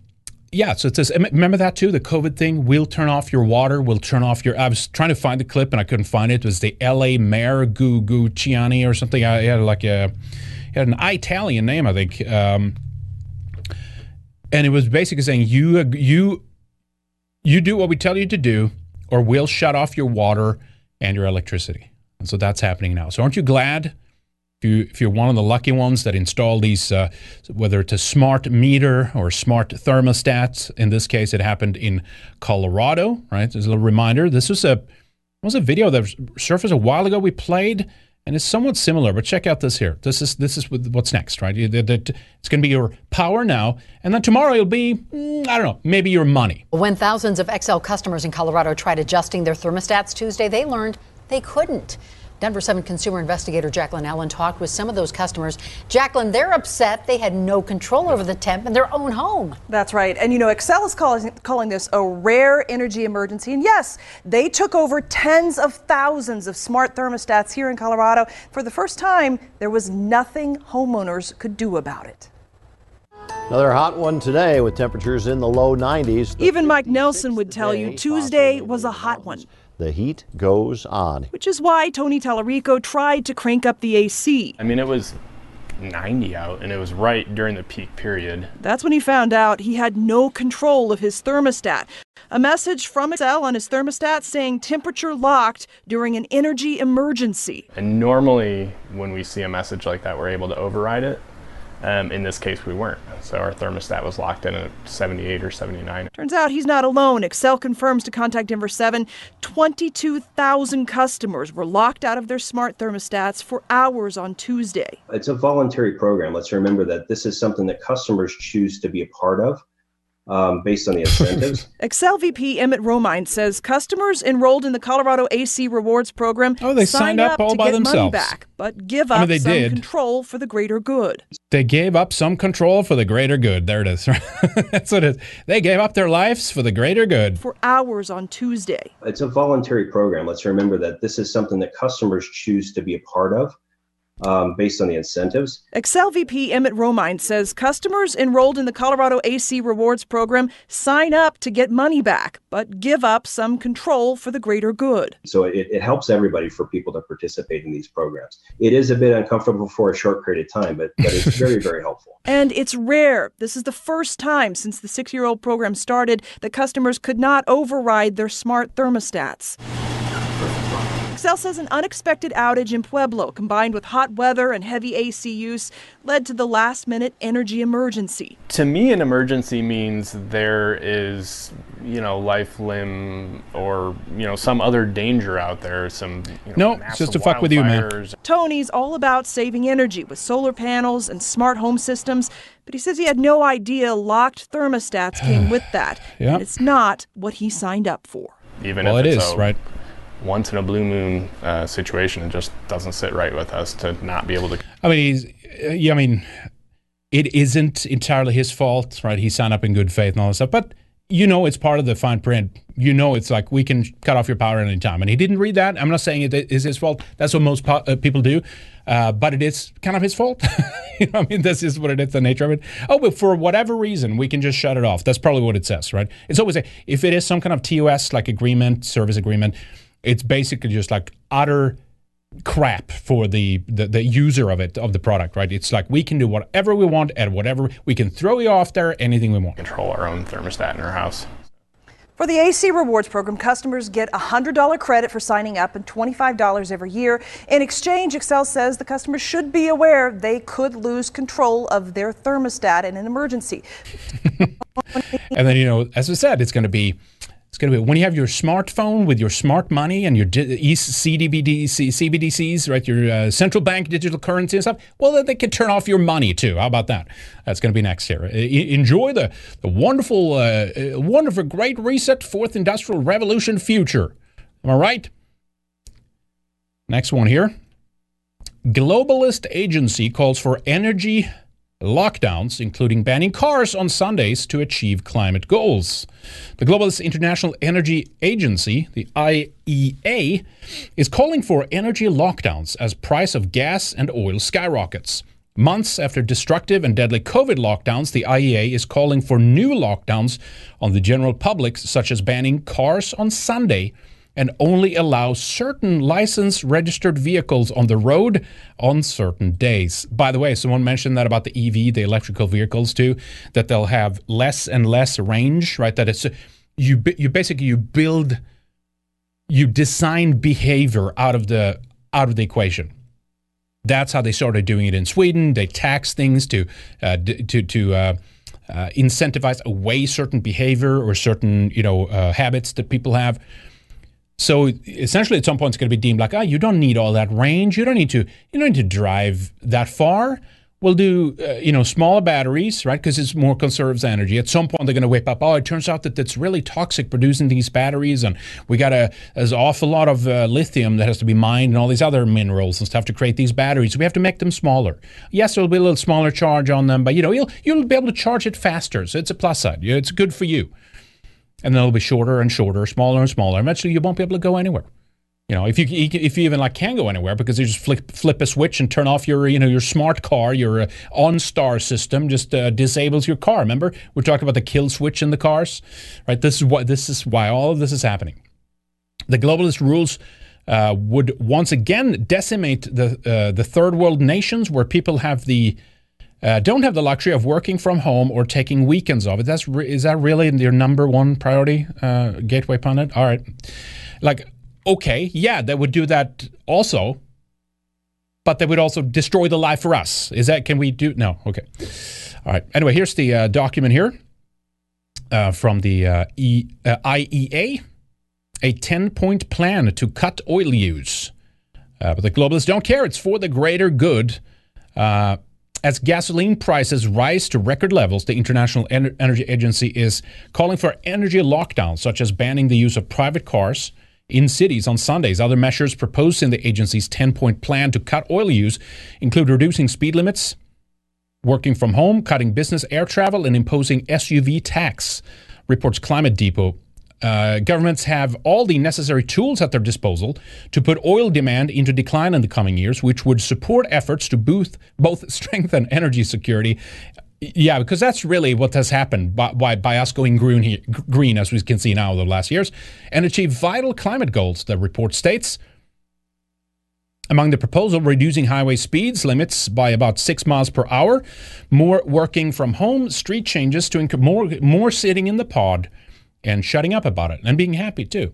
yeah, so it says, remember that too, the COVID thing? We'll turn off your water. We'll turn off your. I was trying to find the clip and I couldn't find it. It was the LA mayor, Gugu Ciani or something. I had like a, had an Italian name, I think. Um, and it was basically saying, you, you, you do what we tell you to do, or we'll shut off your water and your electricity. And so that's happening now. So aren't you glad If you you're one of the lucky ones that install these, uh, whether it's a smart meter or smart thermostats, in this case, it happened in Colorado. Right, as a little reminder, this was a was a video that surfaced a while ago. We played, and it's somewhat similar. But check out this here. This is this is what's next, right? It's going to be your power now, and then tomorrow it'll be mm, I don't know, maybe your money. When thousands of Xcel customers in Colorado tried adjusting their thermostats Tuesday, they learned they couldn't. Denver 7 consumer investigator Jaclyn Allen talked with some of those customers. Jacqueline, they're upset they had no control over the temp in their own home. That's right. And you know, Xcel is calling, calling this a rare energy emergency. And yes, they took over tens of thousands of smart thermostats here in Colorado. For the first time, there was nothing homeowners could do about it. Another hot one today with temperatures in the low 90s. Even Mike Nelson would tell you Tuesday was a hot one, The heat goes on. which is why Tony Tallarico tried to crank up the AC. I mean, it was 90 out, and it was right during the peak period. That's when he found out he had no control of his thermostat. A message from Xcel on his thermostat saying temperature locked during an energy emergency. And normally, when we see a message like that, we're able to override it. Um, in this case, we weren't. So our thermostat was locked in at 78 or 79. Turns out he's not alone. Xcel confirms to Contact Denver 7 22,000 customers were locked out of their smart thermostats for hours on Tuesday. It's a voluntary program. Let's remember that this is something that customers choose to be a part of um, based on the incentives. Xcel VP Emmett Romine says customers enrolled in the Colorado AC Rewards program Oh, they signed up all to by get money back, but give I up mean, they some did. control for the greater good. They gave up some control for the greater good. There it is. That's what it is. They gave up their lives for the greater good. For hours on Tuesday. it's a voluntary program. Let's remember that this is something that customers choose to be a part of um, based on the incentives. Xcel VP Emmett Romine says customers enrolled in the Colorado AC Rewards program sign up to get money back, but give up some control for the greater good. So it, it helps everybody for people to participate in these programs. It is a bit uncomfortable for a short period of time, but, but it's very, very helpful. And it's rare. This is the first time since the six year old program started that customers could not override their smart thermostats. Xcel says an unexpected outage in Pueblo, combined with hot weather and heavy AC use, led to the last minute energy emergency. To me, an emergency means there is, you know, life, limb, or, you know, some other danger out there. Some, you know, No, just to fuck with you, man. Tony's all about saving energy with solar panels and smart home systems, but he says he had no idea locked thermostats came with that. Yeah. And it's not what he signed up for. Even Well, if it it's is, a right. Once in a blue moon uh, situation, it just doesn't sit right with us to not be able to. I mean, uh, yeah, I mean, it isn't entirely his fault, right? He signed up in good faith and all that stuff, but you know, it's part of the fine print. You know, it's like we can cut off your power at any time, and he didn't read that. I'm not saying it is his fault. That's what most po- uh, people do, uh, but it is kind of his fault. you know, I mean, this is what it is, the nature of it. Oh, but for whatever reason, we can just shut it off. That's probably what it says, right? It's always a, if it is some kind of TOS like agreement, service agreement, it's basically just like utter crap for the, the the user of it of the product right it's like we can do whatever we want at whatever we can throw you off there anything we want control our own thermostat in our house For the AC Rewards program, customers get a $100 credit for signing up and $25 every year. In exchange, Xcel says the customers should be aware they could lose control of their thermostat in an emergency. and then you know as i said it's going to be it's going to be when you have your smartphone with your smart money and your CDBDC, CBDCs, right? Your uh, central bank digital currency and stuff. Well, then they can turn off your money too. How about that? That's going to be next here. Uh, enjoy the the wonderful, uh, uh, wonderful, great reset, fourth industrial revolution future. Am I right? Next one here. Globalist agency calls for energy lockdowns, including banning cars on Sundays to achieve climate goals. The Globalist International Energy Agency, the IEA, is calling for energy lockdowns as price of gas and oil skyrockets. Months after destructive and deadly COVID lockdowns, the IEA is calling for new lockdowns on the general public, such as banning cars on Sunday and only allow certain licensed registered vehicles on the road on certain days. By the way, someone mentioned that about the EV, the electrical vehicles too, that they'll have less and less range, right? That it's you you basically you build you design behavior out of the out of the equation. That's how they started doing it in Sweden. They tax things to uh, to to uh, uh, incentivize away certain behavior or certain you know uh, habits that people have. So essentially, at some point, it's going to be deemed like, ah, you don't need all that range. You don't need to. You don't need to drive that far. We'll do, uh, you know, smaller batteries, right? Because it's more conserves energy. At some point, they're going to whip up. Oh, it turns out that it's really toxic producing these batteries, and we got a there's an awful lot of uh, lithium that has to be mined and all these other minerals and stuff to create these batteries. We have to make them smaller. Yes, there'll be a little smaller charge on them, but you know, you'll you'll be able to charge it faster. So it's a plus side. It's good for you. And then it'll be shorter and shorter, smaller and smaller. Eventually, you won't be able to go anywhere. You know, if you if you even like can go anywhere because you just flip flip a switch and turn off your you know your smart car, your uh, OnStar system just uh, disables your car. Remember we talked about the kill switch in the cars, right? This is what this is why all of this is happening. The globalist rules uh, would once again decimate the uh, the third world nations where people have the uh, don't have the luxury of working from home or taking weekends off. That's re- is that really your number one priority, uh, Gateway Pundit? All right, like okay, yeah, they would do that also, but they would also destroy the life for us. Is that, can we do, no, okay. All right. Anyway, here's the uh, document here uh, from the uh, e, IEA a 10 point plan to cut oil use. Uh, but the globalists don't care. It's for the greater good. Uh, as gasoline prices rise to record levels, the International Energy Agency is calling for energy lockdowns, such as banning the use of private cars in cities on Sundays. Other measures proposed in the agency's 10 point plan to cut oil use include reducing speed limits, working from home, cutting business air travel, and imposing SUV tax, reports Climate Depot. Uh, governments have all the necessary tools at their disposal to put oil demand into decline in the coming years, which would support efforts to boost, both strengthen energy security yeah, because that's really what has happened by, by, by, us going green, here, green, as we can see now over the last years, and achieve vital climate goals, the report states. Among the proposal, reducing highway speeds limits by about six miles per hour, more working from home, street changes to more, more sitting in the pod and shutting up about it and being happy too.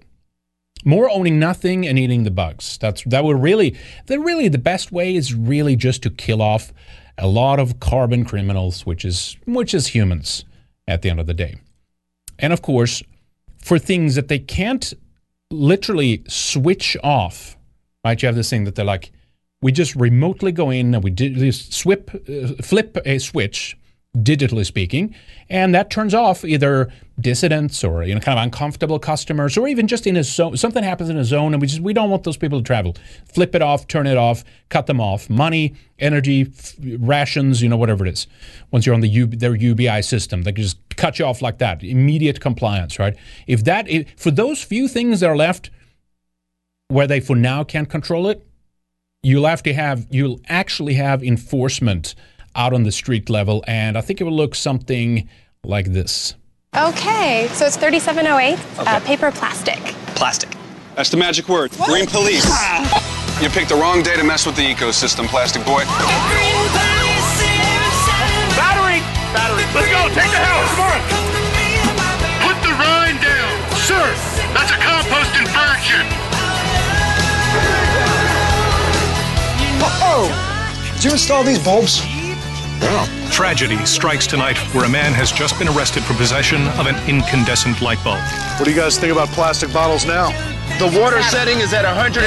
More owning nothing and eating the bugs. That's that would really, that really the best way is really just to kill off a lot of carbon criminals, which is which is humans at the end of the day. And of course, for things that they can't literally switch off, right? You have this thing that they're like, we just remotely go in and we just swip, uh, flip a switch digitally speaking, and that turns off either dissidents or you know kind of uncomfortable customers, or even just in a zone. Something happens in a zone, and we just we don't want those people to travel. Flip it off, turn it off, cut them off. Money, energy, f- rations, you know whatever it is. Once you're on the U- their UBI system, they can just cut you off like that. Immediate compliance, right? If that if, for those few things that are left, where they for now can't control it, you'll have to have you'll actually have enforcement out on the street level, and I think it will look something like this. Okay, so it's 3708, okay. uh, paper plastic. Plastic. That's the magic word. What? Green police. you picked the wrong day to mess with the ecosystem, plastic boy. Battery! Battery. Let's go, take the house, come on! Put the rind down. Sir, that's a compost inversion. Oh, did you install these bulbs? Tragedy strikes tonight where a man has just been arrested for possession of an incandescent light bulb. What do you guys think about plastic bottles now? The water setting is at 105.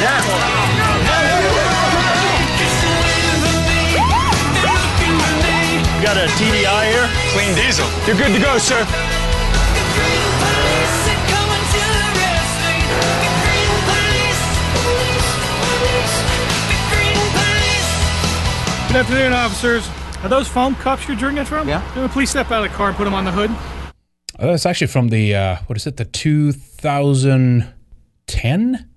Yeah. You got a TDI here? Clean diesel. You're good to go, sir. Good afternoon, officers. Are those foam cups you're drinking from? Yeah. Please step out of the car and put them on the hood. Uh, it's actually from the uh, what is it? The 2010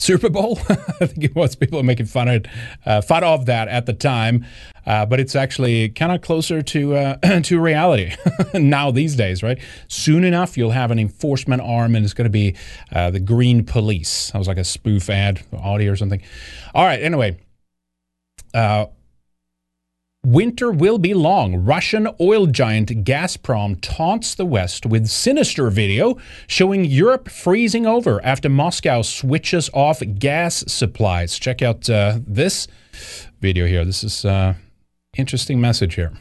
Super Bowl. I think it was. People are making fun of uh, fun of that at the time, uh, but it's actually kind of closer to uh, to reality now these days, right? Soon enough, you'll have an enforcement arm, and it's going to be uh, the Green Police. That was like a spoof ad, audio or something. All right. Anyway. Winter will be long. Russian oil giant Gazprom taunts the West with sinister video showing Europe freezing over after Moscow switches off gas supplies. Check out uh, this video here. This is uh, interesting message here.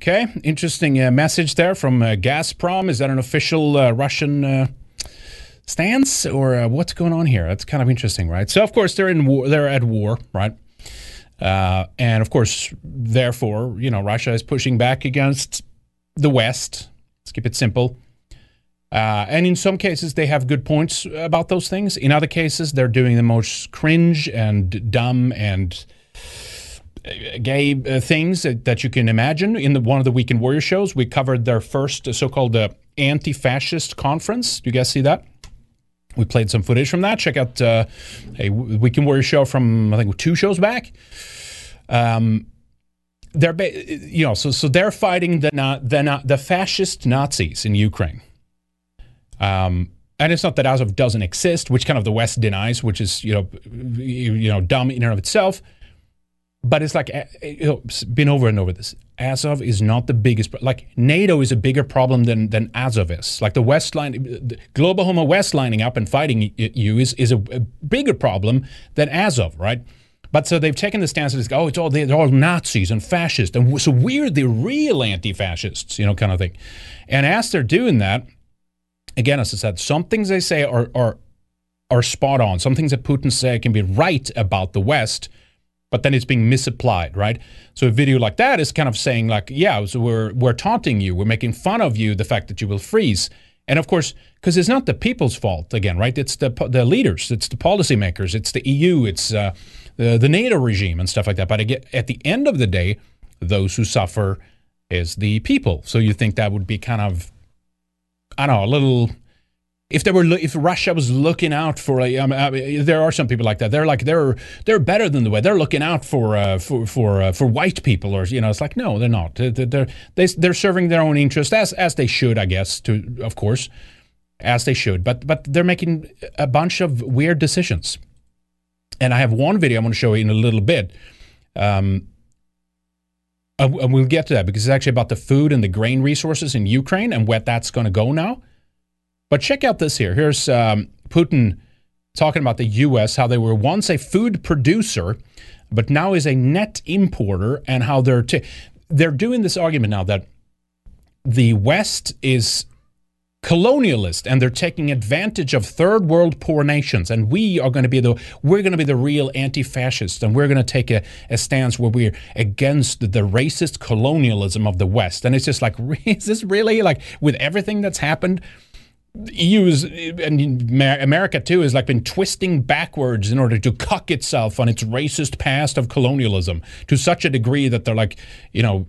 Okay, interesting uh, message there from uh, Gazprom. Is that an official uh, Russian uh, stance, or uh, what's going on here? That's kind of interesting, right? So, of course, they're in war. They're at war, right? Uh, and of course, therefore, you know, Russia is pushing back against the West. Let's keep it simple. And in some cases, they have good points about those things. In other cases, they're doing the most cringe and dumb and gay uh, things that, you can imagine. In the, one of the Weekend Warrior shows, we covered their first uh, so-called uh, anti-fascist conference. Do you guys see that? We played some footage from that. Check out uh, a Weekend Warrior show from I think two shows back. Um, they're ba- you know so so they're fighting the not the not the fascist Nazis in Ukraine. Um, and it's not that Azov doesn't exist, which kind of the West denies, which is you know you know dumb in and of itself. But it's like uh, you know, it's been over and over this. Azov is not the biggest. Like NATO is a bigger problem than than Azov is. Like the West line, the global Homo West lining up and fighting you is is a, a bigger problem than Azov, right? But so they've taken the stance that it's, oh, it's all they're all Nazis and fascists, and so we're the real anti-fascists, you know, kind of thing. And as they're doing that, again, as I said, some things they say are are are spot on. Some things that Putin say can be right about the West, but then it's being misapplied, right? So a video like that is kind of saying like, yeah, so we're we're taunting you, we're making fun of you, the fact that you will freeze. And of course, because it's not the people's fault again, right? It's the the leaders, it's the policymakers, it's the EU, it's uh, the the NATO regime and stuff like that. But again, at the end of the day, those who suffer is the people. So you think that would be kind of, I don't know, a little if they were if Russia was looking out for a, um, uh, there are some people like that. They're like they're they're better than the way they're looking out for uh, for for uh, for white people or you know it's like no they're not they're they're they, they're serving their own interest as as they should I guess to of course as they should but but they're making a bunch of weird decisions and I have one video I'm going to show you in a little bit. Um, and we'll get to that because it's actually about the food and the grain resources in Ukraine and where that's going to go now. But check out this here. Here's um, Putin talking about the U.S., how they were once a food producer, but now is a net importer, and how they're t- they're doing this argument now that the West is colonialist and they're taking advantage of third world poor nations and we are going to be the we're going to be the real anti-fascists and we're going to take a, a stance where we're against the racist colonialism of the west and it's just like is this really like with everything that's happened EU is, and America too has like been twisting backwards in order to cuck itself on its racist past of colonialism to such a degree that they're like, you know,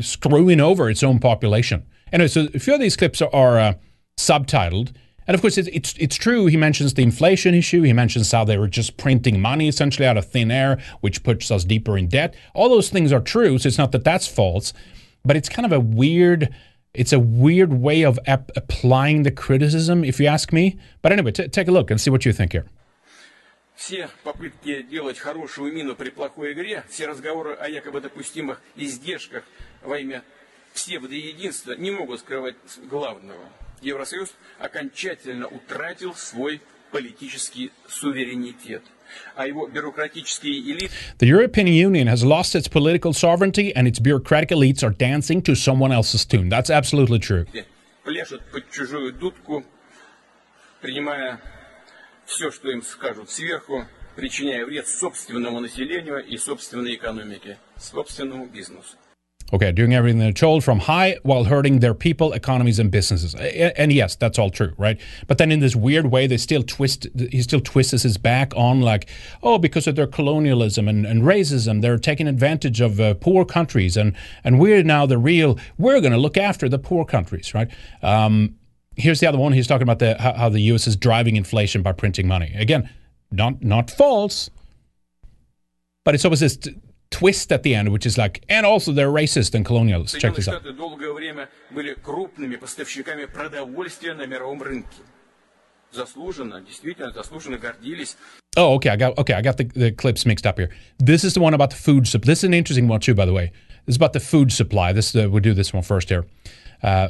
screwing over its own population. Anyway, so a few of these clips are, are uh, subtitled. And of course, it's, it's, it's true. He mentions the inflation issue. He mentions how they were just printing money essentially out of thin air, which puts us deeper in debt. All those things are true. So it's not that that's false, but it's kind of a weird it's a weird way of ap- applying the criticism, if you ask me. But anyway, t- take a look and see what you think here. Все попытки делать хорошую мину при плохой игре, все разговоры о якобы допустимых издержках во имя псевдоединства не могут скрывать главного. Евросоюз окончательно утратил свой политический суверенитет. The European Union has lost its political sovereignty and its bureaucratic elites are dancing to someone else's tune. That's absolutely true. Пляшут под чужую дудку, принимая все, что им скажут сверху, причиняя вред собственному населению и собственной экономике, собственному бизнесу. Okay, doing everything they're told from high while hurting their people, economies, and businesses. And yes, that's all true, right? But then in this weird way, they still twist. He still twists his back on like, oh, because of their colonialism and, and racism, they're taking advantage of uh, poor countries, and and we're now the real. We're going to look after the poor countries, right? Um, here's the other one. He's talking about the how, how the U.S. is driving inflation by printing money. Again, not not false, but it's always this twist at the end, which is like, and also they're racist and colonialists. Check this out. долгое время были крупными поставщиками продовольствия на мировом рынке. Заслуженно, действительно, заслуженно гордились. Oh, okay. I got okay. I got the, the clips mixed up here. This is the one about the food supply. This is an interesting one too, by the way. This is about the food supply. This uh, we'll do this one first here. Uh,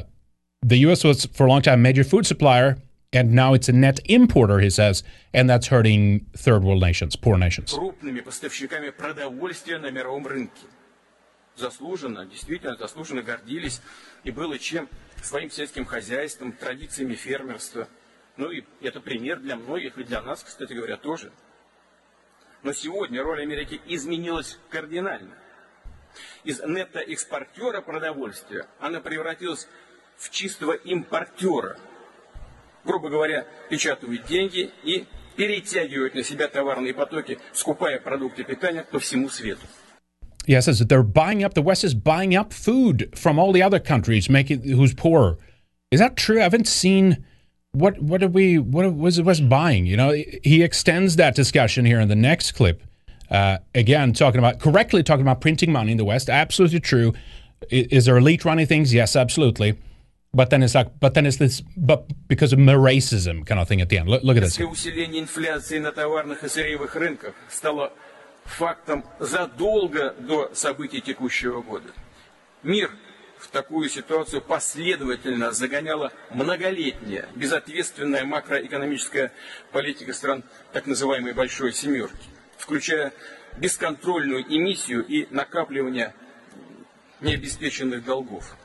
the U.S. was for a long time a major food supplier and now it's a net importer, he says, and that's hurting third world nations, poor nations. Заслуженно, действительно, заслуженно гордились и было чем своим сельским хозяйством, традициями фермерства. Ну и это пример для многих и для нас, кстати говоря, тоже. Но сегодня роль Америки изменилась кардинально. Из нетто-экспортера продовольствия она превратилась в чистого импортера – грубо говоря, печатают деньги и перетягивают на себя товарные потоки, скупая продукты питания по всему свету. Yeah, says that they're buying up. The West is buying up food from all the other countries, making who's poorer. Is that true? I haven't seen what what are we what was the West buying? You know, he extends that discussion here in the next clip. Uh, again, talking about correctly talking about printing money in the West. Absolutely true. Is, is there elite running things? Yes, absolutely. But then it's like, but then it's this, but because of racism kind of thing at the end. Look, look at this. усиление инфляции на товарных и сырьевых рынках стало фактом задолго до событий текущего года. Мир в такую ситуацию последовательно загоняла многолетняя безответственная макроэкономическая политика стран так называемой «большой семерки», включая бесконтрольную эмиссию и накапливание необеспеченных долгов.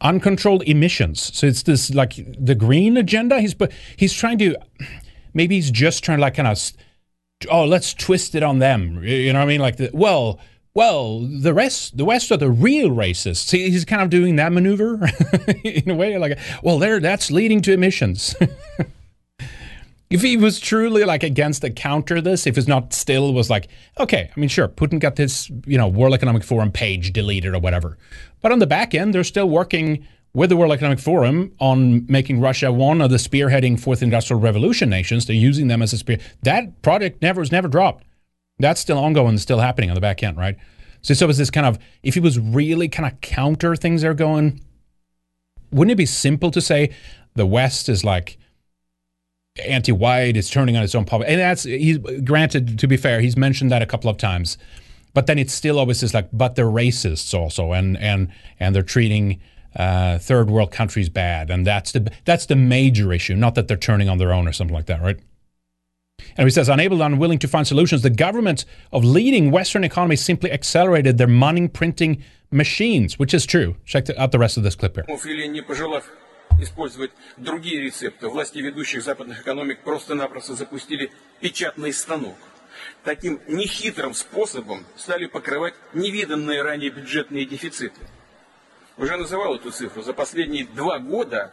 Uncontrolled emissions. So it's this like the green agenda. He's but he's trying to maybe he's just trying to like kind of oh let's twist it on them. You know what I mean? Like the, well well, the rest, the West are the real racists. He's kind of doing that maneuver in a way, like, well, there, that's leading to emissions. if he was truly like against the counter this, if it's not still was like, okay, I mean, sure, Putin got this, you know, World Economic Forum page deleted or whatever. But on the back end, they're still working with the World Economic Forum on making Russia one of the spearheading fourth industrial revolution nations. They're using them as a spear. That project never was never dropped. That's still ongoing, still happening on the back end, right? So, so it's this kind of, if he was really kind of counter things they're going, wouldn't it be simple to say the West is like, anti-white. is turning on its own public, and that's he's granted. To be fair, he's mentioned that a couple of times, but then it's still always just like, but they're racists also, and and and they're treating uh, third world countries bad, and that's the that's the major issue. Not that they're turning on their own or something like that, right? And he says, unable and unwilling to find solutions, the government of leading Western economies simply accelerated their money printing machines, which is true. Check out the rest of this clip here. Использовать другие рецепты. Власти ведущих западных экономик просто-напросто запустили печатный станок. Таким нехитрым способом стали покрывать невиданные ранее бюджетные дефициты. Уже называл эту цифру. За последние два года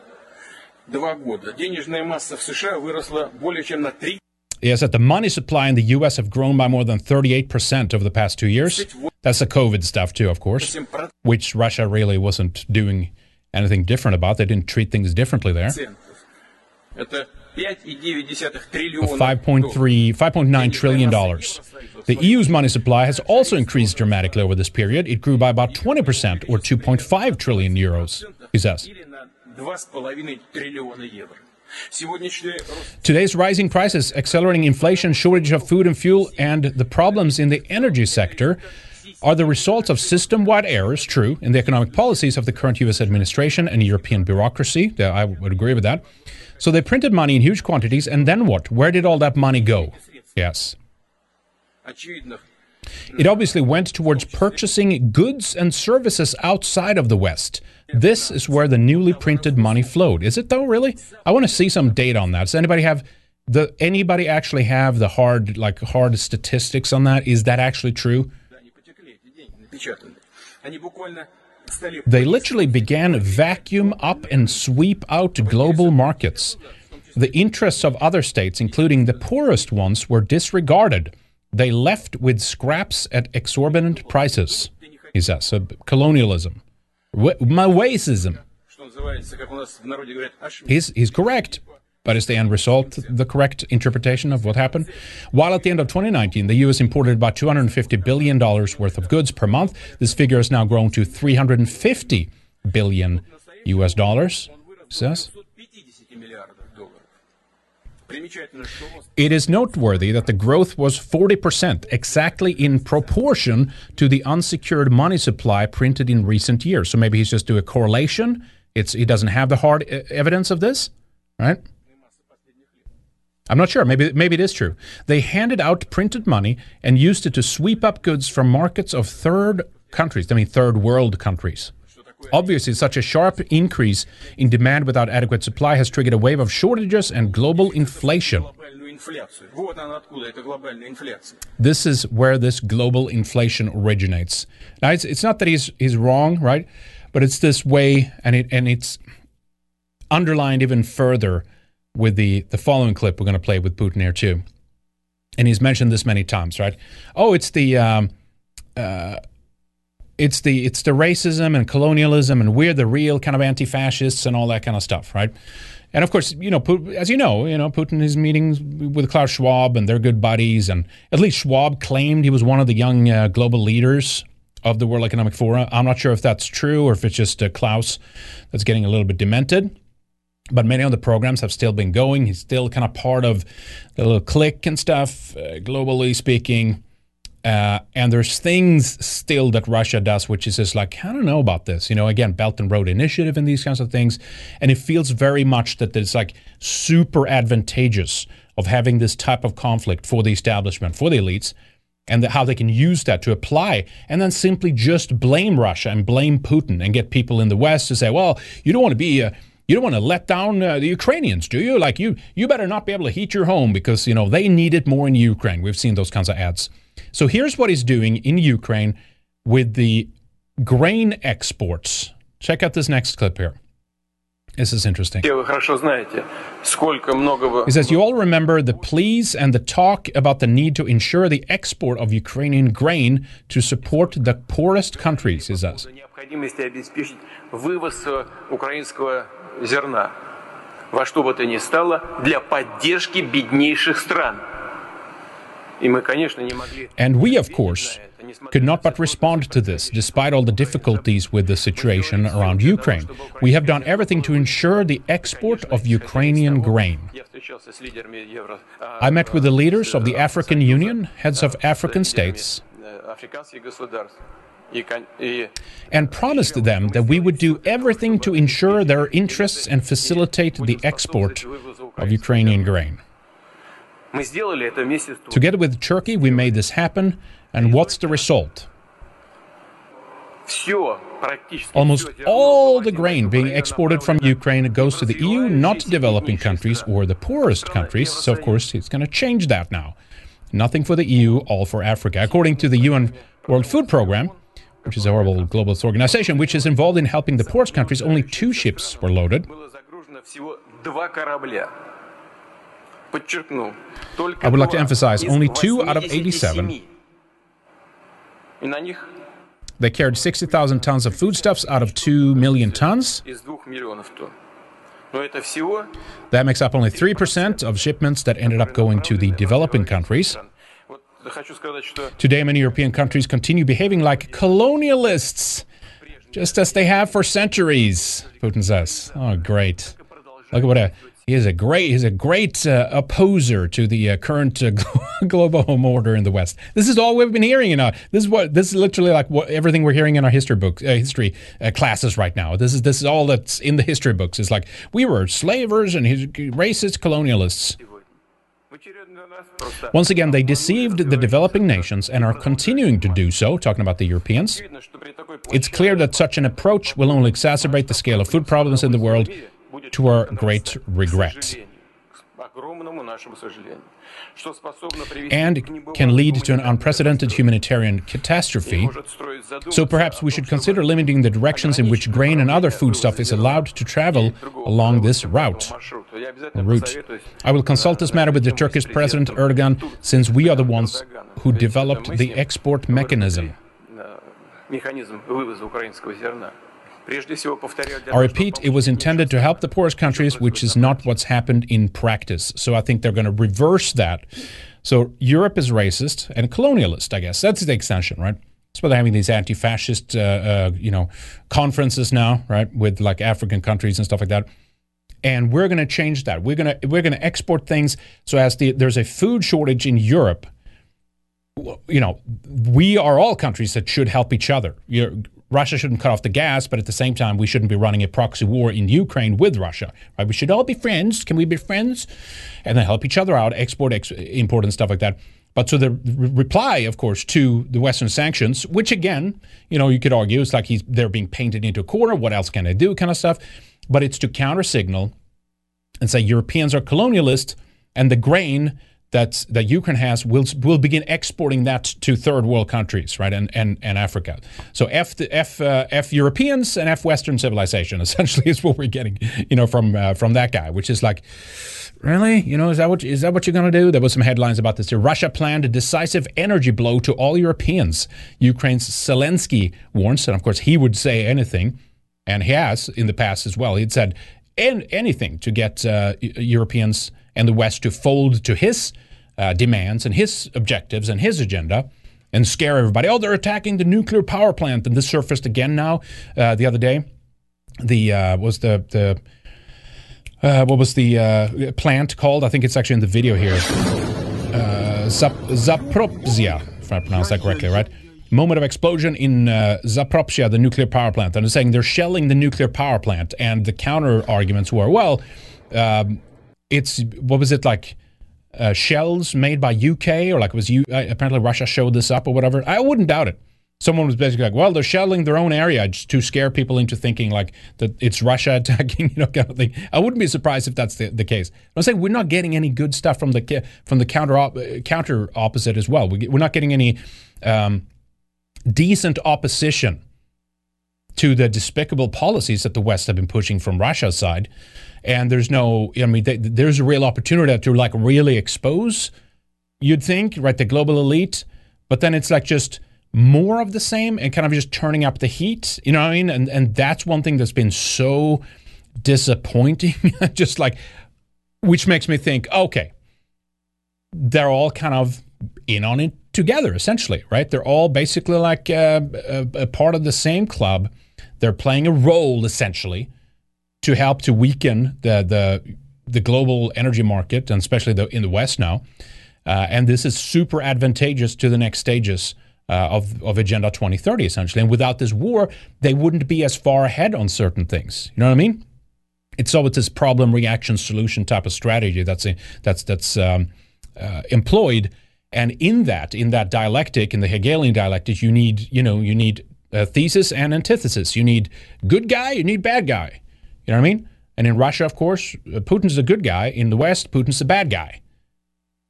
два года денежная масса в США выросла более чем на 3 Yes, that the money supply in the U.S. have grown by more than 38% over the past two years. That's the COVID stuff, too, of course, which Russia really wasn't doing anything different about. They didn't treat things differently there. Это 5,9 Of триллиона 5.3, 5.9 trillion dollars. The EU's money supply has also increased dramatically over this period. It grew by about 20% or 2.5 trillion euros, he says. или на 2,5 триллиона евро. Сегодняшний рост Today's rising prices, accelerating inflation, shortage of food and fuel, and the problems in the energy sector are the results of system wide errors, true, in the economic policies of the current US administration and European bureaucracy. I would agree with that. So they printed money in huge quantities, and then what? Where did all that money go? Yes. It obviously went towards purchasing goods and services outside of the West. This is where the newly printed money flowed. Is it though, really? I want to see some data on that. Does anybody have the anybody actually have the hard like hard statistics on that? Is that actually true? They literally began vacuum up and sweep out global markets. The interests of other states, including the poorest ones, were disregarded. They left with scraps at exorbitant prices, he says. colonialism. Maoism. He's, he's correct. But is the end result the correct interpretation of what happened? While at the end of 2019, the U.S. imported about $250 billion worth of goods per month, this figure has now grown to 350 billion U.S. dollars, says. It is noteworthy that the growth was 40%, exactly in proportion to the unsecured money supply printed in recent years. So maybe he's just doing a correlation. It's, he doesn't have the hard uh, evidence of this, right? I'm not sure. Maybe maybe it is true. They handed out printed money and used it to sweep up goods from markets of third countries. I mean, third world countries. Obviously, such a sharp increase in demand without adequate supply has triggered a wave of shortages and global inflation. This is where this global inflation originates. Now, it's, it's not that he's he's wrong, right? But it's this way, and it and it's underlined even further with the the following clip we're going to play with Putin here too. And he's mentioned this many times, right? Oh, it's the um, uh, it's the it's the racism and colonialism, and we're the real kind of anti-fascists and all that kind of stuff, right? And of course, you know, as you know, you know, Putin is meetings with Klaus Schwab, and they're good buddies. And at least Schwab claimed he was one of the young uh, global leaders of the World Economic Forum. I'm not sure if that's true or if it's just uh, Klaus that's getting a little bit demented. But many of the programs have still been going. He's still kind of part of the little clique and stuff, uh, globally speaking. Uh, and there's things still that Russia does, which is just like, I don't know about this. You know, again, Belt and Road Initiative and these kinds of things. And it feels very much that it's like super advantageous of having this type of conflict for the establishment, for the elites, and the, how they can use that to apply and then simply just blame Russia and blame Putin and get people in the West to say, well, you don't want to be. Uh, you don't want to let down uh, the Ukrainians, do you? Like you, you better not be able to heat your home because you know they need it more in Ukraine. We've seen those kinds of ads. So here's what he's doing in Ukraine with the grain exports. Check out this next clip here. This is interesting. He says, You all remember the pleas and the talk about the need to ensure the export of Ukrainian grain to support the poorest countries, he says необходимости обеспечить вывоз э, украинского зерна во что бы то ни стало для поддержки беднейших стран. И мы, конечно, не могли... And we, of course, could not but respond to this, despite all the difficulties with the situation around Ukraine. We have done everything to ensure the export of Ukrainian grain. Я встречался с лидерами Евро... а, I met with the leaders of the African Union, heads of African states, and promised them that we would do everything to ensure their interests and facilitate the export of Ukrainian grain. Together with Turkey, we made this happen, and what's the result? Almost all the grain being exported from Ukraine goes to the EU, not developing countries or the poorest countries. So, of course, it's going to change that now. Nothing for the EU, all for Africa. According to the UN World Food Programme, which is a horrible global organization which is involved in helping the poorest countries, only two ships were loaded. I would like to emphasize only two out of 87. They carried 60,000 tons of foodstuffs out of 2 million tons. That makes up only 3% of shipments that ended up going to the developing countries. Today, many European countries continue behaving like colonialists, just as they have for centuries. Putin says, "Oh, great! Look at what a he is a great he's a great uh, opposer to the uh, current uh, global order in the West. This is all we've been hearing. You know, this is what this is literally like what everything we're hearing in our history books, uh, history uh, classes right now. This is this is all that's in the history books. It's like we were slavers and racist colonialists." Once again, they deceived the developing nations and are continuing to do so, talking about the Europeans. It's clear that such an approach will only exacerbate the scale of food problems in the world to our great regret and к can lead to an unprecedented humanitarian catastrophe. So perhaps we should consider limiting the directions in which grain and other foodstuff is allowed to travel along this route. route. I will consult this matter with the Turkish President Erdogan since we are the ones who developed the export mechanism. э, механизм вывоза украинского зерна. I repeat, it was intended to help the poorest countries, which is not what's happened in practice. So I think they're going to reverse that. So Europe is racist and colonialist, I guess. That's the extension, right? That's why they're having these anti-fascist, uh, uh, you know, conferences now, right, with like African countries and stuff like that. And we're going to change that. We're going to we're going to export things so as the, there's a food shortage in Europe. You know, we are all countries that should help each other. You're, Russia shouldn't cut off the gas, but at the same time, we shouldn't be running a proxy war in Ukraine with Russia. Right? We should all be friends. Can we be friends? And then help each other out, export, ex- import, and stuff like that. But so the re- reply, of course, to the Western sanctions, which again, you know, you could argue it's like he's they're being painted into a corner. What else can they do? Kind of stuff. But it's to counter signal and say Europeans are colonialist, and the grain that that Ukraine has will will begin exporting that to third world countries, right, and and, and Africa. So f f uh, f Europeans and f Western civilization essentially is what we're getting, you know, from uh, from that guy, which is like. Really? You know, is that what is that what you're going to do? There was some headlines about this. Russia planned a decisive energy blow to all Europeans. Ukraine's Zelensky warns, and of course he would say anything, and he has in the past as well. He'd said an- anything to get uh, Europeans and the West to fold to his uh, demands and his objectives and his agenda and scare everybody. Oh, they're attacking the nuclear power plant. And this surfaced again now uh, the other day. The uh, was the the uh, what was the uh, plant called? I think it's actually in the video here. Uh, Zap- Zaporizhia, if I pronounce that correctly, right? Moment of explosion in uh, Zaporizhia, the nuclear power plant. And they're saying they're shelling the nuclear power plant. And the counter arguments were, well, um, it's what was it like? Uh, shells made by UK or like was you uh, apparently Russia showed this up or whatever. I wouldn't doubt it. Someone was basically like, well, they're shelling their own area just to scare people into thinking like that it's Russia attacking, you know, kind of thing. I wouldn't be surprised if that's the, the case. I'm saying we're not getting any good stuff from the from the counter op- counter opposite as well. We, we're not getting any um, decent opposition to the despicable policies that the West have been pushing from Russia's side. And there's no, I mean, they, there's a real opportunity to like really expose, you'd think, right, the global elite. But then it's like just more of the same and kind of just turning up the heat. You know what I mean? And and that's one thing that's been so disappointing. just like, which makes me think, okay, they're all kind of in on it together, essentially, right? They're all basically like uh, a, a part of the same club. They're playing a role, essentially, to help to weaken the the the global energy market, and especially the, in the West now. Uh, and this is super advantageous to the next stages uh, of, of Agenda 2030, essentially. And without this war, they wouldn't be as far ahead on certain things. You know what I mean? It's always this problem, reaction, solution type of strategy that's that's that's um, uh, employed. And in that, in that dialectic, in the Hegelian dialectic, you need you know you need a thesis and antithesis. You need good guy, you need bad guy. You know what I mean? And in Russia, of course, uh, Putin's the good guy. In the West, Putin's the bad guy.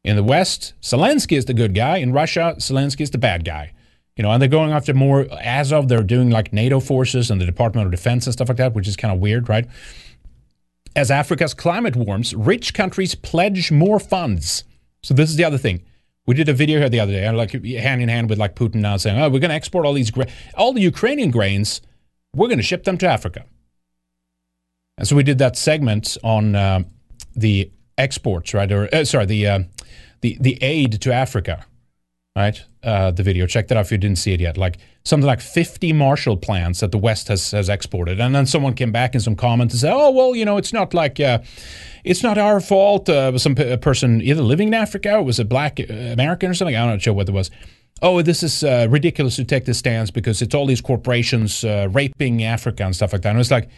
In the West, Zelensky is the good guy. In Russia, Zelensky is the bad guy. You know, and they're going after more, as of they're doing like NATO forces and the Department of Defense and stuff like that, which is kind of weird, right? As Africa's climate warms, rich countries pledge more funds. So this is the other thing. We did a video here the other day, like hand in hand with like Putin now saying, "Oh, we're going to export all these gra- all the Ukrainian grains. We're going to ship them to Africa." And so we did that segment on uh, the exports, right? Or uh, sorry, the uh, the the aid to Africa, right? Uh, the video. Check that out if you didn't see it yet. Like something like 50 Marshall plans that the West has has exported, and then someone came back in some comments and said, "Oh, well, you know, it's not like." Uh, it's not our fault. Uh, some person either living in Africa, or was a black American or something. I'm not sure what it was. Oh, this is uh, ridiculous to take this stance because it's all these corporations uh, raping Africa and stuff like that. And it's like,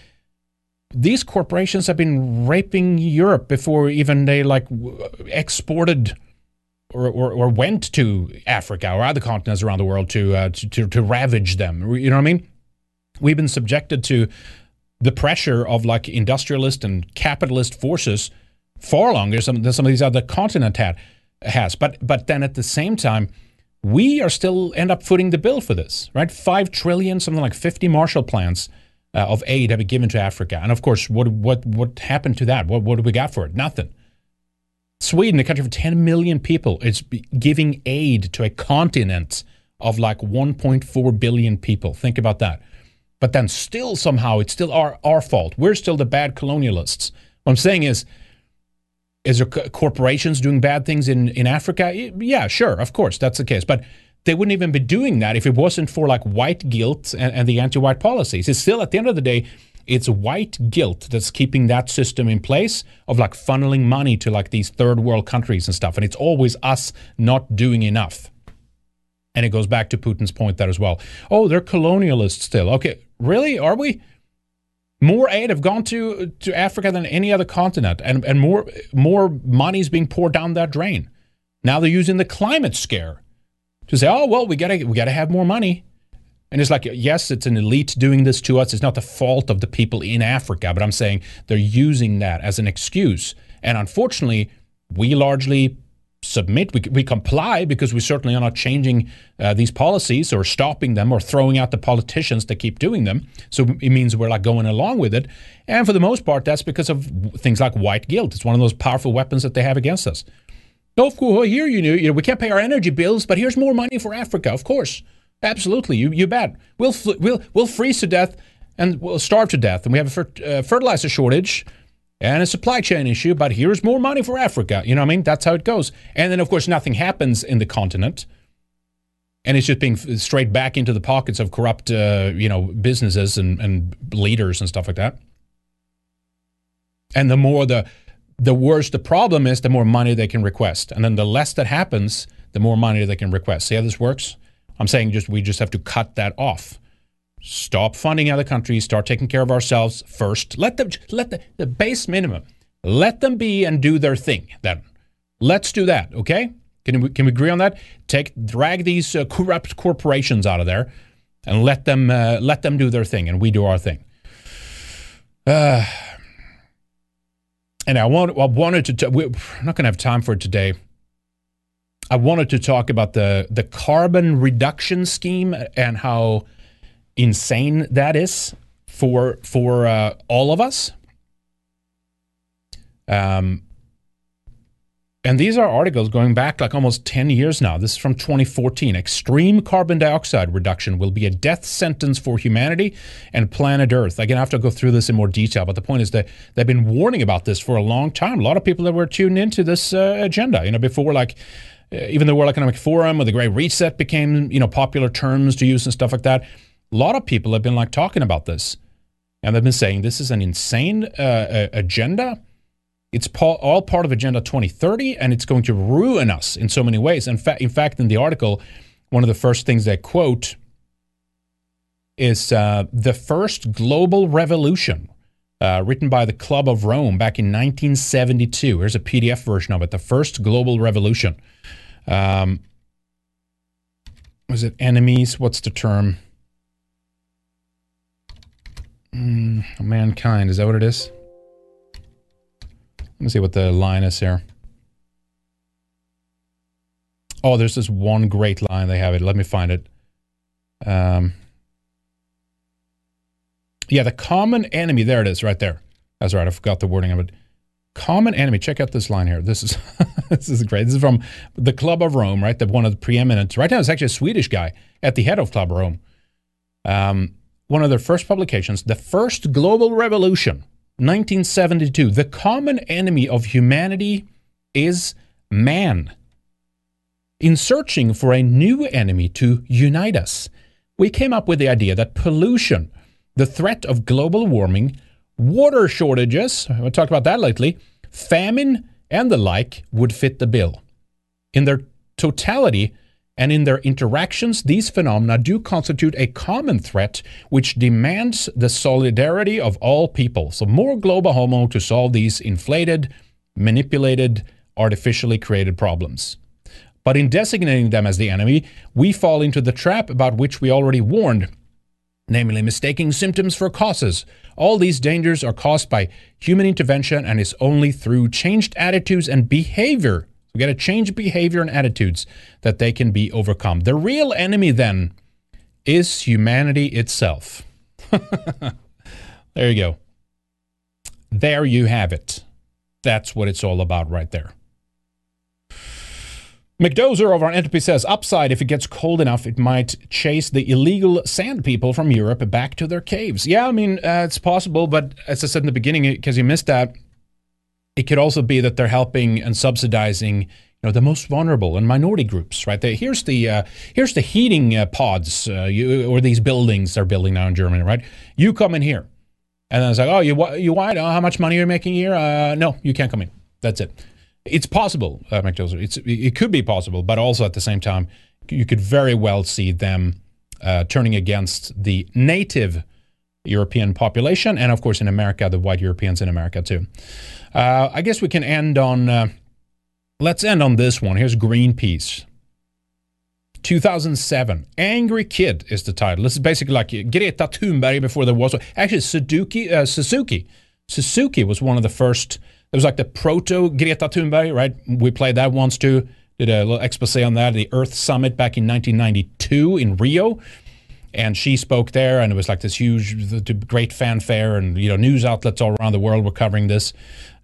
these corporations have been raping Europe before even they like exported or, or, or went to Africa or other continents around the world to, uh, to, to to ravage them. You know what I mean? We've been subjected to the pressure of like industrialist and capitalist forces far longer than some of these other continent had has. But but then at the same time, we are still end up footing the bill for this, right? Five trillion, something like fifty Marshall plans uh, of aid have been given to Africa, and of course, what what what happened to that? What what do we got for it? Nothing. Sweden, a country of 10 million people, is giving aid to a continent of like 1.4 billion people. Think about that. But then still somehow it's still our, our fault. We're still the bad colonialists. What I'm saying is, is there corporations doing bad things in, in Africa? Yeah, sure, of course, that's the case. But they wouldn't even be doing that if it wasn't for like white guilt and, and the anti-white policies. It's still at the end of the day, it's white guilt that's keeping that system in place of like funneling money to like these third world countries and stuff. And it's always us not doing enough. And it goes back to Putin's point there as well. Oh, they're colonialists still. Okay, really? Are we? More aid have gone to to Africa than any other continent, and, and more more money is being poured down that drain. Now they're using the climate scare to say, oh well, we gotta we gotta have more money. And it's like, yes, it's an elite doing this to us. It's not the fault of the people in Africa, but I'm saying they're using that as an excuse. And unfortunately, we largely submit, we, we comply because we certainly are not changing uh, these policies or stopping them or throwing out the politicians that keep doing them. So it means we're like going along with it. And for the most part, that's because of things like white guilt. It's one of those powerful weapons that they have against us. Oh, of course, here you know, you know we can't pay our energy bills, but here's more money for Africa. Of course, absolutely, you you bet. We'll we'll we'll freeze to death and we'll starve to death, and we have a fer- uh, fertilizer shortage and a supply chain issue, but here's more money for Africa. You know what I mean? That's how it goes. And then, of course, nothing happens in the continent. And it's just being straight back into the pockets of corrupt, uh, you know, businesses and, and leaders and stuff like that. And the more the the worse the problem is, the more money they can request. And then the less that happens, the more money they can request. See how this works? I'm saying just we just have to cut that off. Stop funding other countries. Start taking care of ourselves first. Let them let the, the base minimum. Let them be and do their thing. Then let's do that. Okay? Can we can we agree on that? Take drag these uh, corrupt corporations out of there, and let them uh, let them do their thing, and we do our thing. Uh, and I want I wanted to. T- we're not going to have time for it today. I wanted to talk about the the carbon reduction scheme and how insane that is for for uh, all of us. Um, and these are articles going back like almost 10 years now. This is from 2014. Extreme carbon dioxide reduction will be a death sentence for humanity and planet Earth. Again, I have to go through this in more detail, but the point is that they've been warning about this for a long time. A lot of people that were tuned into this uh, agenda, you know, before like uh, even the World Economic Forum or the Great Reset became, you know, popular terms to use and stuff like that. A lot of people have been like talking about this, and they've been saying this is an insane uh, agenda. It's all part of Agenda 2030, and it's going to ruin us in so many ways. In fact, in fact, in the article, one of the first things they quote is uh, the first global revolution, uh, written by the Club of Rome back in 1972. Here's a PDF version of it. The first global revolution. Um, was it enemies? What's the term? Mm, mankind. Is that what it is? Let me see what the line is here. Oh, there's this one great line. They have it. Let me find it. Um, yeah, the common enemy. There it is, right there. That's right. I forgot the wording of it. Common enemy. Check out this line here. This is this is great. This is from the Club of Rome, right? The one of the preeminent. Right now, it's actually a Swedish guy at the head of Club of Rome. Um, one of their first publications, the first global revolution, 1972. The common enemy of humanity is man. In searching for a new enemy to unite us, we came up with the idea that pollution, the threat of global warming, water shortages, we talked about that lately, famine, and the like would fit the bill. In their totality and in their interactions, these phenomena do constitute a common threat which demands the solidarity of all people. So, more global homo to solve these inflated, manipulated, artificially created problems. But in designating them as the enemy, we fall into the trap about which we already warned, namely mistaking symptoms for causes. All these dangers are caused by human intervention and is only through changed attitudes and behavior. We got to change behavior and attitudes that they can be overcome. The real enemy then is humanity itself. there you go. There you have it. That's what it's all about right there. McDozer over on Entropy says, upside, if it gets cold enough, it might chase the illegal sand people from Europe back to their caves. Yeah, I mean, uh, it's possible, but as I said in the beginning, because you missed that, it could also be that they're helping and subsidizing you know the most vulnerable and minority groups right? There here's the uh, here's the heating uh, pods uh, you, or these buildings they're building now in germany right? You come in here. And then it's like oh you you white? Oh, how much money are you making here? Uh, no you can't come in. That's it. It's possible uh, McDozer. it's it could be possible but also at the same time you could very well see them uh, turning against the native European population, and of course in America, the white Europeans in America too. Uh, I guess we can end on. Uh, let's end on this one. Here's Greenpeace. 2007. Angry Kid is the title. This is basically like Greta Thunberg before there was. Actually, Suzuki, uh, Suzuki. Suzuki was one of the first. It was like the proto Greta Thunberg, right? We played that once too. Did a little expose on that. The Earth Summit back in 1992 in Rio and she spoke there, and it was like this huge, great fanfare, and you know, news outlets all around the world were covering this.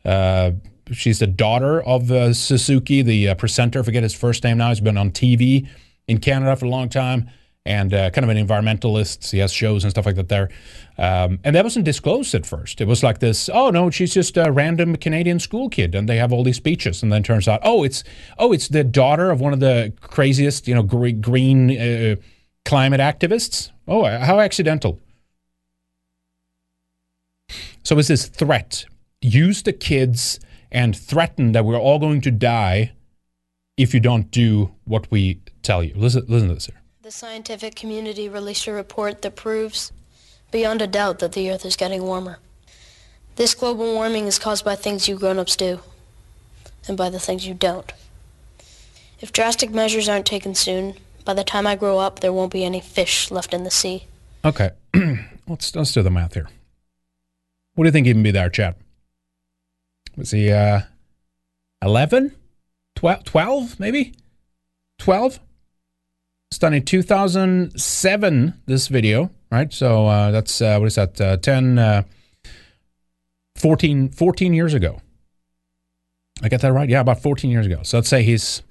Uh, she's the daughter of uh, Suzuki, the uh, presenter. I forget his first name now. He's been on TV in Canada for a long time, and uh, kind of an environmentalist. He has shows and stuff like that there. Um, and that wasn't disclosed at first. It was like this. Oh no, she's just a random Canadian school kid, and they have all these speeches. And then turns out, oh, it's oh, it's the daughter of one of the craziest, you know, green uh, climate activists. Oh, how accidental. So it's this threat. Use the kids and threaten that we're all going to die if you don't do what we tell you. Listen, listen to this here. The scientific community released a report that proves beyond a doubt that the Earth is getting warmer. This global warming is caused by things you grown-ups do and by the things you don't. If drastic measures aren't taken soon, by the time I grow up, there won't be any fish left in the sea. Okay, let's let's do the math here. What do you think can be there, Chad? Was he uh, 11? 12, 12 maybe? 12? It's done in 2007, this video, right? So uh, that's, uh, what is that, uh, 10, uh, 14, 14 years ago. I get that right? Yeah, about 14 years ago. So let's say he's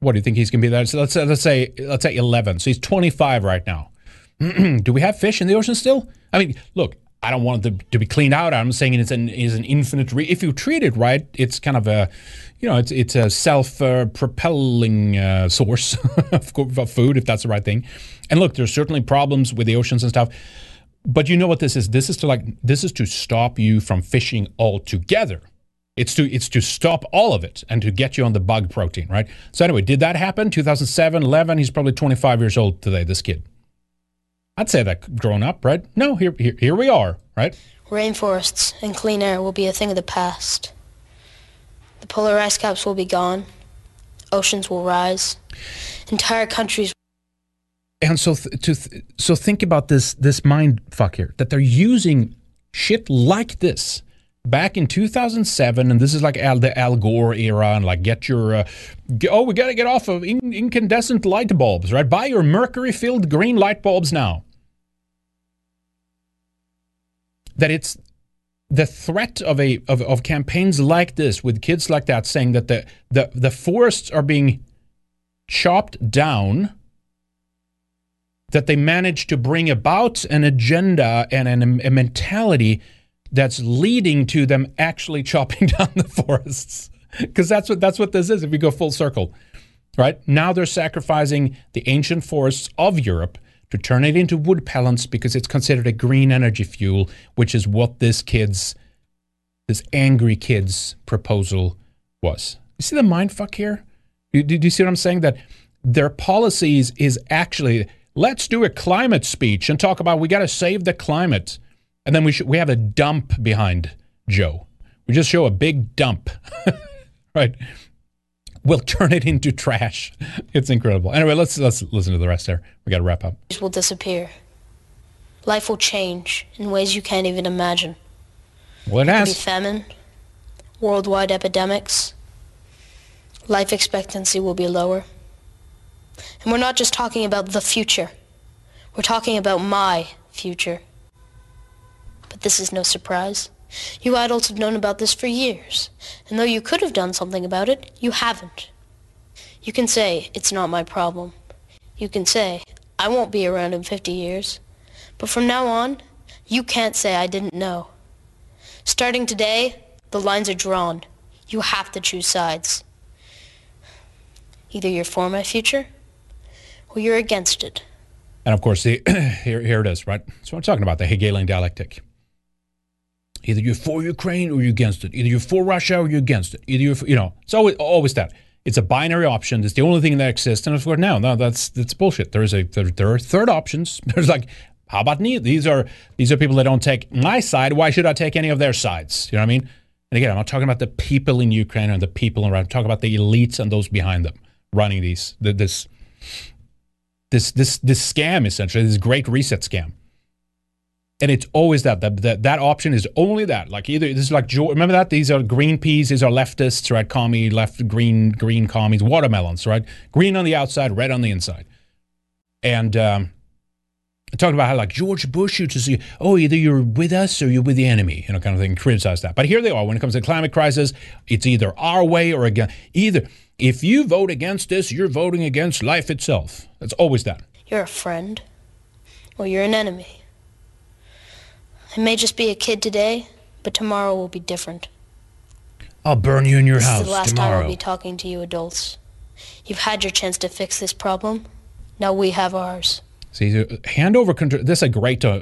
what do you think he's going to be there? So let's let's say let's say 11. So he's 25 right now. do we have fish in the ocean still? I mean, look, I don't want it to, to be cleaned out. I'm saying it's an is an infinite. Re- if you treat it right, it's kind of a, you know, it's it's a self uh, propelling uh, source of food if that's the right thing. And look, there's certainly problems with the oceans and stuff. But you know what this is? This is to like this is to stop you from fishing altogether. It's to it's to stop all of it and to get you on the bug protein, right? So anyway, did that happen? 2007, 11. He's probably 25 years old today. This kid. I'd say that grown up, right? No, here here, here we are, right? Rainforests and clean air will be a thing of the past. The polar ice caps will be gone. Oceans will rise. Entire countries. And so th- to th- so think about this this mind fuck here that they're using shit like this back in 2007, and this is like Al, the Al Gore era, and like get your, uh, get, oh, we got to get off of in, incandescent light bulbs, right? Buy your mercury filled green light bulbs now. That it's the threat of a of, of campaigns like this with kids like that saying that the the, the forests are being chopped down that they managed to bring about an agenda and an, a mentality that's leading to them actually chopping down the forests. Because that's what that's what this is if you go full circle right? Now they're sacrificing the ancient forests of Europe to turn it into wood pellets because it's considered a green energy fuel which is what this kid's this angry kid's proposal was. You see the mind fuck here? Do, do you see what I'm saying? That their policies is actually let's do a climate speech and talk about we got to save the climate and then we we have a dump behind Joe. We just show a big dump, right? We'll turn it into trash. It's incredible. Anyway, let's let's listen to the rest there. We got to wrap up. will disappear. Life will change in ways you can't even imagine. Well, it be has. famine, worldwide epidemics. Life expectancy will be lower. And we're not just talking about the future. We're talking about my future. This is no surprise. You adults have known about this for years. And though you could have done something about it, you haven't. You can say, it's not my problem. You can say, I won't be around in 50 years. But from now on, you can't say I didn't know. Starting today, the lines are drawn. You have to choose sides. Either you're for my future, or you're against it. And of course, the, here here it is, right? So I'm talking about the Hegelian dialectic. Either you're for Ukraine or you're against it. Either you're for Russia or you're against it. Either you're, for, you know, it's always always that. It's a binary option. It's the only thing that exists. And of course, now, no, that's that's bullshit. There is a there, there are third options. There's like, how about me? These are these are people that don't take my side. Why should I take any of their sides? You know what I mean? And again, I'm not talking about the people in Ukraine and the people around. I'm talking about the elites and those behind them running these the, this this this this scam essentially this great reset scam and it's always that that that, that option is only that like either this is like remember that these are Greenpeace, these are leftists right commie left green green commies watermelons right green on the outside red on the inside and um talking about how like George Bush used to say, oh, either you're with us or you're with the enemy, you know, kind of thing, criticize that. But here they are when it comes to climate crisis, it's either our way or again either if you vote against this, you're voting against life itself. That's always that. You're a friend, or you're an enemy. I may just be a kid today, but tomorrow will be different. I'll burn you in your this house is the last time. I'll be talking to you adults. You've had your chance to fix this problem. Now we have ours. See, hand over control. This is a great, uh,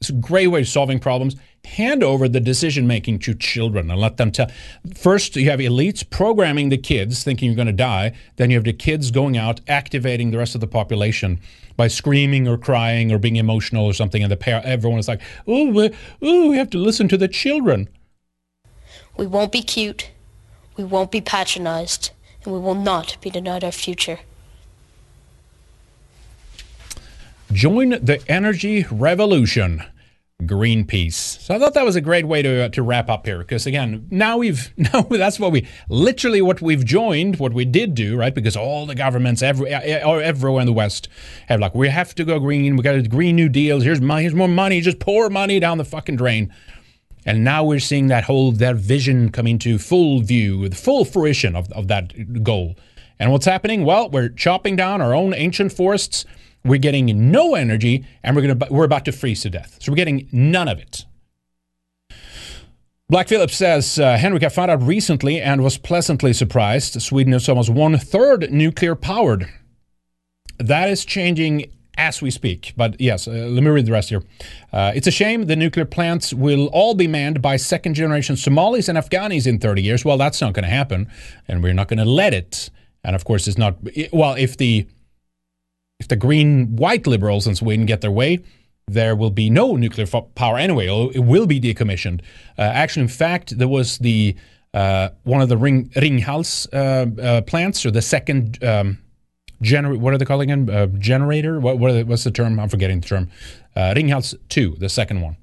it's a great way of solving problems. Hand over the decision making to children and let them tell. First, you have elites programming the kids, thinking you're going to die. Then you have the kids going out, activating the rest of the population by screaming or crying or being emotional or something. And the par- everyone is like, "Oh, we, oh, we have to listen to the children." We won't be cute. We won't be patronized. And we will not be denied our future. Join the energy revolution. Greenpeace. So I thought that was a great way to uh, to wrap up here because again, now we've now that's what we literally what we've joined, what we did do, right? Because all the governments every or everywhere in the West have like we have to go green. We got a green new deals. Here's money. Here's more money. Just pour money down the fucking drain. And now we're seeing that whole that vision come into full view, with full fruition of, of that goal. And what's happening? Well, we're chopping down our own ancient forests. We're getting no energy, and we're gonna we're about to freeze to death. So we're getting none of it. Black Phillips says, uh, Henrik, I found out recently and was pleasantly surprised. Sweden is almost one third nuclear powered. That is changing as we speak. But yes, uh, let me read the rest here. Uh, it's a shame the nuclear plants will all be manned by second generation Somalis and Afghanis in 30 years. Well, that's not going to happen, and we're not going to let it. And of course, it's not, well, if the if the green white liberals in Sweden get their way, there will be no nuclear power anyway. It will be decommissioned. Uh, actually, in fact, there was the uh, one of the Ring, Ringhals uh, uh, plants, or the second um, What are they calling it? Uh, generator? What, what what's the term? I'm forgetting the term. Uh, Ringhals two, the second one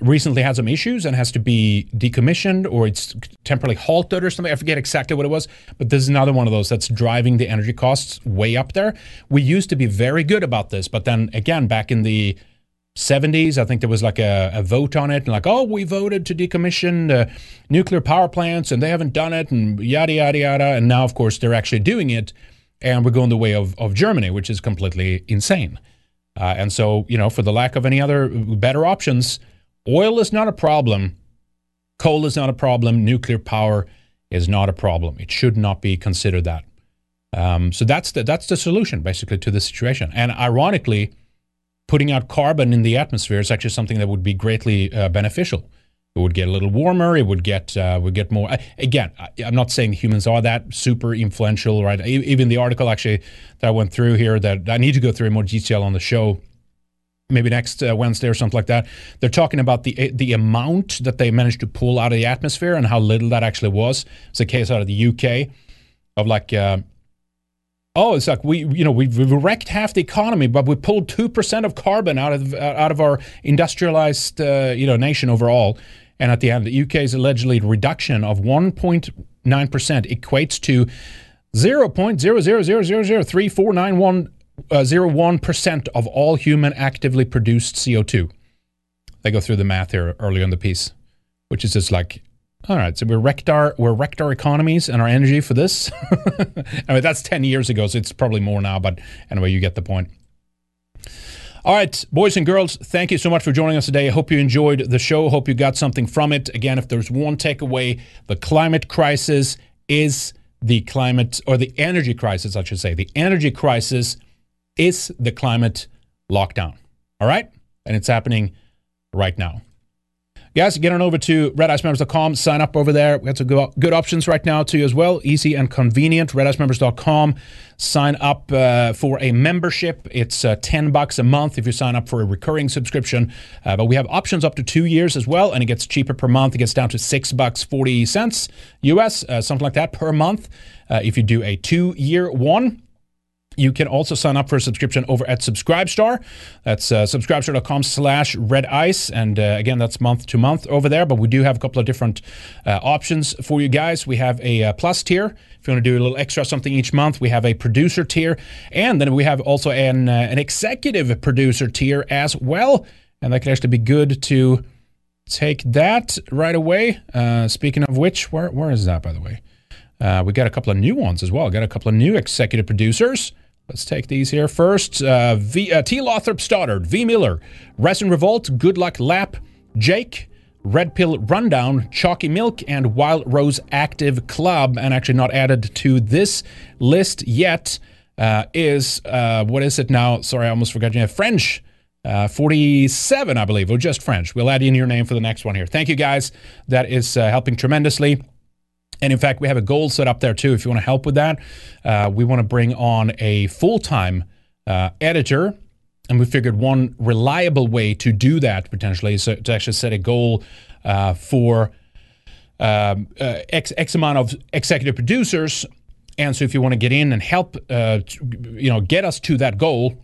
recently had some issues and has to be decommissioned or it's temporarily halted or something. I forget exactly what it was, but this is another one of those that's driving the energy costs way up there. We used to be very good about this, but then again, back in the 70s. I think there was like a, a vote on it, and like, oh, we voted to decommission uh, nuclear power plants, and they haven't done it, and yada yada yada. And now, of course, they're actually doing it, and we're going the way of of Germany, which is completely insane. Uh, and so, you know, for the lack of any other better options, oil is not a problem, coal is not a problem, nuclear power is not a problem. It should not be considered that. Um, so that's the that's the solution basically to the situation. And ironically putting out carbon in the atmosphere is actually something that would be greatly uh, beneficial. It would get a little warmer. It would get uh, would get more. Again, I'm not saying humans are that super influential, right? Even the article actually that I went through here that I need to go through in more detail on the show, maybe next uh, Wednesday or something like that. They're talking about the the amount that they managed to pull out of the atmosphere and how little that actually was. It's a case out of the UK of like uh, oh, it's like we, you know, we've, we've wrecked half the economy, but we pulled two percent of carbon out of out of our industrialized, uh, you know, nation overall. And at the end, the UK's allegedly reduction of 1.9 percent equates to 0.000003491 uh, 01% of all human actively produced CO2. They go through the math here earlier in the piece, which is just like all right, so we wrecked our we wrecked our economies and our energy for this. I mean, that's ten years ago, so it's probably more now. But anyway, you get the point. All right, boys and girls, thank you so much for joining us today. I hope you enjoyed the show. Hope you got something from it. Again, if there's one takeaway, the climate crisis is the climate or the energy crisis, I should say. The energy crisis is the climate lockdown. All right, and it's happening right now. Guys, get on over to redicemembers.com. Sign up over there. We got some good, options right now to you as well. Easy and convenient. Redicemembers.com. Sign up uh, for a membership. It's uh, 10 bucks a month if you sign up for a recurring subscription. Uh, but we have options up to two years as well, and it gets cheaper per month. It gets down to six bucks 40 cents US, uh, something like that per month. Uh, if you do a two year one, you can also sign up for a subscription over at Subscribestar. That's uh, subscribestar.com slash red ice. And uh, again, that's month to month over there. But we do have a couple of different uh, options for you guys. We have a uh, plus tier. If you want to do a little extra something each month, we have a producer tier. And then we have also an, uh, an executive producer tier as well. And that could actually be good to take that right away. Uh, speaking of which, where, where is that, by the way? we got a couple of new ones as well. Got a couple of new executive producers. Let's take these here first. Uh, v, uh, T. Lothrop Stoddard, V. Miller, Resin Revolt, Good Luck Lap, Jake, Red Pill Rundown, Chalky Milk, and Wild Rose Active Club. And actually, not added to this list yet uh, is uh, what is it now? Sorry, I almost forgot you have French. Uh, 47, I believe, or just French. We'll add in your name for the next one here. Thank you, guys. That is uh, helping tremendously. And in fact, we have a goal set up there too. If you want to help with that, uh, we want to bring on a full time uh, editor. And we figured one reliable way to do that potentially is to actually set a goal uh, for um, uh, X, X amount of executive producers. And so if you want to get in and help, uh, you know, get us to that goal,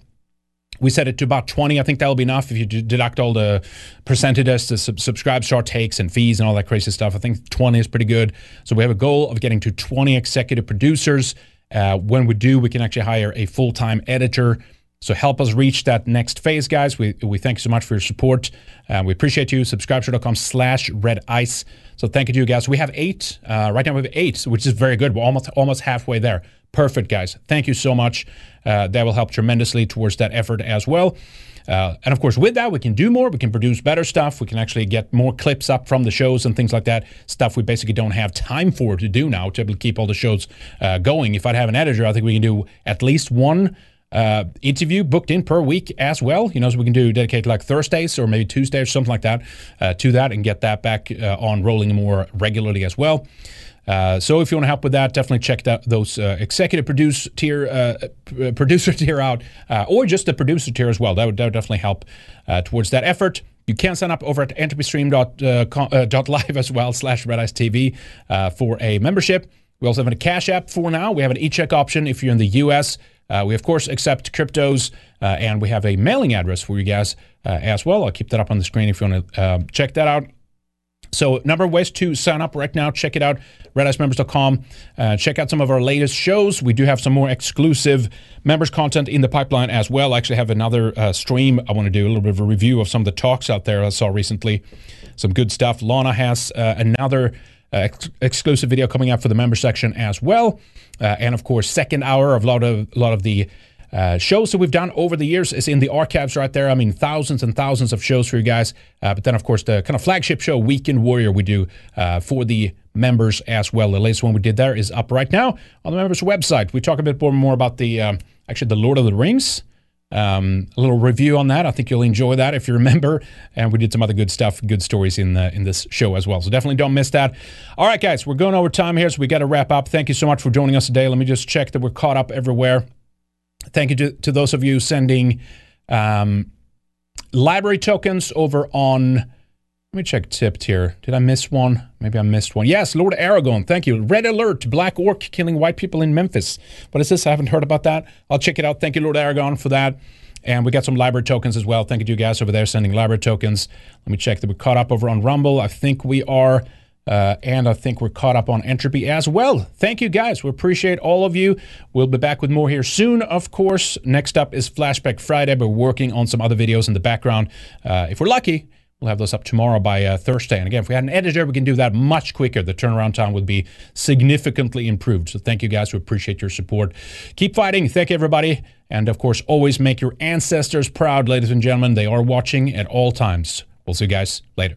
we set it to about 20. I think that'll be enough if you deduct all the percentages, the sub- Subscribestar takes and fees and all that crazy stuff. I think 20 is pretty good. So we have a goal of getting to 20 executive producers. Uh, when we do, we can actually hire a full time editor. So help us reach that next phase, guys. We, we thank you so much for your support. Uh, we appreciate you. Subscribestar.com slash red ice. So thank you to you guys. We have eight. Uh, right now we have eight, which is very good. We're almost almost halfway there. Perfect, guys. Thank you so much. Uh, that will help tremendously towards that effort as well. Uh, and of course, with that, we can do more. We can produce better stuff. We can actually get more clips up from the shows and things like that. Stuff we basically don't have time for to do now to keep all the shows uh, going. If I'd have an editor, I think we can do at least one uh, interview booked in per week as well. You know, so we can do dedicate like Thursdays or maybe Tuesdays or something like that uh, to that and get that back uh, on rolling more regularly as well. Uh, so if you want to help with that, definitely check that, those uh, executive produce tier, uh, p- producer tier out, uh, or just the producer tier as well. That would, that would definitely help uh, towards that effort. You can sign up over at entropystream.live as well, slash Red Ice TV for a membership. We also have a cash app for now. We have an e-check option if you're in the U.S. we, of course, accept cryptos, and we have a mailing address for you guys as well. I'll keep that up on the screen if you want to check that out. So, number of ways to sign up right now. Check it out redicemembers.com. Uh, check out some of our latest shows. We do have some more exclusive members content in the pipeline as well. I actually have another uh, stream I want to do, a little bit of a review of some of the talks out there I saw recently. Some good stuff. Lana has uh, another uh, ex- exclusive video coming out for the member section as well. Uh, and of course, second hour of a lot of, a lot of the uh, shows that we've done over the years is in the archives right there. I mean, thousands and thousands of shows for you guys. Uh, but then, of course, the kind of flagship show, Weekend Warrior, we do uh, for the members as well. The latest one we did there is up right now on the members' website. We talk a bit more, more about the um, actually the Lord of the Rings. Um, a little review on that. I think you'll enjoy that if you remember. And we did some other good stuff, good stories in the, in this show as well. So definitely don't miss that. All right, guys, we're going over time here, so we got to wrap up. Thank you so much for joining us today. Let me just check that we're caught up everywhere. Thank you to, to those of you sending um, LBRY tokens over on. Let me check tipped here. Did I miss one? Maybe I missed one. Yes, Lord Aragon. Thank you. Red alert: Black Orc killing white people in Memphis. What is this? I haven't heard about that. I'll check it out. Thank you, Lord Aragon, for that. And we got some LBRY tokens as well. Thank you to you guys over there sending LBRY tokens. Let me check that we're caught up over on Rumble. I think we are. Uh, and I think we're caught up on entropy as well. Thank you guys. We appreciate all of you. We'll be back with more here soon, of course. Next up is Flashback Friday. We're working on some other videos in the background. Uh, if we're lucky, we'll have those up tomorrow by uh, Thursday. And again, if we had an editor, we can do that much quicker. The turnaround time would be significantly improved. So thank you guys. We appreciate your support. Keep fighting. Thank everybody. And of course, always make your ancestors proud, ladies and gentlemen. They are watching at all times. We'll see you guys later.